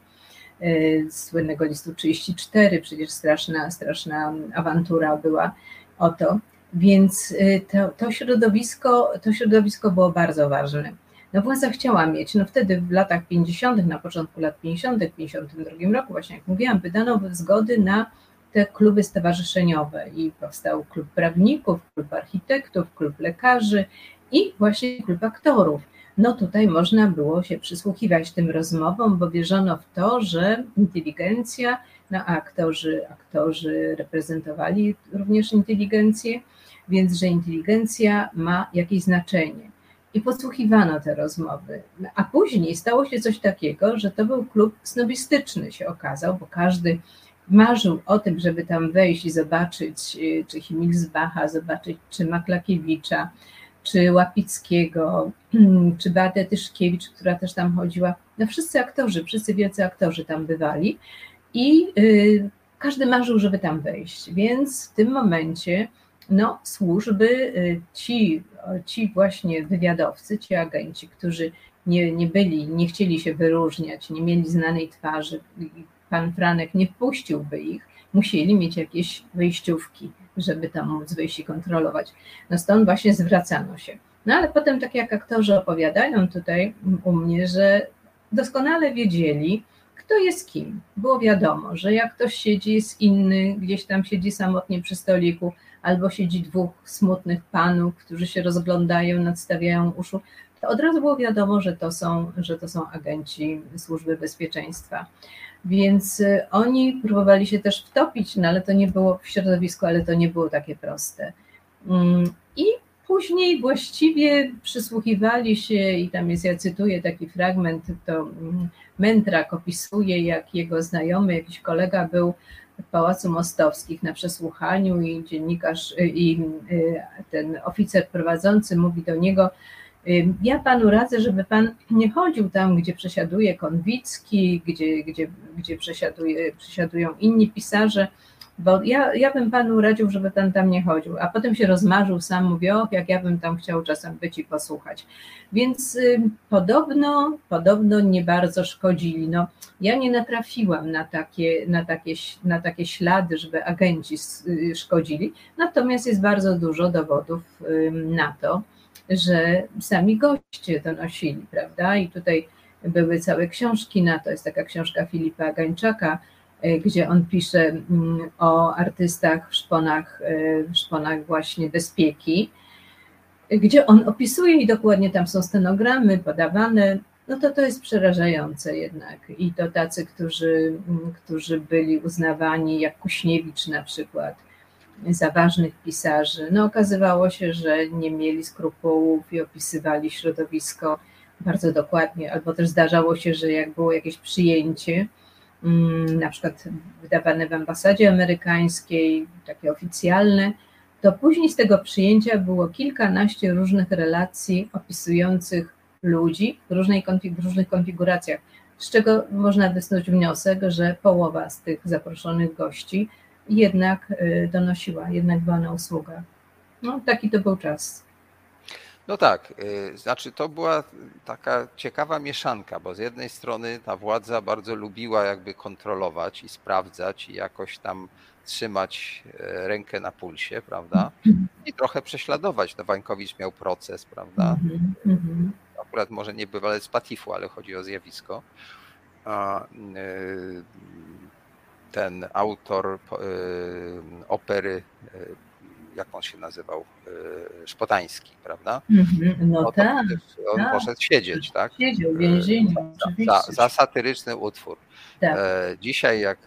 słynnego listu 34, przecież straszna, straszna awantura była o to. Więc y, to, to, środowisko, to środowisko było bardzo ważne. No władza chciała mieć, no wtedy w latach 50., na początku lat 50., w 52 roku, właśnie jak mówiłam, wydano zgody na te kluby stowarzyszeniowe i powstał klub prawników, klub architektów, klub lekarzy i właśnie klub aktorów. No tutaj można było się przysłuchiwać tym rozmowom, bo wierzono w to, że inteligencja, no a aktorzy, aktorzy reprezentowali również inteligencję, więc że inteligencja ma jakieś znaczenie. I podsłuchiwano te rozmowy. A później stało się coś takiego, że to był klub snobistyczny się okazał, bo każdy marzył o tym, żeby tam wejść i zobaczyć, y, czy Himilsbacha, zobaczyć, czy Maklakiewicza, czy Łapickiego, (clears throat) czy Beatę Tyszkiewicz, która też tam chodziła. No wszyscy aktorzy, wszyscy wielcy aktorzy tam bywali i y, każdy marzył, żeby tam wejść. Więc w tym momencie no, służby, y, ci, ci właśnie wywiadowcy, ci agenci, którzy nie, nie byli, nie chcieli się wyróżniać, nie mieli znanej twarzy, pan Franek nie wpuściłby ich, musieli mieć jakieś wyjściówki, żeby tam móc wyjść i kontrolować. No stąd właśnie zwracano się. No ale potem, tak jak aktorzy opowiadają tutaj u mnie, że doskonale wiedzieli, kto jest kim. Było wiadomo, że jak ktoś siedzi, jest inny, gdzieś tam siedzi samotnie przy stoliku, albo siedzi dwóch smutnych panów, którzy się rozglądają, nadstawiają uszu, to od razu było wiadomo, że to są, że to są agenci służby bezpieczeństwa. Więc y, oni próbowali się też wtopić, no ale to nie było w środowisku, ale to nie było takie proste. Mm, I później właściwie przysłuchiwali się, i tam jest, ja cytuję taki fragment, to mm, Mentrak opisuje, jak jego znajomy, jakiś kolega był w Pałacu Mostowskich na przesłuchaniu i dziennikarz y, i y, ten oficer prowadzący mówi do niego, ja panu radzę, żeby pan nie chodził tam, gdzie przesiaduje Konwicki, gdzie, gdzie, gdzie przesiaduje, przesiadują inni pisarze, bo ja, ja bym panu radził, żeby pan tam nie chodził. A potem się rozmarzył sam, mówi, och, jak ja bym tam chciał czasem być i posłuchać. Więc y, podobno, podobno nie bardzo szkodzili. No, ja nie natrafiłam na takie, na, takie, na takie ślady, żeby agenci y, szkodzili, natomiast jest bardzo dużo dowodów y, na to, że sami goście donosili, prawda? I tutaj były całe książki na to. Jest taka książka Filipa Gańczaka, e, gdzie on pisze mm, o artystach w szponach, e, w szponach właśnie bezpieki, gdzie on opisuje i dokładnie tam są stenogramy podawane, no to to jest przerażające jednak. I to tacy, którzy, mm, którzy byli uznawani, jak Kuśniewicz na przykład, za ważnych pisarzy. No okazywało się, że nie mieli skrupułów i opisywali środowisko bardzo dokładnie, albo też zdarzało się, że jak było jakieś przyjęcie, mm, na przykład wydawane w ambasadzie amerykańskiej, takie oficjalne, to później z tego przyjęcia było kilkanaście różnych relacji opisujących ludzi w, różnej, w różnych konfiguracjach, z czego można wysnuć wniosek, że połowa z tych zaproszonych gości jednak y, donosiła, jednak była na usługach. No, taki to był czas. No tak, y, znaczy to była taka ciekawa mieszanka, bo z jednej strony ta władza bardzo lubiła jakby kontrolować i sprawdzać i jakoś tam trzymać e, rękę na pulsie, prawda? I trochę prześladować. No Wańkowicz miał proces, prawda? Mhm, mhm. Akurat może nie bywale z Patifu, ale chodzi o zjawisko. A, y, ten autor y, opery, y, jak on się nazywał, y, Szpotański, prawda? Mhm, no, no tak. On tak. poszedł siedzieć, tak? Siedział w więzieniu, za, za, satyryczny utwór. Tak. E, dzisiaj jak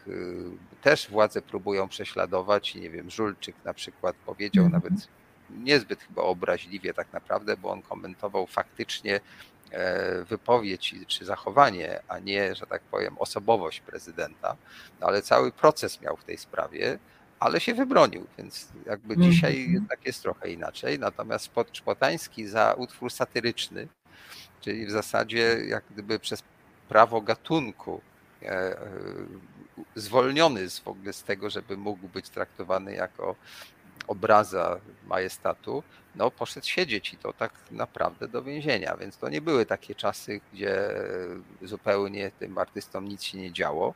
też władze próbują prześladować, nie wiem, Żulczyk na przykład powiedział mhm. nawet niezbyt chyba obraźliwie tak naprawdę, bo on komentował faktycznie wypowiedź czy zachowanie, a nie, że tak powiem, osobowość prezydenta, no ale cały proces miał w tej sprawie, ale się wybronił, więc jakby mm. dzisiaj jednak jest trochę inaczej. Natomiast Szpotański za utwór satyryczny, czyli w zasadzie jak gdyby przez prawo gatunku e, e, zwolniony z, w ogóle z tego, żeby mógł być traktowany jako obraza majestatu, no poszedł siedzieć i to tak naprawdę do więzienia, więc to nie były takie czasy, gdzie zupełnie tym artystom nic się nie działo.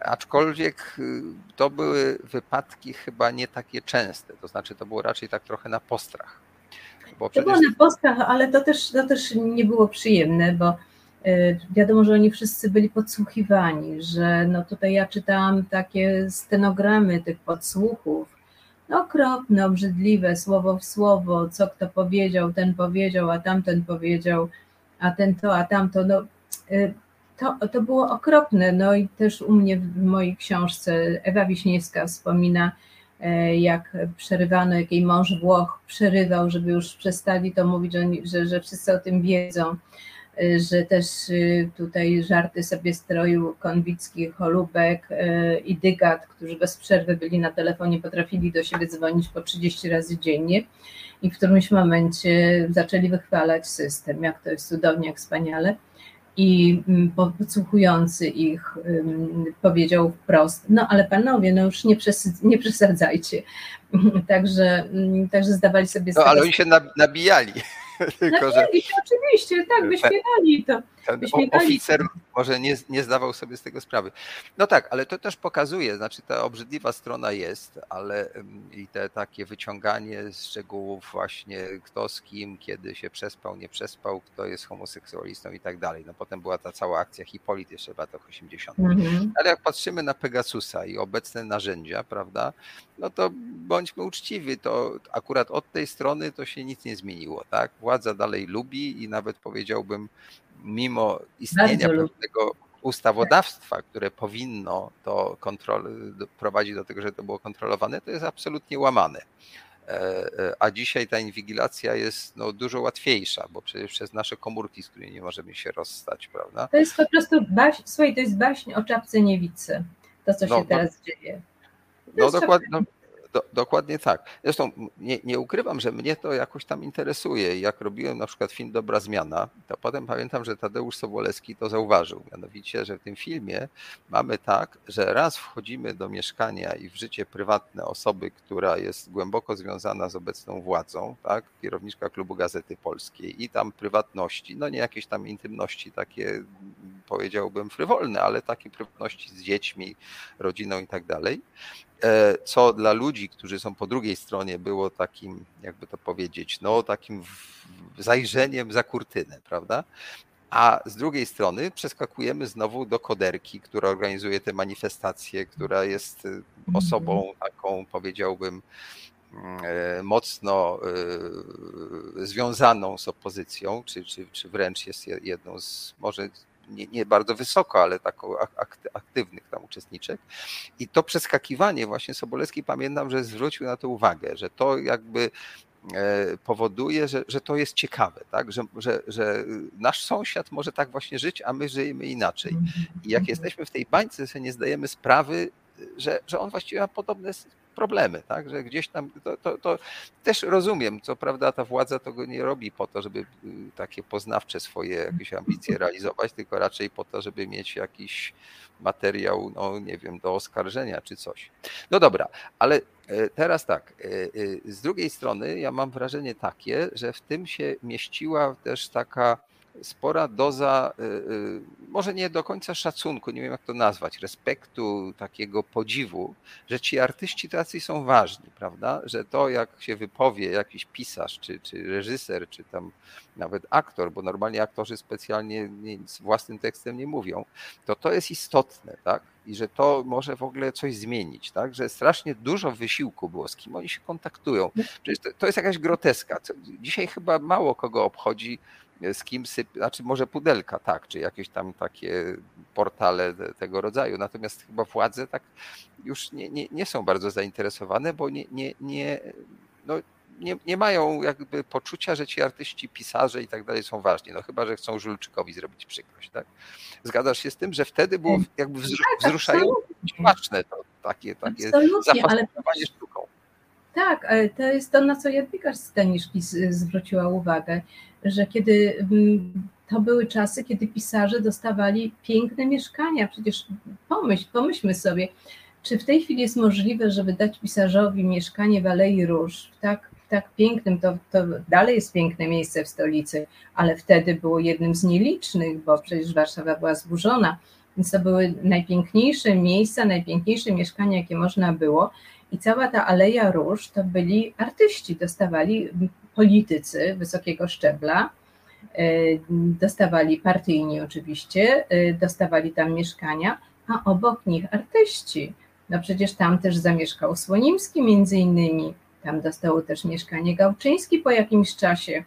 Aczkolwiek y, to były wypadki chyba nie takie częste, to znaczy to było raczej tak trochę na postrach. Bo przecież... To było na postrach, ale to też, to też nie było przyjemne, bo Wiadomo, że oni wszyscy byli podsłuchiwani, że no tutaj ja czytałam takie stenogramy tych podsłuchów, okropne, obrzydliwe, słowo w słowo, co kto powiedział, ten powiedział, a tamten powiedział, a ten to, a tamto, no to, to było okropne. No i też u mnie w mojej książce Ewa Wiśniewska wspomina, e, jak przerywano, jak jej mąż Włoch przerywał, żeby już przestali to mówić, że, że, wszyscy o tym wiedzą, że też e, tutaj żarty sobie stroił Konwicki, Holubek i Dygat, którzy bez przerwy byli na telefonie, potrafili do siebie dzwonić po 30 razy dziennie i w którymś momencie zaczęli wychwalać system, jak to jest cudownie, jak wspaniale i mm, podsłuchujący ich powiedział wprost, no ale panowie, no już nie, nie przesadzajcie. (laughs) Także, mm, także zdawali sobie sprawę. No ale oni się nabijali. (laughs) Tylko, nabijali się, oczywiście, tak, wyśmiewali to. Oficer może nie, nie zdawał sobie z tego sprawy. No tak, ale to też pokazuje, znaczy ta obrzydliwa strona jest, ale i te takie wyciąganie szczegółów właśnie kto z kim, kiedy się przespał, nie przespał, kto jest homoseksualistą i tak dalej. No potem była ta cała akcja Hipolit jeszcze w latach 80. Mhm. Ale jak patrzymy na Pegasusa i obecne narzędzia, prawda, no to bądźmy uczciwi, to akurat od tej strony to się nic nie zmieniło, tak? Władza dalej lubi i nawet powiedziałbym mimo istnienia pewnego ustawodawstwa, które powinno to kontrol, prowadzić do tego, że to było kontrolowane, to jest absolutnie łamane. E, e, a dzisiaj ta inwigilacja jest no, dużo łatwiejsza, bo przecież przez nasze komórki, z którymi nie możemy się rozstać, prawda? To jest po prostu baśń, słuchaj, to jest baśń o czapce niewicy, to co się no, no teraz no, dzieje. no dokładnie. No, do, dokładnie tak. Zresztą nie, nie, ukrywam, że mnie to jakoś tam interesuje. Jak robiłem na przykład film Dobra Zmiana, to potem pamiętam, że Tadeusz Sobolewski to zauważył. Mianowicie, że w tym filmie mamy tak, że raz wchodzimy do mieszkania i w życie prywatne osoby, która jest głęboko związana z obecną władzą, tak, kierowniczka klubu Gazety Polskiej i tam prywatności, no nie jakieś tam intymności takie powiedziałbym frywolne, ale takie prywatności z dziećmi, rodziną i tak dalej. E, co dla ludzi, którzy są po drugiej stronie, było takim, jakby to powiedzieć, no takim zajrzeniem za kurtynę, prawda? A z drugiej strony przeskakujemy znowu do koderki, która organizuje te manifestacje, która jest y, osobą mhm. taką, powiedziałbym, e, mocno y, związaną z opozycją, czy, czy, czy wręcz jest jedną z, może nie, nie bardzo wysoko, ale taką aktywnych tam uczestniczek. I to przeskakiwanie właśnie Sobolewski pamiętam, że zwrócił na to uwagę, że to jakby e, powoduje, że, że to jest ciekawe, tak? że, że, że nasz sąsiad może tak właśnie żyć, a my żyjemy inaczej. I jak jesteśmy w tej bańce, sobie nie zdajemy sprawy, że, że on właściwie ma podobne problemy, tak? że gdzieś tam to, to, to, też rozumiem, co prawda ta władza tego nie robi po to, żeby y, takie poznawcze swoje jakieś ambicje realizować, tylko raczej po to, żeby mieć jakiś materiał, no nie wiem, do oskarżenia czy coś. No dobra, ale e, teraz tak, e, e, z drugiej strony ja mam wrażenie takie, że w tym się mieściła też taka spora doza, y, y, może nie do końca szacunku, nie wiem jak to nazwać, respektu, takiego podziwu, że ci artyści tacy są ważni, prawda? Że to, jak się wypowie jakiś pisarz, czy, czy reżyser, czy tam nawet aktor, bo normalnie aktorzy specjalnie z własnym tekstem nie mówią, to to jest istotne, tak? I że to może w ogóle coś zmienić, tak? Że strasznie dużo wysiłku było, z kim oni się kontaktują. Przecież to, to jest jakaś groteska. Dzisiaj chyba mało kogo obchodzi, z kim syp, znaczy może pudelka, tak, czy jakieś tam takie portale tego rodzaju. Natomiast chyba władze tak już nie, nie, nie są bardzo zainteresowane, bo nie, nie, nie, no, nie, nie mają jakby poczucia, że ci artyści, pisarze i tak dalej są ważni. No chyba, że chcą Żulczykowi zrobić przykrość, tak? Zgadzasz się z tym, że wtedy było jakby tak, wzruszające, smaczne to takie, takie zapasowanie sztuką. Tak, to jest to, na co Jadwiga Staniszki zwróciła uwagę, że kiedy mm, to były czasy, kiedy pisarze dostawali piękne mieszkania. Przecież pomyśl, pomyślmy sobie, czy w tej chwili jest możliwe, żeby dać pisarzowi mieszkanie w Alei Róż, w tak, tak pięknym, to, to dalej jest piękne miejsce w stolicy, ale wtedy było jednym z nielicznych, bo przecież Warszawa była zburzona, więc to były najpiękniejsze miejsca, najpiękniejsze mieszkania, jakie można było. I cała ta Aleja Róż to byli artyści, dostawali politycy wysokiego szczebla dostawali partyjni oczywiście, dostawali tam mieszkania, a obok nich artyści. No przecież tam też zamieszkał Słonimski między innymi, tam dostał też mieszkanie Gałczyński po jakimś czasie.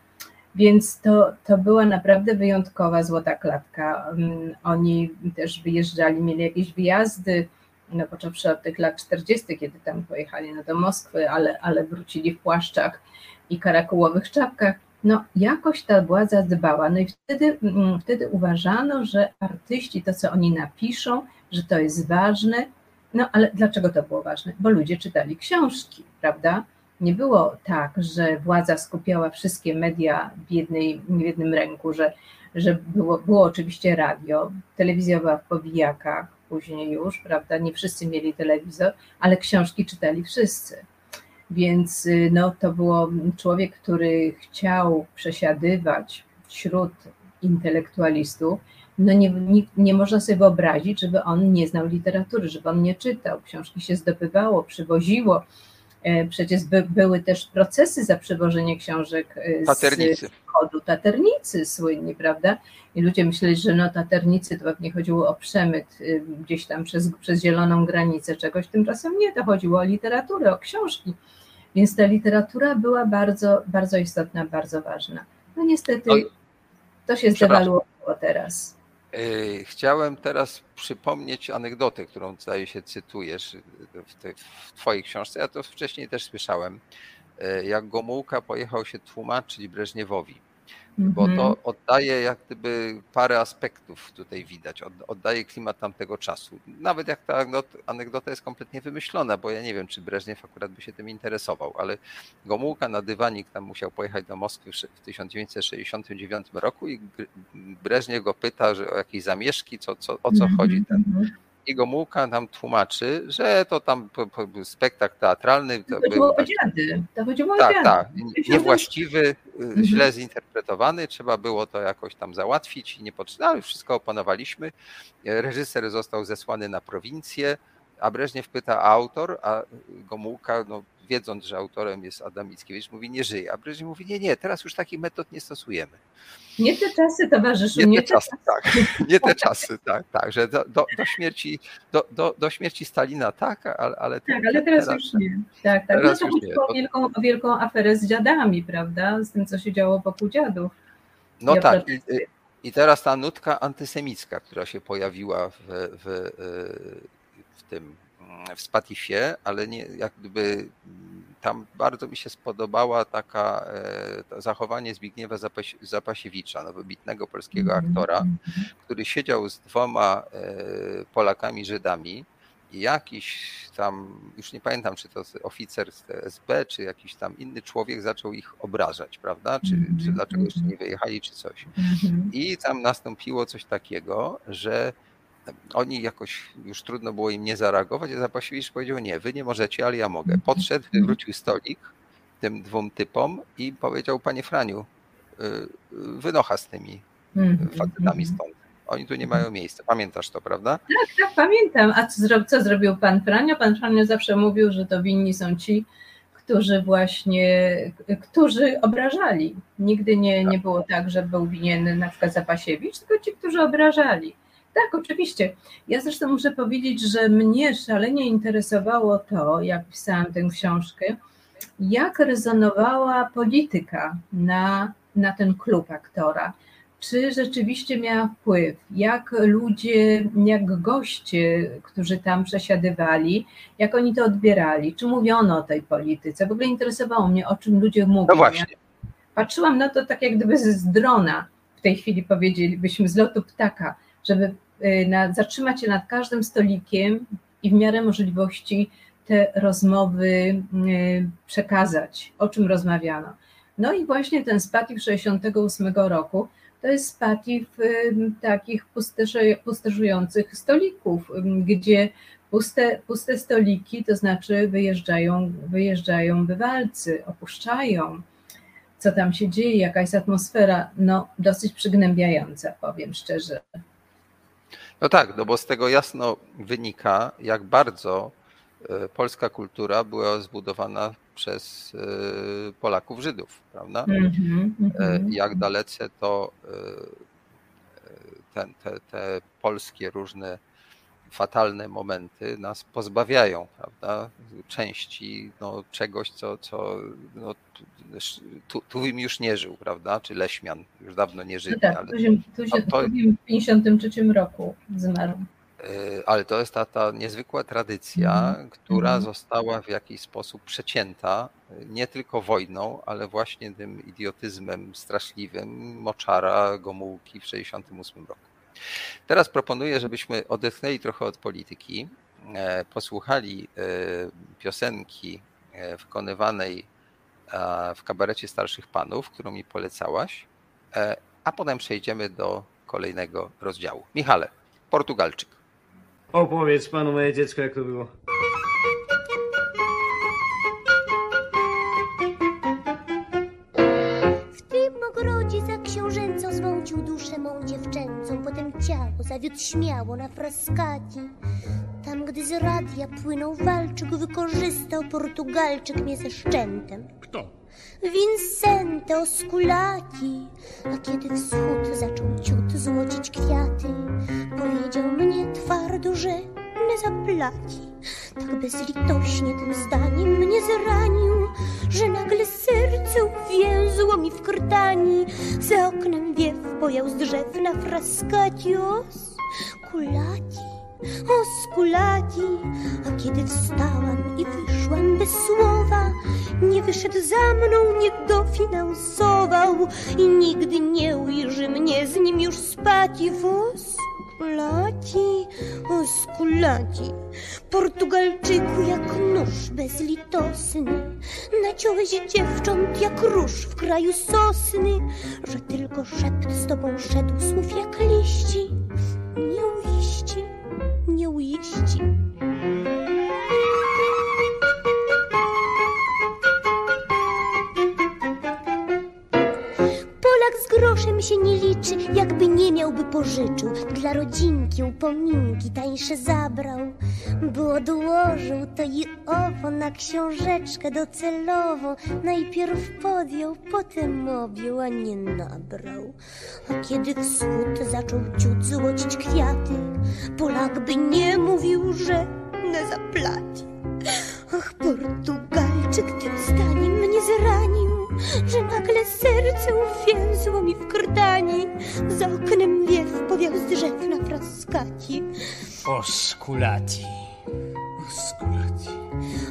Więc to, to była naprawdę wyjątkowa złota klatka. Mm, oni też wyjeżdżali, mieli jakieś wyjazdy, no począwszy od tych lat 40., kiedy tam pojechali no do Moskwy, ale, ale wrócili w płaszczach i karakułowych czapkach. No jakoś ta władza dbała. No i wtedy, mm, wtedy uważano, że artyści, to co oni napiszą, że to jest ważne. No ale dlaczego to było ważne? Bo ludzie czytali książki, prawda? nie było tak, że władza skupiała wszystkie media w, jednej, w jednym ręku, że, że było, było oczywiście radio, telewizja była w powijakach, później już, prawda, nie wszyscy mieli telewizor, ale książki czytali wszyscy. Więc y, no, to było człowiek, który chciał przesiadywać wśród intelektualistów, no nie, nie, nie, można sobie wyobrazić, żeby on nie znał literatury, żeby on nie czytał. Książki się zdobywało, przywoziło. E, przecież by, były też procesy za przywożenie książek e, Taternicy. z wschodu, taternicy słynni, prawda? I ludzie myśleli, że no taternicy to pewnie chodziło o przemyt e, gdzieś tam przez, przez zieloną granicę czegoś, tymczasem nie, to chodziło o literaturę, o książki. Więc ta literatura była bardzo, bardzo istotna, bardzo ważna. No niestety to się zdewaluowało teraz. Yy, chciałem teraz przypomnieć anegdotę, którą zdaje się cytujesz w, te, w Twojej książce. Ja to wcześniej też słyszałem. Yy, jak Gomułka pojechał się tłumaczyć Breżniewowi bo to mhm. oddaje jak gdyby parę aspektów tutaj widać, oddaje klimat tamtego czasu. Nawet jak ta anegdota jest kompletnie wymyślona, bo ja nie wiem, czy Breżniew akurat by się tym interesował, ale Gomułka na dywanik tam musiał pojechać do Moskwy w 1969 roku i Breżniew go pyta że o jakieś zamieszki, co, co, o co chodzi ten mhm Gomułka nam tłumaczy, że to tam spektakl teatralny. To, to chodziło o dziady. To chodziło tak, o tak. Niewłaściwy, mhm. źle zinterpretowany. Trzeba było to jakoś tam załatwić i nie potrzeba. Ale wszystko opanowaliśmy. Reżyser został zesłany na prowincję, a Breżniew pyta autor, a Gomułka no, wiedząc, że autorem jest Adam Mickiewicz, mówi nie żyje. A Breżniew mówi nie, nie, teraz już takich metod nie stosujemy. Nie te czasy, towarzyszu. Nie, nie te, czasy, czasy. tak. (laughs) Nie te czasy, tak, tak. Że do, do, do śmierci, do, do, do, śmierci Stalina tak, ale, ale Tak, ale teraz, teraz już nie. Tak, tak. No to chodziło o wielką, o wielką aferę z dziadami, prawda? Z tym, co się działo wokół dziadów. No tak. I, I, teraz ta nutka antysemicka, która się pojawiła w, w, w tym w Spatifie, ale nie, jak gdyby tam bardzo mi się spodobała taka e, zachowanie Zbigniewa Zapasiewicza, no, wybitnego polskiego mhm, aktora, mhm. który siedział z dwoma e, Polakami Żydami i jakiś tam, już nie pamiętam, czy to oficer z SB, czy jakiś tam inny człowiek zaczął ich obrażać, prawda? Czy, czy mhm, dlaczego jeszcze nie wyjechali, czy coś. I tam nastąpiło coś takiego, że oni jakoś już trudno było im nie zareagować, a Zapasiewicz powiedział nie, wy nie możecie, ale ja mogę. Podszedł, wywrócił stolik tym dwóm typom i powiedział, panie Franiu, y, wynocha z tymi mhm, facetami mhm. stąd. Oni tu nie mają miejsca. Pamiętasz to, prawda? Tak, tak, pamiętam. A co, co zrobił pan Franio? Pan Franio zawsze mówił, że to winni są ci, którzy właśnie, którzy obrażali. Nigdy nie, nie tak. było tak, że był winien na przykład Zapasiewicz, tylko ci, którzy obrażali. Tak, oczywiście. Ja zresztą muszę powiedzieć, że mnie szalenie interesowało to, jak pisałam tę książkę, jak rezonowała polityka na, na ten klub aktora. Czy rzeczywiście miała wpływ? Jak ludzie, jak goście, którzy tam przesiadywali, jak oni to odbierali? Czy mówiono o tej polityce? W ogóle interesowało mnie, o czym ludzie mówią. No właśnie. patrzyłam na to tak jak gdyby z drona, w tej chwili powiedzielibyśmy, z lotu ptaka, żeby na, zatrzymać się nad każdym stolikiem i w miarę możliwości te rozmowy y, przekazać, o czym rozmawiano. No i właśnie ten spatif 68 roku to jest spatif y, takich pusterzujących stolików, gdzie puste, puste stoliki, to znaczy wyjeżdżają, wyjeżdżają bywalcy, opuszczają. Co tam się dzieje, jaka jest atmosfera? No, dosyć przygnębiająca, powiem szczerze. No tak, no bo z tego jasno wynika, jak bardzo e, polska kultura była zbudowana przez Polaków, Żydów, prawda? Mm-hmm, mm-hmm. Jak dalece to ten, te, te polskie różne fatalne momenty nas pozbawiają, prawda? Części no, czegoś, co, co no, tu, tu im już nie żył, prawda? Czy Leśmian już dawno nie żyje. No tak, ale tu tu się to, w 53 roku zmarł. E, ale to jest ta, ta niezwykła tradycja, mm. która mm. została w jakiś sposób przecięta nie tylko wojną, ale właśnie tym idiotyzmem straszliwym Moczara, Gomułki w 1968 roku. Teraz proponuję, żebyśmy odetchnęli trochę od polityki, e, posłuchali e, piosenki wykonywanej w kabarecie starszych panów, którą mi polecałaś, a potem przejdziemy do kolejnego rozdziału. Michale, Portugalczyk. Opowiedz panu moje dziecko, jak to było. Ciało zawiódł śmiało na fraskati. Tam, gdy z radia płynął walczyk, wykorzystał Portugalczyk mnie ze szczętem. Kto? Vincente Osculati, a kiedy wschód zaczął ciut złocić kwiaty, powiedział mnie twardo, że nie zaplaci. Tak bezlitośnie tym zdaniem mnie zranił, że nagle serce uwięzło mi w krtani. Za oknem wiew pojał z drzew na fraskacios kulati o skulaki. A kiedy wstałam i wyszłam bez słowa, nie wyszedł za mną, nie dofinansował i nigdy nie ujrzy mnie z nim już spać i wóz. Skulaki, o skulaki, Portugalczyku jak nóż bezlitosny, naciąłeś dziewcząt jak róż w kraju sosny, że tylko szept z tobą szedł słów jak liści, nie uiści nie ujeści. Groszem się nie liczy, jakby nie miałby pożyczył. Dla rodzinki upominki tańsze zabrał, bo odłożył to i owo na książeczkę docelowo. Najpierw podjął, potem objął, a nie nabrał. A kiedy wschód zaczął ciut złocić kwiaty, Polak by nie mówił, że nie zaplaci. Ach, Portugalczyk tym zdaniem mnie zranił że nagle serce uwięzło mi w krtani. Za oknem wiew powiał z drzew na fraskaci. Oskulati, oskulati.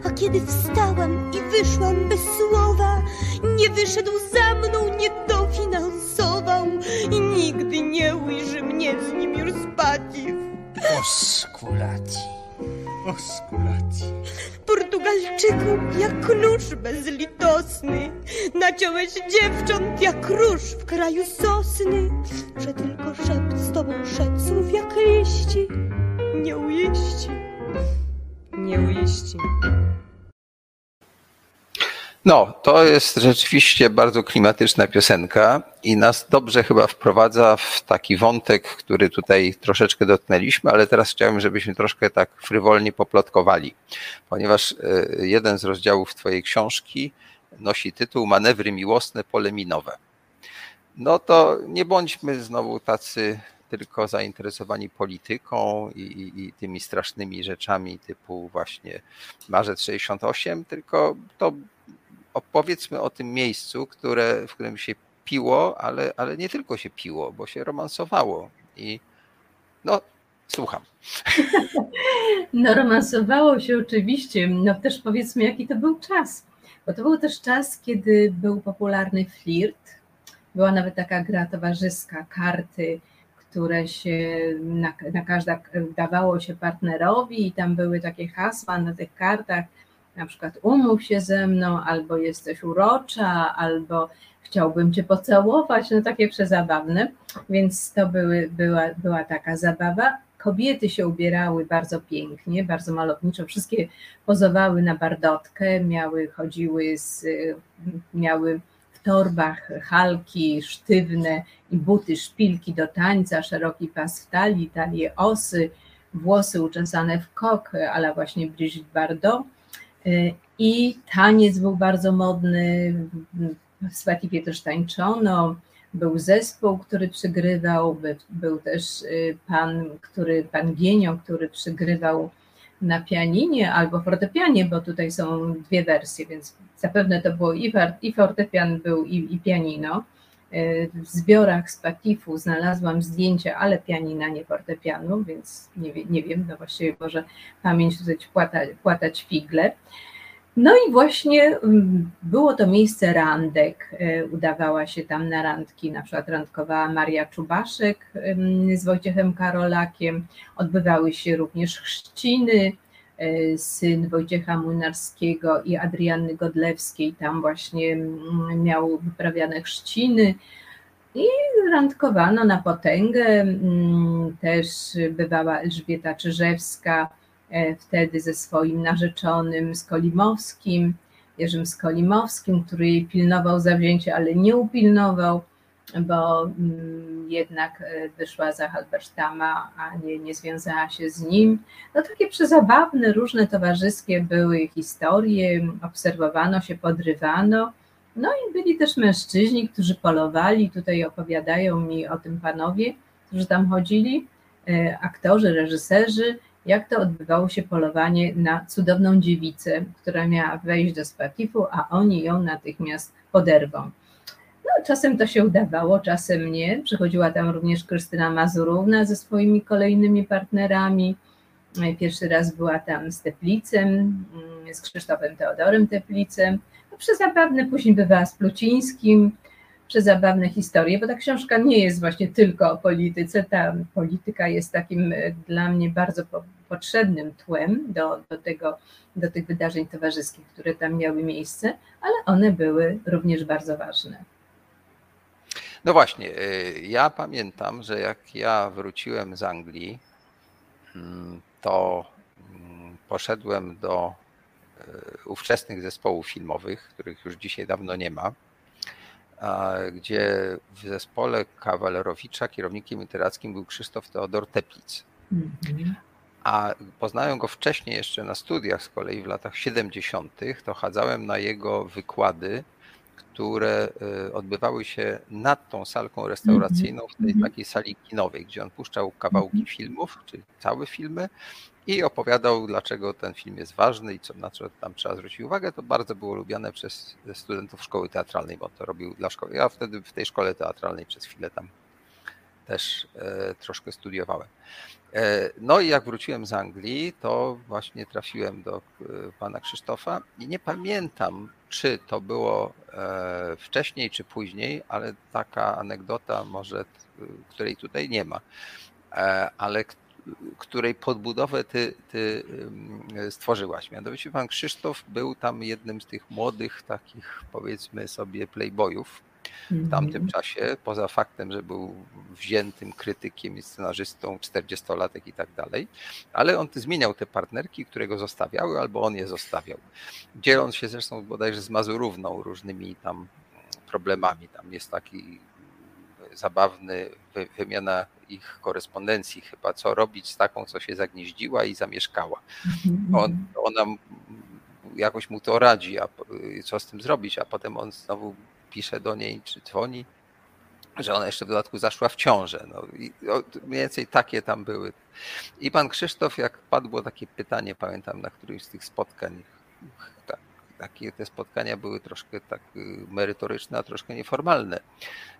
A kiedy wstałam i wyszłam bez słowa, nie wyszedł za mną, nie dofinansował i nigdy nie ujrzy mnie z nim już spati. Oskulati, oskulati. Portugalczyku, jak nóż bezlitosny, naciąłeś dziewcząt jak róż w kraju sosny, że tylko szept z tobą szedł jak liści, nie ujeści, nie. No, to jest rzeczywiście bardzo klimatyczna piosenka i nas dobrze chyba wprowadza w taki wątek, który tutaj troszeczkę dotknęliśmy, ale teraz chciałem, żebyśmy troszkę tak frywolnie poplotkowali, ponieważ e, jeden z rozdziałów Twojej książki nosi tytuł Manewry miłosne poleminowe. No to nie bądźmy znowu tacy tylko zainteresowani polityką i, i, i, tymi strasznymi rzeczami typu właśnie marzec 68, tylko to opowiedzmy o tym miejscu, które, w którym się piło, ale, ale nie tylko się piło, bo się romansowało. I no, słucham. (laughs) No, romansowało się oczywiście. No też powiedzmy, jaki to był czas. Bo to był też czas, kiedy był popularny flirt. Była nawet taka gra towarzyska, karty, które się na, na każda dawało się partnerowi i tam były takie hasła na tych kartach, na przykład umów się ze mną, albo jesteś urocza, albo chciałbym cię pocałować, no takie przezabawne, więc to były, była, była taka zabawa. Kobiety się ubierały bardzo pięknie, bardzo malowniczo, wszystkie pozowały na bardotkę, miały, chodziły z, miały w torbach halki sztywne i buty, szpilki do tańca, szeroki pas w talii, talie osy, włosy uczesane w kok, ale właśnie Brigitte Bardot. I taniec był bardzo modny, w Swatifie też tańczono, był zespół, który przygrywał, był też pan, który, pan Gienio, który przygrywał na pianinie albo fortepianie, bo tutaj są dwie wersje, więc zapewne to było i, fortepian był i, i pianino. W zbiorach z Patifu znalazłam zdjęcia, ale pianina, nie fortepianu, więc nie, nie wiem, no właściwie może pamięć tutaj płata, płatać figle. No i właśnie mm, było to miejsce randek. E, udawała się tam na randki, na przykład randkowała Maria Czubaszek z Wojciechem Karolakiem. Odbywały się również chrzciny. E, syn Wojciecha Młynarskiego i Adrianny Godlewskiej tam właśnie mm, miał wyprawiane chrzciny. I randkowano na potęgę. Mm, też bywała Elżbieta Czyżewska, E, wtedy ze swoim narzeczonym Skolimowskim, Jerzym Skolimowskim, który jej pilnował zawzięcie, ale nie upilnował, bo mm, jednak e, wyszła za Halberstama, a nie, nie związała się z nim. No takie przezabawne, różne towarzyskie były historie, obserwowano się, podrywano. No i byli też mężczyźni, którzy polowali, tutaj opowiadają mi o tym panowie, którzy tam chodzili, e, aktorzy, reżyserzy, jak to odbywało się polowanie na cudowną dziewicę, która miała wejść do spatifu, a oni ją natychmiast poderwą. No, czasem to się udawało, czasem nie. Przychodziła tam również Krystyna Mazurówna ze swoimi kolejnymi partnerami. Pierwszy raz była tam z Teplicem, mm, z Krzysztofem Teodorem Teplicem. No, przezabawne, później bywała z Plucińskim, przezabawne historie, bo ta książka nie jest właśnie tylko o polityce. Ta polityka jest takim e, dla mnie bardzo potrzebnym tłem do, do, tego, do tych wydarzeń towarzyskich, które tam miały miejsce, ale one były również bardzo ważne. No właśnie, e, ja pamiętam, że jak ja wróciłem z Anglii, mm, to mm, poszedłem do e, ówczesnych zespołów filmowych, których już dzisiaj dawno nie ma gdzie w zespole Kawalerowicza kierownikiem literackim był Krzysztof Teodor Teplic. Mhm. A poznałem go wcześniej jeszcze na studiach z kolei w latach 70. To chadzałem na jego wykłady, które y, odbywały się nad tą salką restauracyjną w tej mhm. takiej sali kinowej, gdzie on puszczał kawałki mhm. filmów, czyli całe filmy i opowiadał, dlaczego ten film jest ważny i co, na co tam trzeba zwrócić uwagę. To bardzo było lubiane przez studentów szkoły teatralnej, bo to robił dla szkoły. Ja wtedy w tej szkole teatralnej przez chwilę tam też e, troszkę studiowałem. E, no i jak wróciłem z Anglii, to właśnie trafiłem do e, pana Krzysztofa i nie pamiętam, czy to było e, wcześniej, czy później, ale taka anegdota może, której tutaj nie ma, ale której podbudowę ty, ty stworzyłaś. Mianowicie pan Krzysztof był tam jednym z tych młodych, takich powiedzmy sobie playboyów w tamtym mhm. czasie, poza faktem, że był wziętym krytykiem i scenarzystą, 40-latek i tak dalej, ale on zmieniał te partnerki, które go zostawiały, albo on je zostawiał. Dzieląc się zresztą bodajże z Mazurówną różnymi tam problemami. Tam jest taki zabawny wymiana ich korespondencji chyba, co robić z taką, co się zagnieździła i zamieszkała. Mhm. On, ona jakoś mu to radzi, a co z tym zrobić, a potem on znowu pisze do niej, czy dzwoni, że ona jeszcze w dodatku zaszła w ciążę. No, i mniej więcej takie tam były. I pan Krzysztof, jak padło takie pytanie, pamiętam na którymś z tych spotkań, tak, takie te spotkania były troszkę tak y, merytoryczne, a troszkę nieformalne.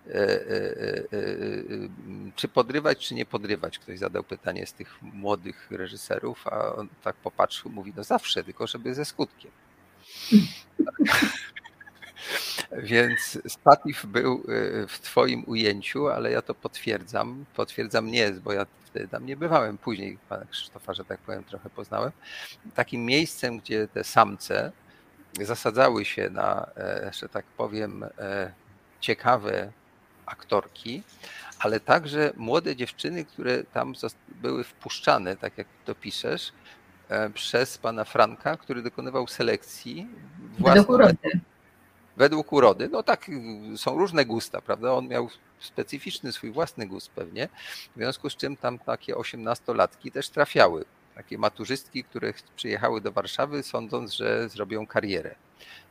E, e, e, czy podrywać, czy nie podrywać? Ktoś zadał pytanie z tych młodych reżyserów, a on tak popatrzył, mówi, no zawsze, tylko żeby ze skutkiem. (laughs) Więc Spatif był w Twoim ujęciu, ale ja to potwierdzam. Potwierdzam nie, bo ja wtedy tam nie bywałem. Później pana Krzysztofa, że tak powiem, trochę poznałem. Takim miejscem, gdzie te samce zasadzały się na, e, że tak powiem, e, ciekawe aktorki, ale także młode dziewczyny, które tam były wpuszczane, tak jak to piszesz, e, przez pana Franka, który dokonywał selekcji według urody. Według urody. No tak, są różne gusta, prawda? On miał specyficzny swój własny gust pewnie, w związku z czym tam takie osiemnastolatki też trafiały. Takie maturzystki, które przyjechały do Warszawy sądząc, że zrobią karierę.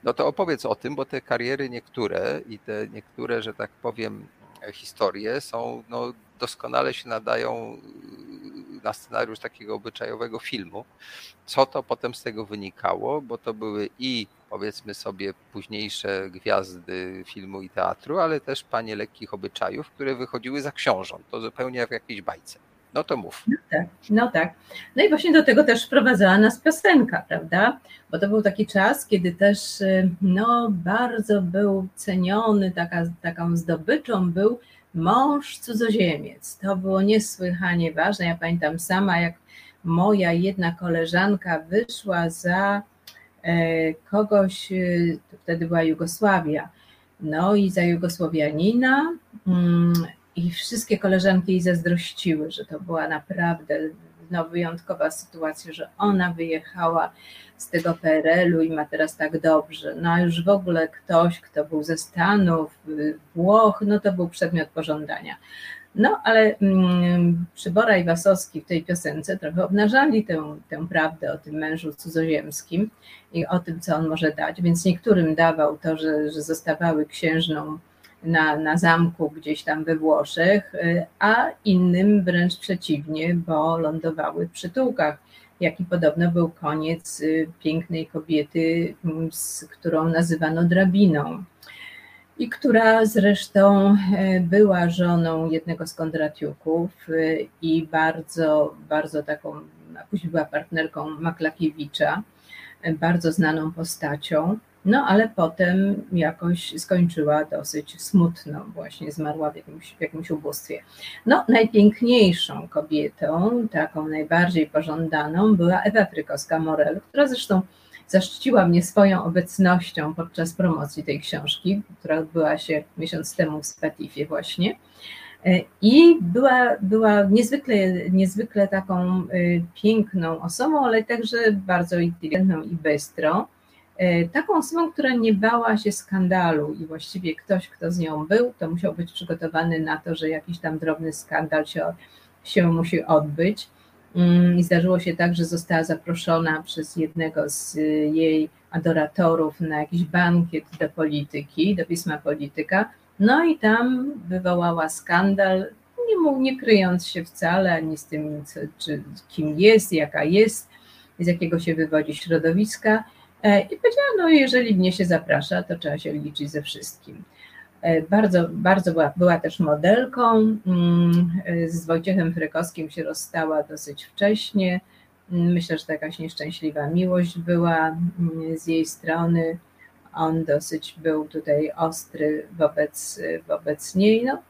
No to opowiedz o tym, bo te kariery niektóre i te niektóre, że tak powiem, historie są, no, doskonale się nadają na scenariusz takiego obyczajowego filmu. Co to potem z tego wynikało, bo to były i powiedzmy sobie późniejsze gwiazdy filmu i teatru, ale też panie lekkich obyczajów, które wychodziły za książąt. To zupełnie w jakiejś bajce. No to mów. No tak, no tak. No i właśnie do tego też wprowadzała nas piosenka, prawda? Bo to był taki czas, kiedy też y, no, bardzo był ceniony, taka, taką zdobyczą był mąż cudzoziemiec. To było niesłychanie ważne. Ja pamiętam sama, jak moja jedna koleżanka wyszła za e, kogoś, y, wtedy była Jugosławia, no i za Jugosłowianina mm, i wszystkie koleżanki jej zazdrościły, że to była naprawdę no, wyjątkowa sytuacja, że ona wyjechała z tego PRL-u i ma teraz tak dobrze. No a już w ogóle ktoś, kto był ze Stanów, Włoch, no to był przedmiot pożądania. No, ale mm, Przybora i Wasowski w tej piosence trochę obnażali tę, tę prawdę o tym mężu cudzoziemskim i o tym, co on może dać, więc niektórym dawał to, że, że zostawały księżną na, na zamku gdzieś tam we Włoszech, y, a innym wręcz przeciwnie, bo lądowały w przytułkach, jaki podobno był koniec y, pięknej kobiety, mm, z którą nazywano drabiną i która zresztą y, była żoną jednego z Kondratiuków i bardzo, bardzo taką, a później była partnerką Maklakiewicza, bardzo znaną postacią. No ale potem jakoś skończyła dosyć smutno, właśnie zmarła w jakimś, w jakimś ubóstwie. No, najpiękniejszą kobietą, taką najbardziej pożądaną, była Ewa Frykowska-Morel, która zresztą zaszczyciła mnie swoją obecnością podczas promocji tej książki, która odbyła się miesiąc temu w Spatifie właśnie. I była, była niezwykle, niezwykle taką y, piękną osobą, ale także bardzo inteligentną i bystrą. E, taką osobą, która nie bała się skandalu i właściwie ktoś, kto z nią był, to musiał być przygotowany na to, że jakiś tam drobny skandal się, się musi odbyć. Mm, I zdarzyło się tak, że została zaproszona przez jednego z jej adoratorów na jakiś bankiet do polityki, do pisma polityka. No i tam wywołała skandal, nie, nie kryjąc się wcale ani z tym, co, czy, kim jest, jaka jest, z jakiego się wywodzi środowiska I powiedziała, no jeżeli mnie się zaprasza, to trzeba się liczyć ze wszystkim. E, bardzo, bardzo była, była też modelką. Mm, z Wojciechem Frykowskim się rozstała dosyć wcześnie. Mm, myślę, że to jakaś nieszczęśliwa miłość była mm, z jej strony. On dosyć był tutaj ostry wobec, wobec niej. No,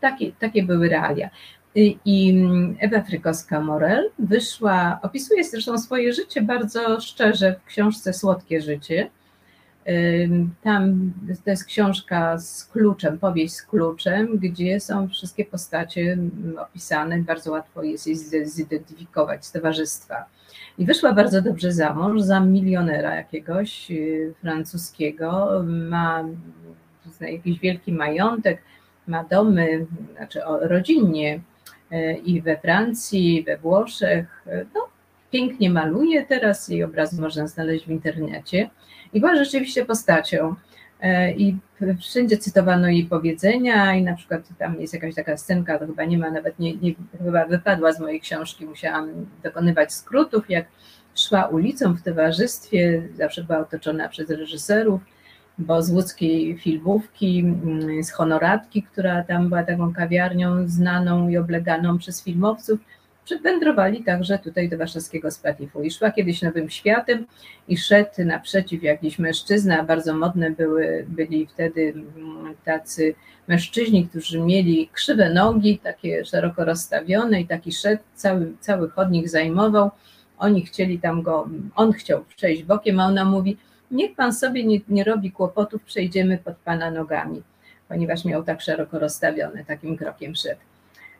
takie, takie były realia. I Ewa Frykowska-Morel wyszła, opisuje zresztą swoje życie bardzo szczerze w książce Słodkie Życie. Tam to jest książka z kluczem, powieść z kluczem, gdzie są wszystkie postacie opisane, bardzo łatwo jest je zidentyfikować z towarzystwa. I wyszła bardzo dobrze za mąż, za milionera jakiegoś y, francuskiego, ma jakiś wielki majątek, ma domy, znaczy rodzinnie i we Francji, i we Włoszech. E, no, pięknie maluje, teraz jej obraz można znaleźć w internecie i była rzeczywiście postacią. E, I wszędzie cytowano jej powiedzenia, i na przykład tam jest jakaś taka scenka, to chyba nie ma, nawet nie, nie chyba wypadła z mojej książki, musiałam dokonywać skrótów, jak szła ulicą w towarzystwie, zawsze była otoczona przez reżyserów, bo z łódzkiej filmówki, mm, z honoratki, która tam była taką kawiarnią znaną i obleganą przez filmowców, wędrowali także tutaj do warszawskiego Spatifu. I szła kiedyś Nowym Światem i szedł naprzeciw jakiś mężczyzna, bardzo modne były, byli wtedy mm, tacy mężczyźni, którzy mieli krzywe nogi, takie szeroko rozstawione i taki szedł, cały, cały chodnik zajmował. Oni chcieli tam go, on chciał przejść bokiem, a ona mówi, niech pan sobie nie, nie robi kłopotów, przejdziemy pod pana nogami, ponieważ miał tak szeroko rozstawione, takim krokiem szedł.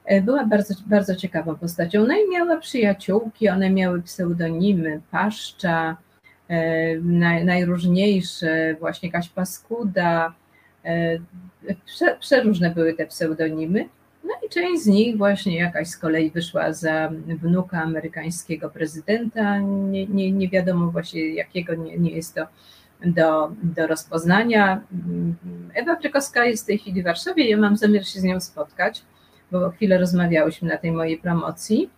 E, była bardzo, bardzo ciekawą postacią. No i miała przyjaciółki, one miały pseudonimy, Paszcza, e, naj, najróżniejsze, właśnie Kaś Paskuda, Prze, przeróżne były te pseudonimy. No i część z nich właśnie jakaś z kolei wyszła za wnuka amerykańskiego prezydenta, nie, nie, nie wiadomo właśnie jakiego, nie, nie jest to do, do rozpoznania. Ewa Frykowska jest w tej chwili w Warszawie, ja mam zamiar się z nią spotkać, bo chwilę rozmawiałyśmy na tej mojej promocji.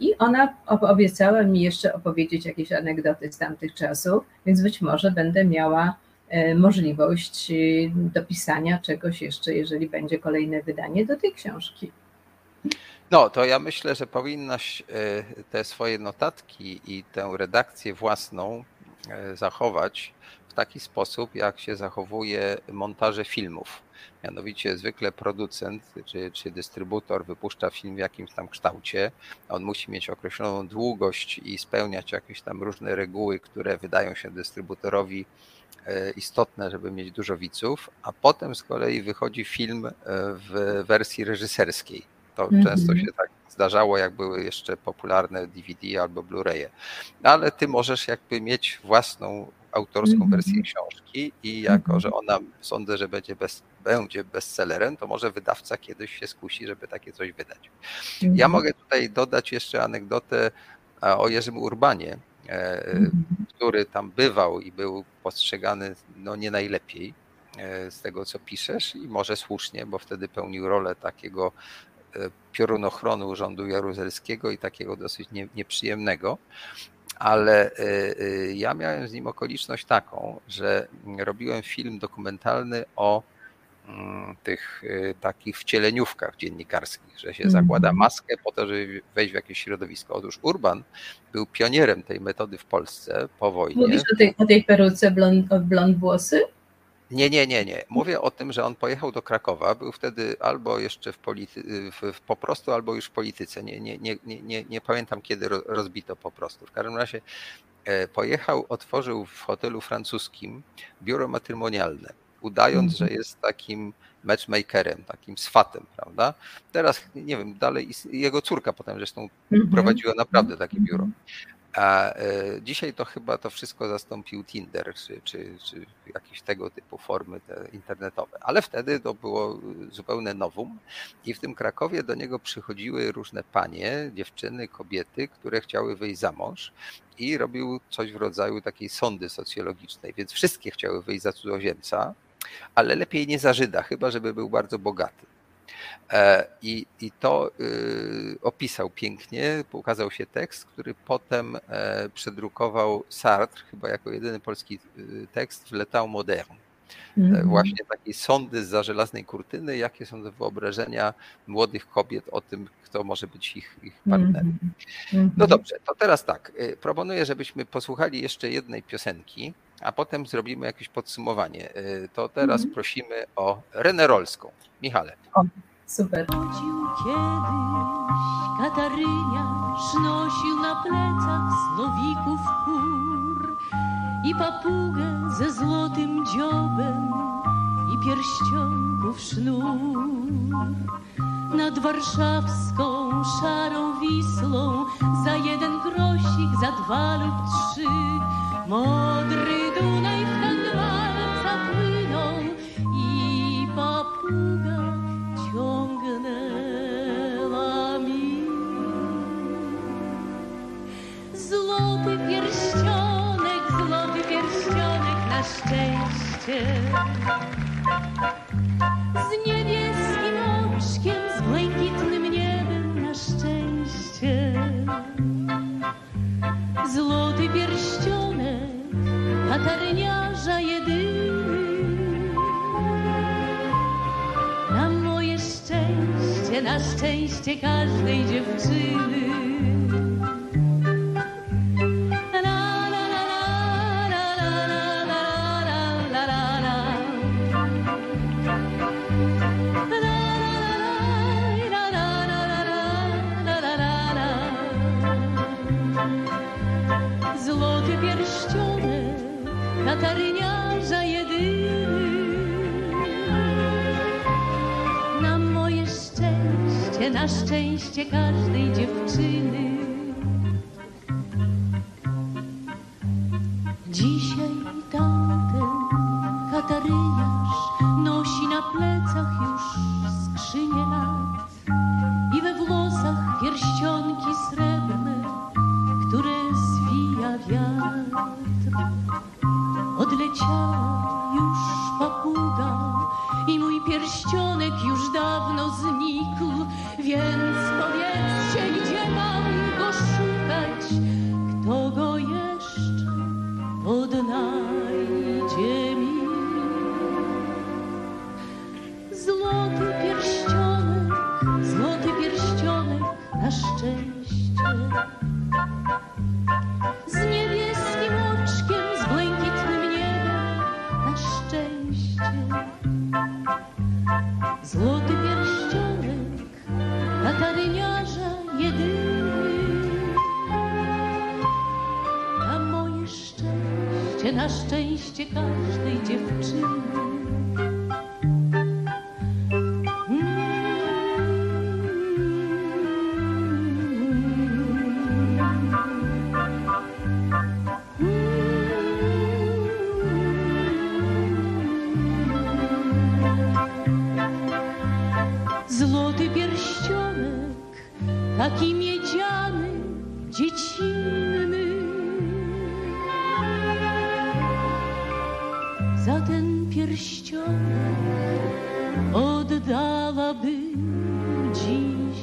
I ona obiecała mi jeszcze opowiedzieć jakieś anegdoty z tamtych czasów, więc być może będę miała E, możliwość e, dopisania czegoś jeszcze, jeżeli będzie kolejne wydanie do tej książki. No, to ja myślę, że powinnaś e, te swoje notatki i tę redakcję własną zachować w taki sposób, jak się zachowuje montaże filmów. Mianowicie zwykle producent czy, czy dystrybutor wypuszcza film w jakimś tam kształcie. On musi mieć określoną długość i spełniać jakieś tam różne reguły, które wydają się dystrybutorowi E, istotne, żeby mieć dużo widzów, a potem z kolei wychodzi film e, w wersji reżyserskiej. To mm -hmm. często się tak zdarzało, jak były jeszcze popularne DVD albo Blu-raye. No, ale ty możesz jakby mieć własną autorską mm -hmm. wersję książki i jako, że ona sądzę, że będzie, bez, będzie bestsellerem, to może wydawca kiedyś się skusi, żeby takie coś wydać. Ja mogę tutaj dodać jeszcze anegdotę o Jerzym Urbanie, E, mhm. Który tam bywał i był postrzegany no nie najlepiej e, z tego, co piszesz i może słusznie, bo wtedy pełnił rolę takiego e, piorunochronu rządu jaruzelskiego i takiego dosyć nie, nieprzyjemnego. Ale ja miałem z nim okoliczność taką, że robiłem film dokumentalny o Mm, tych y, takich wcieleniówkach dziennikarskich, że się zakłada mhm. maskę po to, żeby wejść w jakieś środowisko. Otóż Urban był pionierem tej metody w Polsce po wojnie. Mówisz o tej, o tej peruce blond, blond włosy? Nie, nie, nie, nie. Mówię o tym, że on pojechał do Krakowa, był wtedy albo jeszcze w, polity- w, po prostu, albo już w polityce. Nie, nie, nie, nie, nie pamiętam, kiedy rozbito po prostu. W każdym razie e, pojechał, otworzył w hotelu francuskim biuro matrymonialne udając, że mhm. jest takim matchmakerem, takim swatem, prawda? Teraz nie wiem, dalej jego córka potem zresztą mhm. prowadziła naprawdę takie biuro. A e, dzisiaj to chyba to wszystko zastąpił Tinder, czy, czy, czy jakieś tego typu formy internetowe. Ale wtedy to było zupełne nowum i w tym Krakowie do niego przychodziły różne panie, dziewczyny, kobiety, które chciały wyjść za mąż i robił coś w rodzaju takiej sondy socjologicznej, więc wszystkie chciały wyjść za cudzoziemca, ale lepiej nie za Żyda, chyba żeby był bardzo bogaty. E, I, I to y, opisał pięknie, ukazał się tekst, który potem e, przedrukował Sartre, chyba jako jedyny polski y, tekst w L'État moderne. Mm. Właśnie takiej sądy za żelaznej kurtyny, jakie są wyobrażenia młodych kobiet o tym, kto może być ich, ich partnerem. Mm. No dobrze, to teraz tak. Proponuję, żebyśmy posłuchali jeszcze jednej piosenki a potem zrobimy jakieś podsumowanie. Y, to teraz mhm. prosimy o Renę Rolską. Michale. O, super. Chodził kiedyś Kataryniarz, nosił na plecach słowików kur i papugę ze złotym dziobem i pierścionków sznur. Nad warszawską szarą Wisłą za jeden grosik, za dwa lub trzy Modry Dunaj w ten walca płyną i papuga ciągnęła mi. Złoty pierścionek, złoty pierścionek na szczęście. Z niebieskim oczkiem, z błękitnym niebem na szczęście. Złoty pierścionek latarniarza jedyny. Na moje szczęście, na szczęście każdej dziewczyny. na szczęście każdej dziewczyny. Dzisiaj tamten kataryjarz nosi na plecach szczęście każdej oddałabym dziś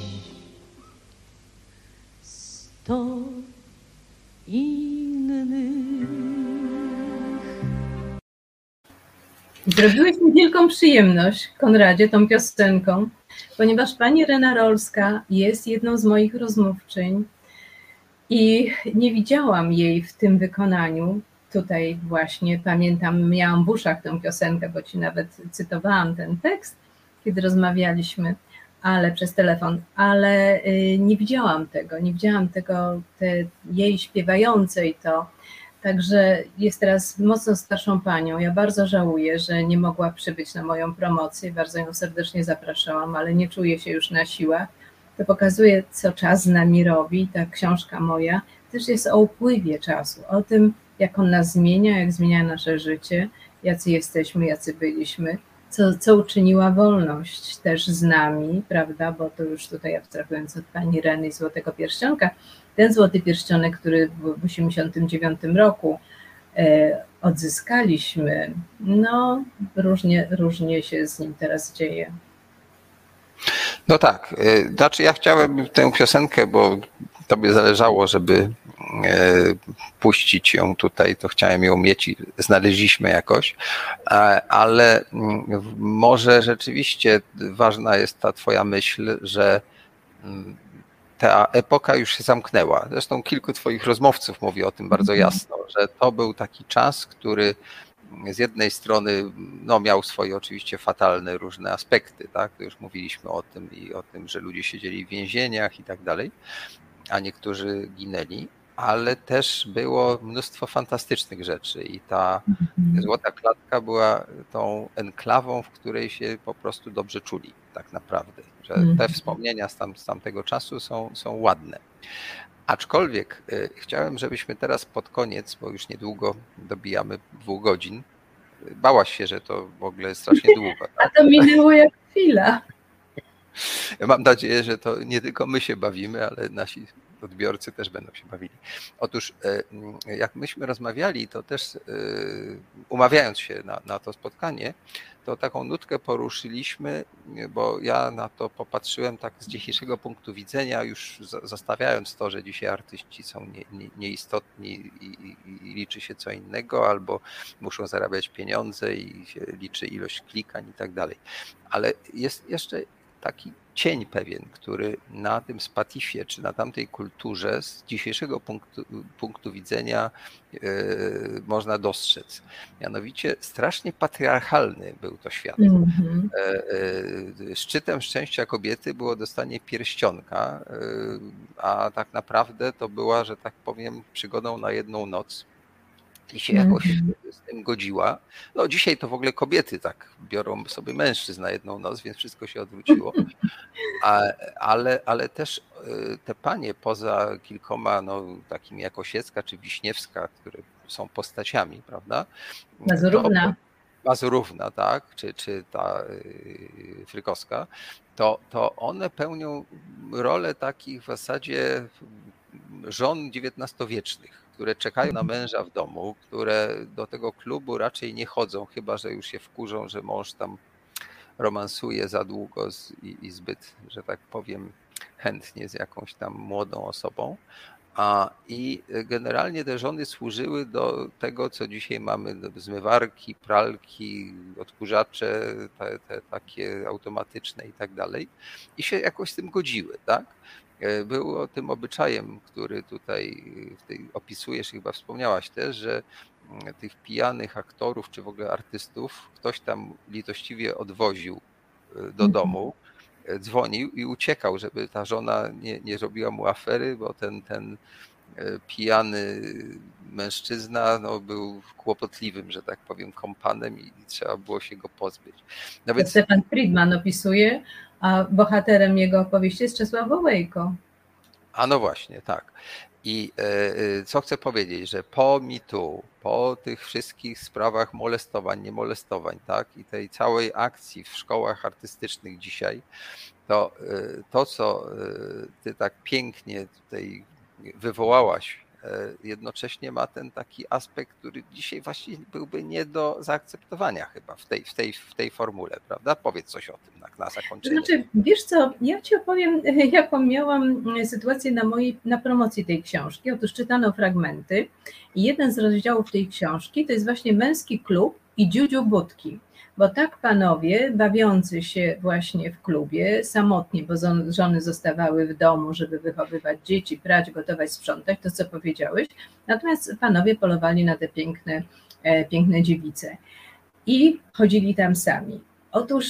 sto innych. Zrobiłeś mi wielką przyjemność, Konradzie, tą piosenką, ponieważ pani Rena Rolska jest jedną z moich rozmówczyń i nie widziałam jej w tym wykonaniu. Tutaj właśnie pamiętam, miałam w uszach tę piosenkę, bo ci nawet cytowałam ten tekst, kiedy rozmawialiśmy, ale przez telefon, ale y, nie widziałam tego, nie widziałam tego, te, jej śpiewającej to. Także jest teraz mocno starszą panią. Ja bardzo żałuję, że nie mogła przybyć na moją promocję. Bardzo ją serdecznie zapraszałam, ale nie czuję się już na siłach. To pokazuje, co czas z nami robi. Ta książka moja też jest o upływie czasu, o tym, jak on nas zmienia, jak zmienia nasze życie, jacy jesteśmy, jacy byliśmy, co, co uczyniła wolność też z nami, prawda? Bo to już tutaj abstrahując od pani Reny i Złotego Pierścionka, ten złoty pierścionek, który w 1989 roku e, odzyskaliśmy, no różnie, różnie się z nim teraz dzieje. No tak, y, znaczy ja chciałem tę piosenkę, bo tobie zależało, żeby e, puścić ją tutaj, to chciałem ją mieć i znaleźliśmy jakoś, a- ale mm, może rzeczywiście ważna jest ta twoja myśl, że mm, ta epoka już się zamknęła. Zresztą kilku twoich rozmówców mówi o tym bardzo jasno, że to był taki czas, który z jednej strony no, miał swoje oczywiście fatalne różne aspekty, tak? To już mówiliśmy o tym i o tym, że ludzie siedzieli w więzieniach i tak dalej, a niektórzy ginęli, ale też było mnóstwo fantastycznych rzeczy i ta Złota Klatka była tą enklawą, w której się po prostu dobrze czuli tak naprawdę, że te Mhm. wspomnienia z, tam, z tamtego czasu są, są ładne. Aczkolwiek y, chciałem, żebyśmy teraz pod koniec, bo już niedługo dobijamy dwóch godzin, bałaś się, że to w ogóle strasznie (laughs) długo. A to minęło jak chwila. Mam nadzieję, że to nie tylko my się bawimy, ale nasi odbiorcy też będą się bawili. Otóż, e, jak myśmy rozmawiali, to też e, umawiając się na, na to spotkanie, to taką nutkę poruszyliśmy, bo ja na to popatrzyłem tak z dzisiejszego punktu widzenia, już zostawiając to, że dzisiaj artyści są nie, nie, nieistotni i, i, i liczy się co innego, albo muszą zarabiać pieniądze i liczy ilość klikań i tak dalej. Ale jest jeszcze taki cień pewien, który na tym spatifie czy na tamtej kulturze z dzisiejszego punktu, punktu widzenia e, można dostrzec. Mianowicie strasznie patriarchalny był to świat. Mhm. E, e, Szczytem szczęścia kobiety było dostanie pierścionka, e, a tak naprawdę to była, że tak powiem, przygodą na jedną noc. I się jakoś Mhm. z tym godziła. No dzisiaj to w ogóle kobiety tak biorą sobie mężczyzn na jedną noc, więc wszystko się odwróciło. A, ale, ale też e, te panie poza kilkoma, no, takimi jak Osiecka czy Wiśniewska, które są postaciami, prawda? Mazurówna. Mazurówna, tak, czy, czy ta y, Frykowska, to, to one pełnią rolę takich w zasadzie żon XIX-wiecznych, które czekają na męża w domu, które do tego klubu raczej nie chodzą, chyba że już się wkurzą, że mąż tam romansuje za długo z, i, i zbyt, że tak powiem, chętnie z jakąś tam młodą osobą. A, I generalnie te żony służyły do tego, co dzisiaj mamy, zmywarki, pralki, odkurzacze, te, te takie automatyczne i tak dalej. I się jakoś z tym godziły, tak? E, było tym obyczajem, który tutaj tej opisujesz, chyba wspomniałaś też, że mm, tych pijanych aktorów czy w ogóle artystów ktoś tam litościwie odwoził e, do mhm. domu E, dzwonił i uciekał, żeby ta żona nie, nie robiła mu afery, bo ten, ten e, pijany mężczyzna no, był kłopotliwym, że tak powiem, kompanem i trzeba było się go pozbyć. No więc... Stefan Friedman opisuje, a bohaterem jego opowieści jest Czesław Wołejko. A no właśnie, tak. I e, e, co chcę powiedzieć, że po mitu, po tych wszystkich sprawach molestowań, niemolestowań, tak, i tej całej akcji w szkołach artystycznych dzisiaj, to e, to, co ty tak pięknie tutaj wywołałaś jednocześnie ma ten taki aspekt, który dzisiaj właśnie byłby nie do zaakceptowania chyba w tej, w tej, w tej formule, prawda? Powiedz coś o tym na, na zakończenie. Znaczy, wiesz co, ja ci opowiem, (laughs) jaką miałam sytuację na mojej, na promocji tej książki. Otóż czytano fragmenty i jeden z rozdziałów tej książki to jest właśnie męski klub i dziudziu budki bo tak panowie bawiący się właśnie w klubie, samotnie, bo żony zostawały w domu, żeby wychowywać dzieci, prać, gotować, sprzątać, to co powiedziałeś, natomiast panowie polowali na te piękne, e, piękne dziewice i chodzili tam sami. Otóż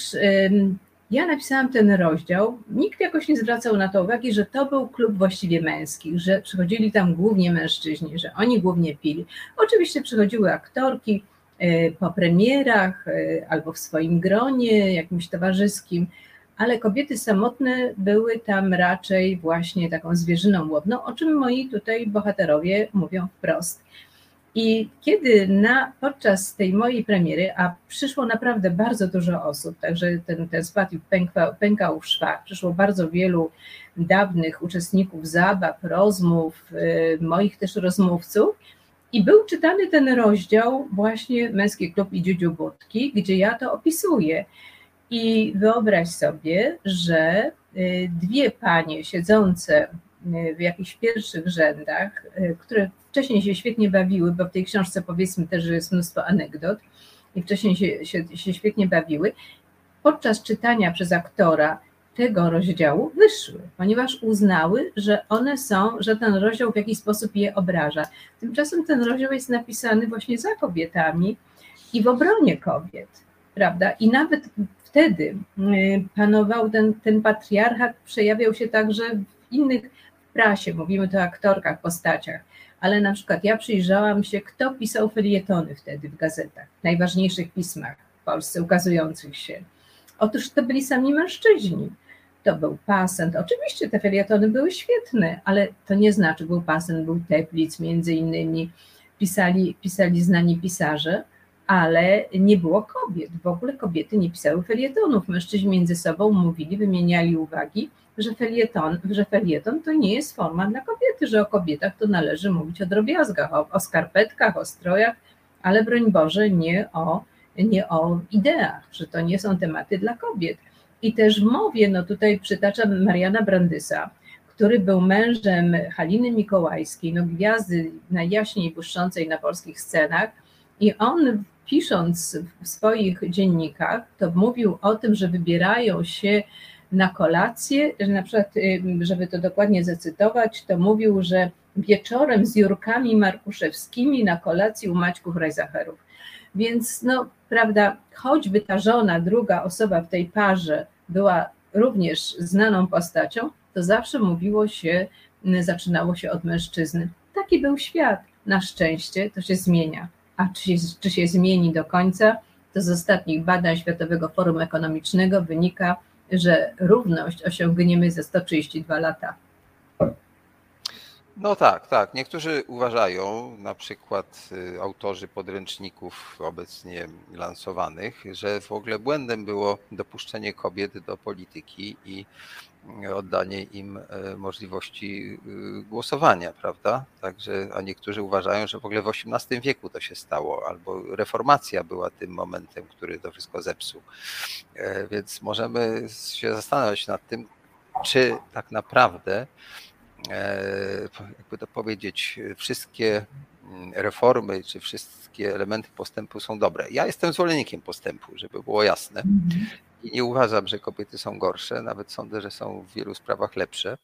ja napisałam ten rozdział, nikt jakoś nie zwracał na to uwagi, że to był klub właściwie męski, że przychodzili tam głównie mężczyźni, że oni głównie pili. Oczywiście przychodziły aktorki, po premierach e, albo w swoim gronie jakimś towarzyskim, ale kobiety samotne były tam raczej właśnie taką zwierzyną łowną, o czym moi tutaj bohaterowie mówią wprost. I kiedy na, podczas tej mojej premiery, a przyszło naprawdę bardzo dużo osób, także ten, ten spad pękał, pękał w szwach, przyszło bardzo wielu dawnych uczestników zabaw, rozmów, e, moich też rozmówców, i był czytany ten rozdział właśnie Męski Klub i Dziudziu Budki, gdzie ja to opisuję. I wyobraź sobie, że y, dwie panie siedzące y, w jakichś pierwszych rzędach, y, które wcześniej się świetnie bawiły, bo w tej książce powiedzmy też, że jest mnóstwo anegdot i wcześniej się, się, się świetnie bawiły, podczas czytania przez aktora tego rozdziału wyszły, ponieważ uznały, że one są, że ten rozdział w jakiś sposób je obraża. Tymczasem ten rozdział jest napisany właśnie za kobietami i w obronie kobiet, prawda? I nawet wtedy y, panował ten, ten patriarchat, przejawiał się także w innych prasie, mówimy tu o aktorkach, postaciach, ale na przykład ja przyjrzałam się, kto pisał felietony wtedy w gazetach, w najważniejszych pismach w Polsce ukazujących się. Otóż to byli sami mężczyźni to był Pasent. Oczywiście te felietony były świetne, ale to nie znaczy, był Pasent, był Teplic między innymi, pisali, pisali znani pisarze, ale nie było kobiet. W ogóle kobiety nie pisały felietonów. Mężczyźni między sobą mówili, wymieniali uwagi, że felieton, że felieton to nie jest forma dla kobiety, że o kobietach to należy mówić o drobiazgach, o, o skarpetkach, o strojach, ale broń Boże nie o, nie o ideach, że to nie są tematy dla kobiet. I też w mowie, no tutaj przytaczam Mariana Brandysa, który był mężem Haliny Mikołajskiej, no gwiazdy najjaśniej błyszczącej na polskich scenach i on pisząc w swoich dziennikach, to mówił o tym, że wybierają się na kolację, że na przykład, żeby to dokładnie zacytować, to mówił, że wieczorem z Jurkami Markuszewskimi na kolacji u Maćków Rajzacherów. Więc no, prawda, choćby ta żona, druga osoba w tej parze była również znaną postacią, to zawsze mówiło się, zaczynało się od mężczyzny. Taki był świat. Na szczęście to się zmienia. A czy się, czy się zmieni do końca, to z ostatnich badań Światowego Forum Ekonomicznego wynika, że równość osiągniemy za 132 lata. No tak, tak. Niektórzy uważają, na przykład y, autorzy podręczników obecnie lansowanych, że w ogóle błędem było dopuszczenie kobiet do polityki i oddanie im e, możliwości y, głosowania, prawda? Także, a niektórzy uważają, że w ogóle w XVIII wieku to się stało, albo reformacja była tym momentem, który to wszystko zepsuł. E, więc możemy się zastanawiać nad tym, czy tak naprawdę, jakby to powiedzieć, wszystkie mm, reformy, czy wszystkie elementy postępu są dobre. Ja jestem zwolennikiem postępu, żeby było jasne. I nie uważam, że kobiety są gorsze, nawet sądzę, że są w wielu sprawach lepsze,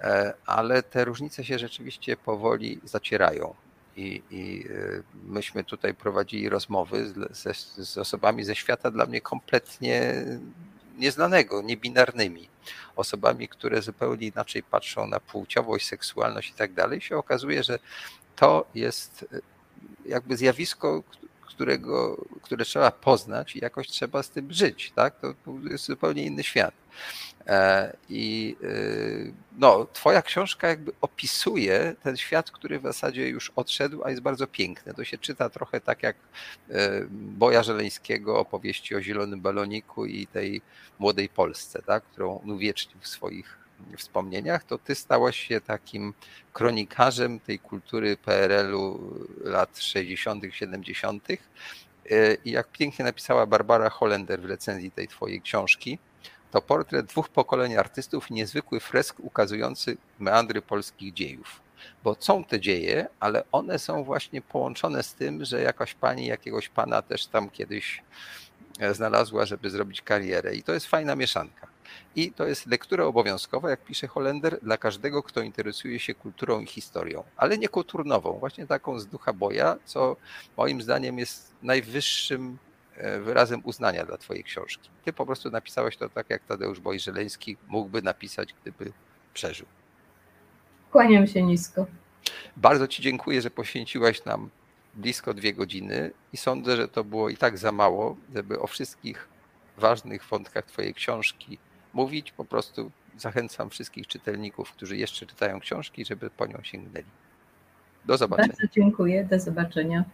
e, ale te różnice się rzeczywiście powoli zacierają. I, i e, myśmy tutaj prowadzili rozmowy z, z osobami ze świata dla mnie kompletnie nieznanego, niebinarnymi. Osobami, które zupełnie inaczej patrzą na płciowość, seksualność i tak dalej, się okazuje, że to jest e, jakby zjawisko, którego, które trzeba poznać i jakoś trzeba z tym żyć, tak? To jest zupełnie inny świat. E, I y, no, twoja książka jakby opisuje ten świat, który w zasadzie już odszedł, a jest bardzo piękny. To się czyta trochę tak jak e, Boja Żeleńskiego opowieści o Zielonym Baloniku i tej młodej Polsce, tak? którą on uwiecznił w swoich wspomnieniach, to ty stałaś się takim kronikarzem tej kultury PRL-u lat 60., 70. I jak pięknie napisała Barbara Holender w recenzji tej twojej książki, to portret dwóch pokoleń artystów i niezwykły fresk ukazujący meandry polskich dziejów. Bo są te dzieje, ale one są właśnie połączone z tym, że jakaś pani jakiegoś pana też tam kiedyś znalazła, żeby zrobić karierę. I to jest fajna mieszanka. I to jest lektura obowiązkowa, jak pisze Holender, dla każdego, kto interesuje się kulturą i historią, ale nie kulturnową, właśnie taką z ducha boja, co moim zdaniem jest najwyższym e, wyrazem uznania dla Twojej książki. Ty po prostu napisałeś to tak, jak Tadeusz Boj-Żeleński mógłby napisać, gdyby przeżył. Kłaniam się nisko. Bardzo Ci dziękuję, że poświęciłaś nam blisko dwie godziny i sądzę, że to było i tak za mało, żeby o wszystkich ważnych wątkach Twojej książki mówić. Po prostu zachęcam wszystkich czytelników, którzy jeszcze czytają książki, żeby po nią sięgnęli. Do zobaczenia. Bardzo dziękuję. Do zobaczenia.